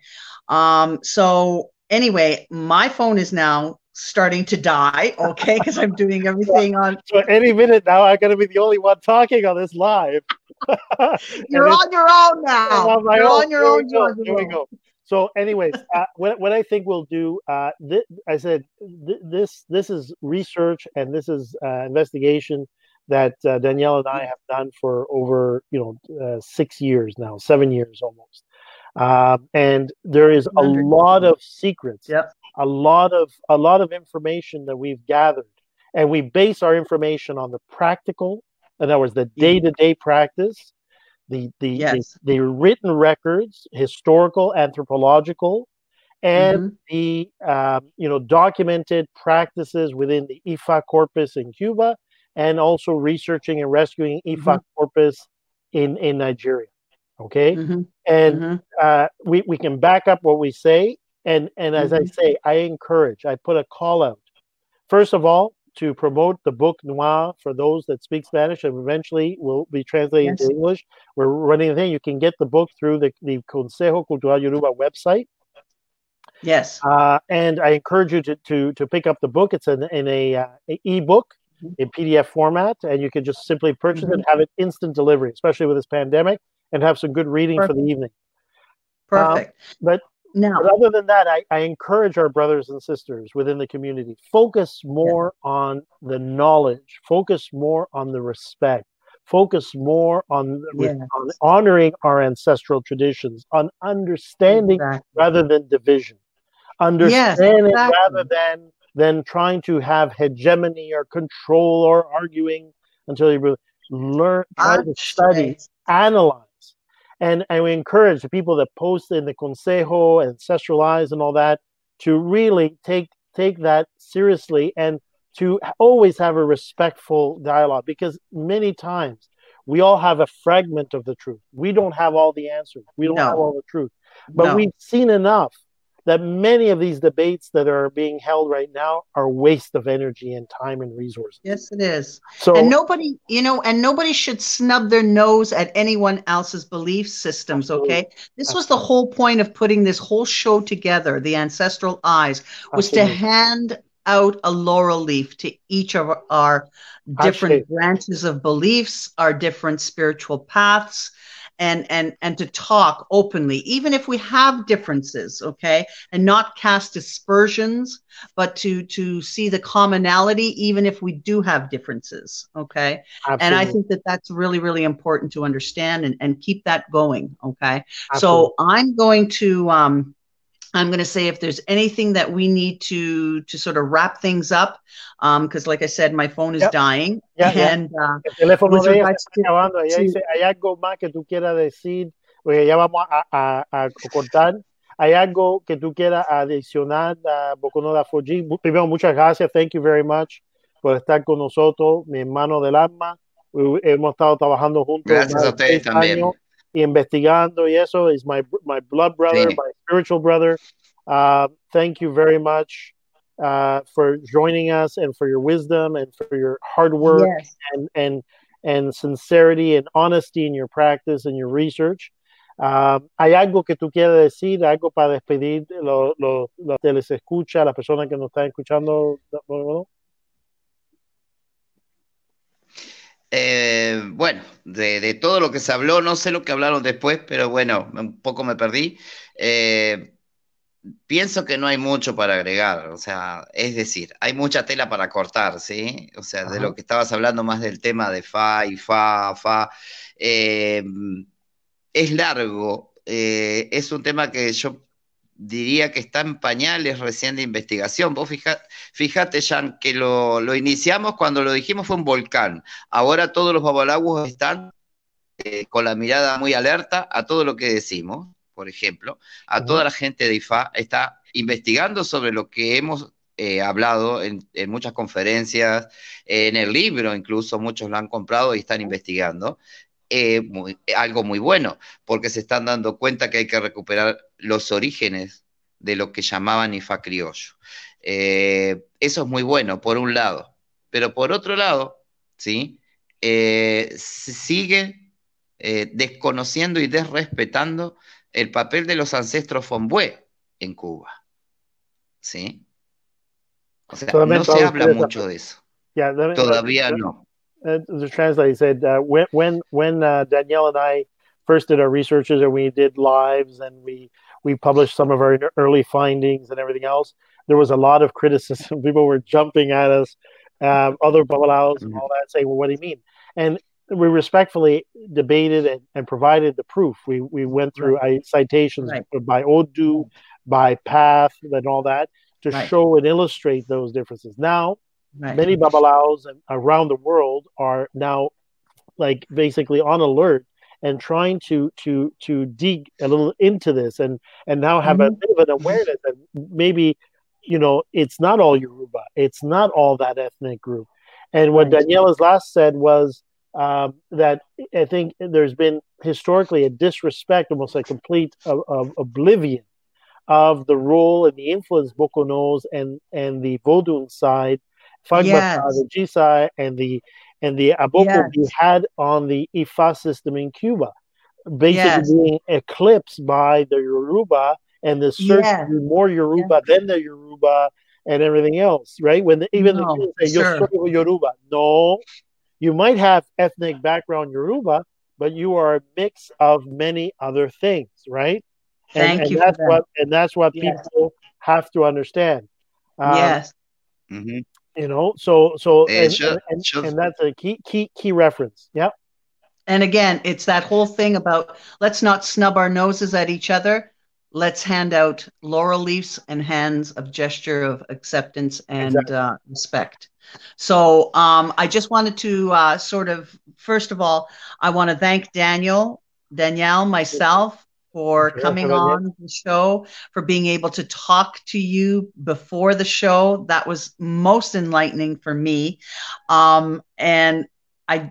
Um, so anyway, my phone is now starting to die. Okay, because I'm doing everything [laughs] on. So any minute now, I'm going to be the only one talking on this live. [laughs] You're on your own now. On You're own. on your own. Here we go. So, anyways, uh, what, what I think we'll do, uh, th- I said th- this this is research and this is uh, investigation that uh, Danielle and I have done for over you know uh, six years now, seven years almost. Um, and there is a lot of secrets, yep. a lot of a lot of information that we've gathered, and we base our information on the practical in other words, the day to day practice, the the, yes. the, the written records, historical, anthropological, and mm-hmm. the um, you know documented practices within the IFA corpus in Cuba, and also researching and rescuing IFA mm-hmm. corpus in in Nigeria. Okay, mm-hmm. and mm-hmm. uh, we we can back up what we say, and and as I mm-hmm. say, I encourage, I put a call out. First of all, to promote the book Noir for those that speak Spanish and eventually will be translated yes. into English. We're running a thing. You can get the book through the, the Consejo Cultural Yoruba website. Yes. Uh, and I encourage you to, to, to pick up the book. It's in, in a, uh, a ebook mm-hmm. in PDF format, and you can just simply purchase mm-hmm. it, have it instant delivery, especially with this pandemic, and have some good reading Perfect. for the evening. Perfect. Um, but no. But other than that, I, I, encourage our brothers and sisters within the community focus more yeah. on the knowledge, focus more on the respect, focus more on, yes. on honoring our ancestral traditions, on understanding exactly. rather than division, understanding yes, exactly. rather than than trying to have hegemony or control or arguing until you learn, try to study, analyze and and we encourage the people that post in the consejo ancestral eyes and all that to really take take that seriously and to always have a respectful dialogue because many times we all have a fragment of the truth we don't have all the answers we don't no. have all the truth but no. we've seen enough that many of these debates that are being held right now are waste of energy and time and resources. Yes, it is. So and nobody, you know, and nobody should snub their nose at anyone else's belief systems. Okay, this was the whole point of putting this whole show together. The ancestral eyes was Absolutely. to hand out a laurel leaf to each of our different Absolutely. branches of beliefs, our different spiritual paths and and and to talk openly even if we have differences okay and not cast aspersions but to to see the commonality even if we do have differences okay Absolutely. and i think that that's really really important to understand and, and keep that going okay Absolutely. so i'm going to um I'm going to say if there's anything that we need to to sort of wrap things up, because um, like I said, my phone is yep. dying. Yeah, and yeah. Uh, El teléfono de ella está acabando. Ella dice, ¿hay algo más que tú quieras decir? Porque ya vamos a, a, a cortar. ¿Hay algo que tú quieras adicionar a Bocono Dafoji? Primero, muchas gracias. Thank you very much por estar con nosotros, mi hermano del alma. Hemos estado trabajando juntos. Gracias a ustedes también. Años investigando y eso is my my blood brother, sí. my spiritual brother. Uh, thank you very much uh, for joining us and for your wisdom and for your hard work yes. and and and sincerity and honesty in your practice and your research. Um, ¿Hay algo que tú quieras decir, algo para despedir los lo, lo que les escucha, las personas que nos están escuchando? Eh, bueno, de, de, todo lo que se habló, no sé lo que hablaron después, pero bueno, un poco me perdí. Eh, pienso que no hay mucho para agregar, o sea, es decir, hay mucha tela para cortar, ¿sí? O sea, de lo que estabas hablando más del tema de fa y fa, fa, eh, es largo, es un tema que yo diría que está en pañales recién de investigación. Vos fijate, fíjate, Jan, que lo, lo, iniciamos cuando lo dijimos fue un volcán. Ahora todos los babalaguos están eh, con la mirada muy alerta a todo lo que decimos, por ejemplo. A toda la gente de IFA está investigando sobre lo que hemos eh, hablado en, en, muchas conferencias, en el libro incluso, muchos lo han comprado y están investigando. Eh, muy, algo muy bueno, porque se están dando cuenta que hay que recuperar los orígenes de lo que llamaban IFA criollo. Eh, eso es muy bueno, por un lado. Pero por otro lado, ¿sí? Eh, sigue desconociendo y desrespetando el papel de los ancestros Fonbue en Cuba. ¿Sí? O sea, no se habla mucho de eso. Todavía no. Uh, the translator said uh, when when when uh, Danielle and I first did our researches and we did lives and we we published some of our early findings and everything else. There was a lot of criticism. [laughs] People were jumping at us, um, other babalaos and all that, saying, "Well, what do you mean?" And we respectfully debated and, and provided the proof. We we went through right. citations right. by Odu, by Path, and all that to right. show and illustrate those differences. Now, many babalaos around the world are now like basically on alert and trying to to to dig a little into this and and now have mm-hmm. a bit of an awareness that maybe you know it's not all Yoruba, it's not all that ethnic group. And what right. Daniela's last said was um, that I think there's been historically a disrespect, almost a complete oblivion of the role and the influence Bokonos and and the Vodun side, Fagba yes. the G side, and the and the Aboko yes. had on the Ifa system in Cuba, basically yes. being eclipsed by the Yoruba and the search yes. to more Yoruba than the Yoruba and everything else, right? When the, even no, the kids say, sure. You're Yoruba. No, you might have ethnic background Yoruba, but you are a mix of many other things, right? Thank and, you. And that's what and that's what people have to understand. Um, yes. Mm-hmm you know so so and, should, and, and, and, that's a key key key reference. Yeah and again it's that whole thing about let's not snub our noses at each other. Let's hand out laurel leaves and hands of gesture of acceptance and exactly. uh, respect. So um, i just wanted to uh, sort of first of all i want to thank daniel danielle myself for coming on the show, for being able to talk to you before the show. That was most enlightening for me. Um, and I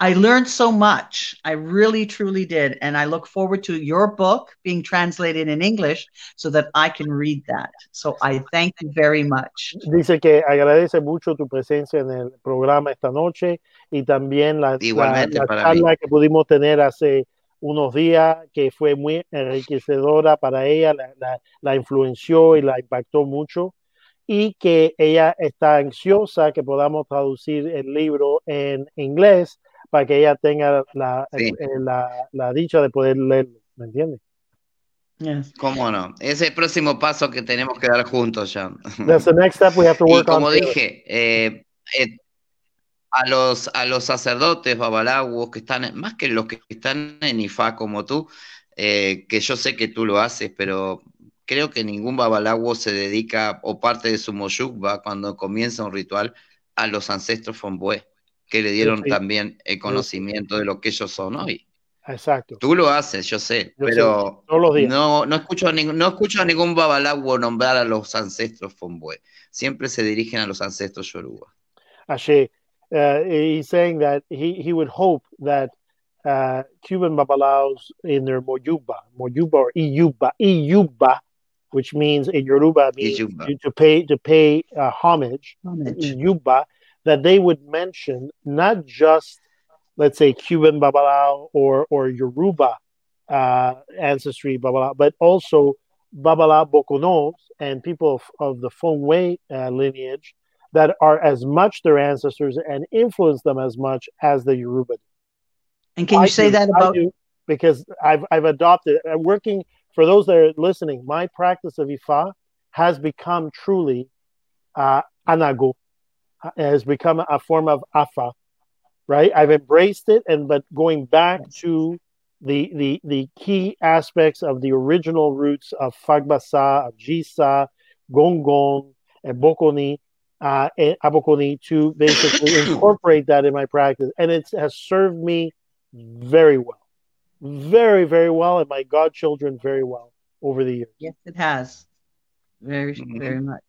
I learned so much. I really, truly did. And I look forward to your book being translated in English so that I can read that. So I thank you very much. Dice que agradece mucho tu presencia en el programa esta noche y también la, la, la charla que pudimos tener hace unos días que fue muy enriquecedora para ella, la, la, la, influenció y la impactó mucho y que ella está ansiosa que podamos traducir el libro en inglés para que ella tenga la, sí. Eh, la, la, dicha de poder leerlo, ¿me entiendes? Yes. ¿Cómo no? Es el próximo paso que tenemos que dar juntos, ya. That's the next step we have to work y como on dije, eh, eh, a los, a los sacerdotes babalaguos que están, más que los que están en IFA como tú, eh, que yo sé que tú lo haces, pero creo que ningún babalaguo se dedica o parte de su moyukba cuando comienza un ritual a los ancestros Fonbue, que le dieron sí, sí. también el conocimiento de lo que ellos son hoy. Exacto. Tú lo haces, yo sé, yo pero sé, no, no, escucho a ningún, no escucho a ningún babalaguo nombrar a los ancestros Fonbue. Siempre se dirigen a los ancestros Yoruba. Así, uh, he's saying that he, he would hope that uh, Cuban babalaos in their moyuba, moyuba or iyuba, iyuba, which means in Yoruba means to, to, pay to pay uh, homage, homage. iyuba, that they would mention not just let's say Cuban babalao or or Yoruba uh, ancestry, blah, blah, blah, but also Babala Bokonos and people of, of the Fongwei uh, lineage that are as much their ancestors and influence them as much as the Yoruba. And can you I say do, that about? because I've I've adopted uh, working for those that are listening. My practice of Ifa has become truly uh, anago, has become a form of afa, right? I've embraced it, and but going back to the the the key aspects of the original roots of fagbasa, of jisa, gongon, and bokoni, uh, and abokoni to basically [coughs] incorporate that in my practice, and it has served me very well, very very well, and my godchildren very well over the years. Yes, it has, very mm-hmm. very much.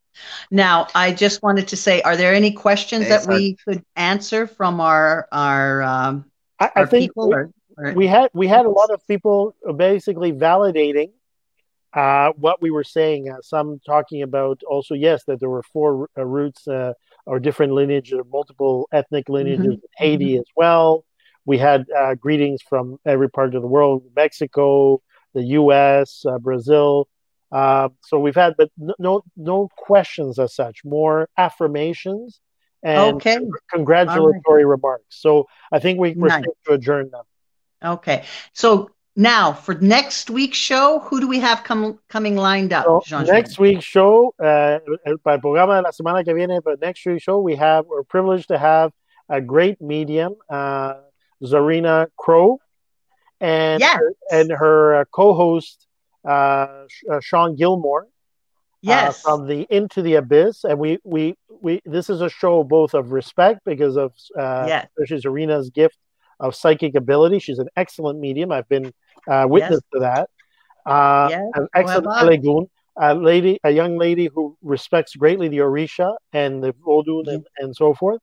Now, I just wanted to say, are there any questions that we could answer from our our um, I, I think people? We, or, or, we had we had a lot of people basically validating uh, what we were saying. Uh, some talking about also yes that there were four uh, roots uh, or different lineages, multiple ethnic lineages mm-hmm. in Haiti mm-hmm. as well. We had uh, greetings from every part of the world: Mexico, the U.S., uh, Brazil. Uh, so we've had, but no, no questions as such. More affirmations and okay. congratulatory right. remarks. So I think we, we're nice. to adjourn now. Okay. So now for next week's show, who do we have com- coming lined up? So next week's show, uh, para el programa de la semana que viene, but next week's show, we have, we're privileged to have a great medium, uh, Zarina Crow, and yes. her, and her uh, co-host uh, uh, Sean Gilmore. Uh, yes. from the Into the Abyss, and we we we this is a show both of respect because of uh, yes. she's Arena's gift of psychic ability. She's an excellent medium. I've been uh, witness yes. to that. Uh, yes. An excellent well, a lady, a young lady who respects greatly the Orisha and the Vodun mm-hmm. and, and so forth.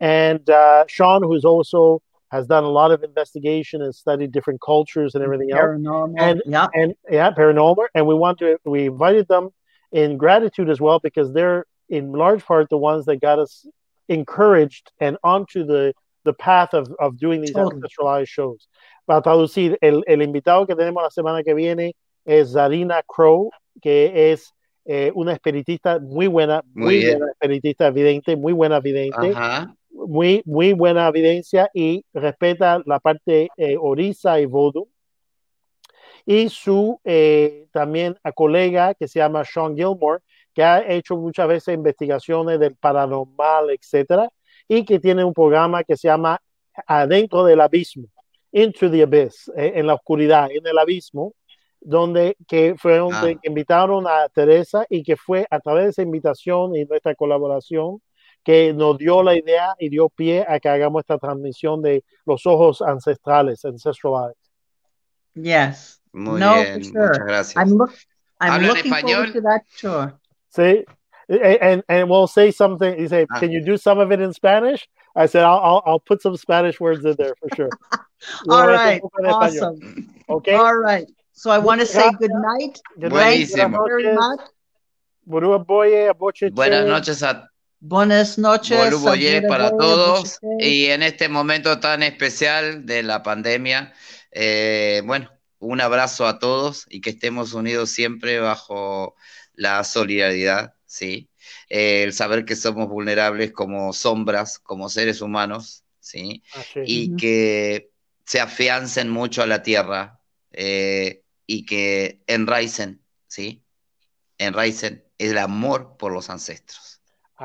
And uh, Sean, who's also has done a lot of investigation and studied different cultures and everything paranormal. else. And yeah, and yeah, paranormal. And we want to we invited them in gratitude as well because they're in large part the ones that got us encouraged and onto the the path of, of doing these totally. ancestralized shows. Para traducir, el, el invitado que tenemos la semana que viene es Zarina Crow, que es eh, una espiritista muy buena, muy, muy buena espiritista vidente, muy buena vidente. Ajá muy, muy buena evidencia y respeta la parte eh, Orisa y Vodou. Y su eh, también a colega que se llama Sean Gilmore, que ha hecho muchas veces investigaciones del paranormal, etcétera, y que tiene un programa que se llama Adentro del Abismo, Into the Abyss, eh, en la oscuridad, en el abismo, donde que fueron ah. que invitaron a Teresa y que fue a través de esa invitación y nuestra colaboración que nos dio la idea y dio pie a que hagamos esta transmisión de los ojos ancestrales, ancestral eyes. Yes. Muy no, bien, sure. muchas gracias. I'm, look, I'm looking español? forward to that tour. Sí, and and we'll say something. You say, ah. "Can you do some of it in Spanish?" I said, "I'll I'll, I'll put some Spanish words in there for sure." [laughs] All right, awesome. Okay. All right. So I want to say good night. Good night. Very much. Buenas noches a Buenas noches. para todos. Y en este momento tan especial de la pandemia, eh, bueno, un abrazo a todos y que estemos unidos siempre bajo la solidaridad, ¿sí? Eh, el saber que somos vulnerables como sombras, como seres humanos, ¿sí? Y que se afiancen mucho a la tierra eh, y que enraicen, ¿sí? Enraicen el amor por los ancestros.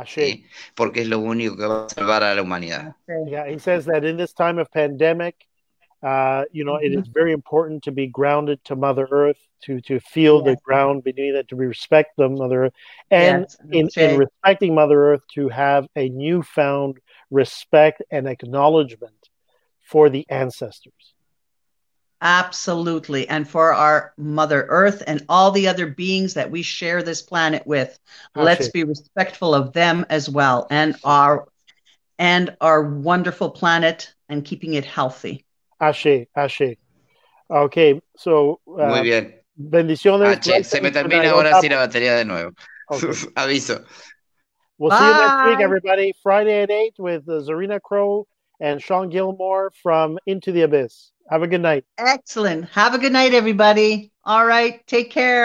Sí, porque es lo único que va a salvar a la humanidad. Yeah, he says that in this time of pandemic, uh, you know, it is very important to be grounded to Mother Earth, to to feel yeah. the ground beneath it, to respect the Mother Earth, and yes, in, in respecting Mother Earth, to have a newfound respect and acknowledgement for the ancestors. Absolutely. And for our Mother Earth and all the other beings that we share this planet with, okay. let's be respectful of them as well and our and our wonderful planet and keeping it healthy. Ashe, ashe. Okay, so uh, Muy bien. Bendiciones. H, se me termina ahora sí la batería de nuevo. Okay. [laughs] Aviso. We'll Bye. see you next week, everybody. Friday at 8 with uh, Zarina Crow and Sean Gilmore from Into the Abyss. Have a good night. Excellent. Have a good night, everybody. All right. Take care.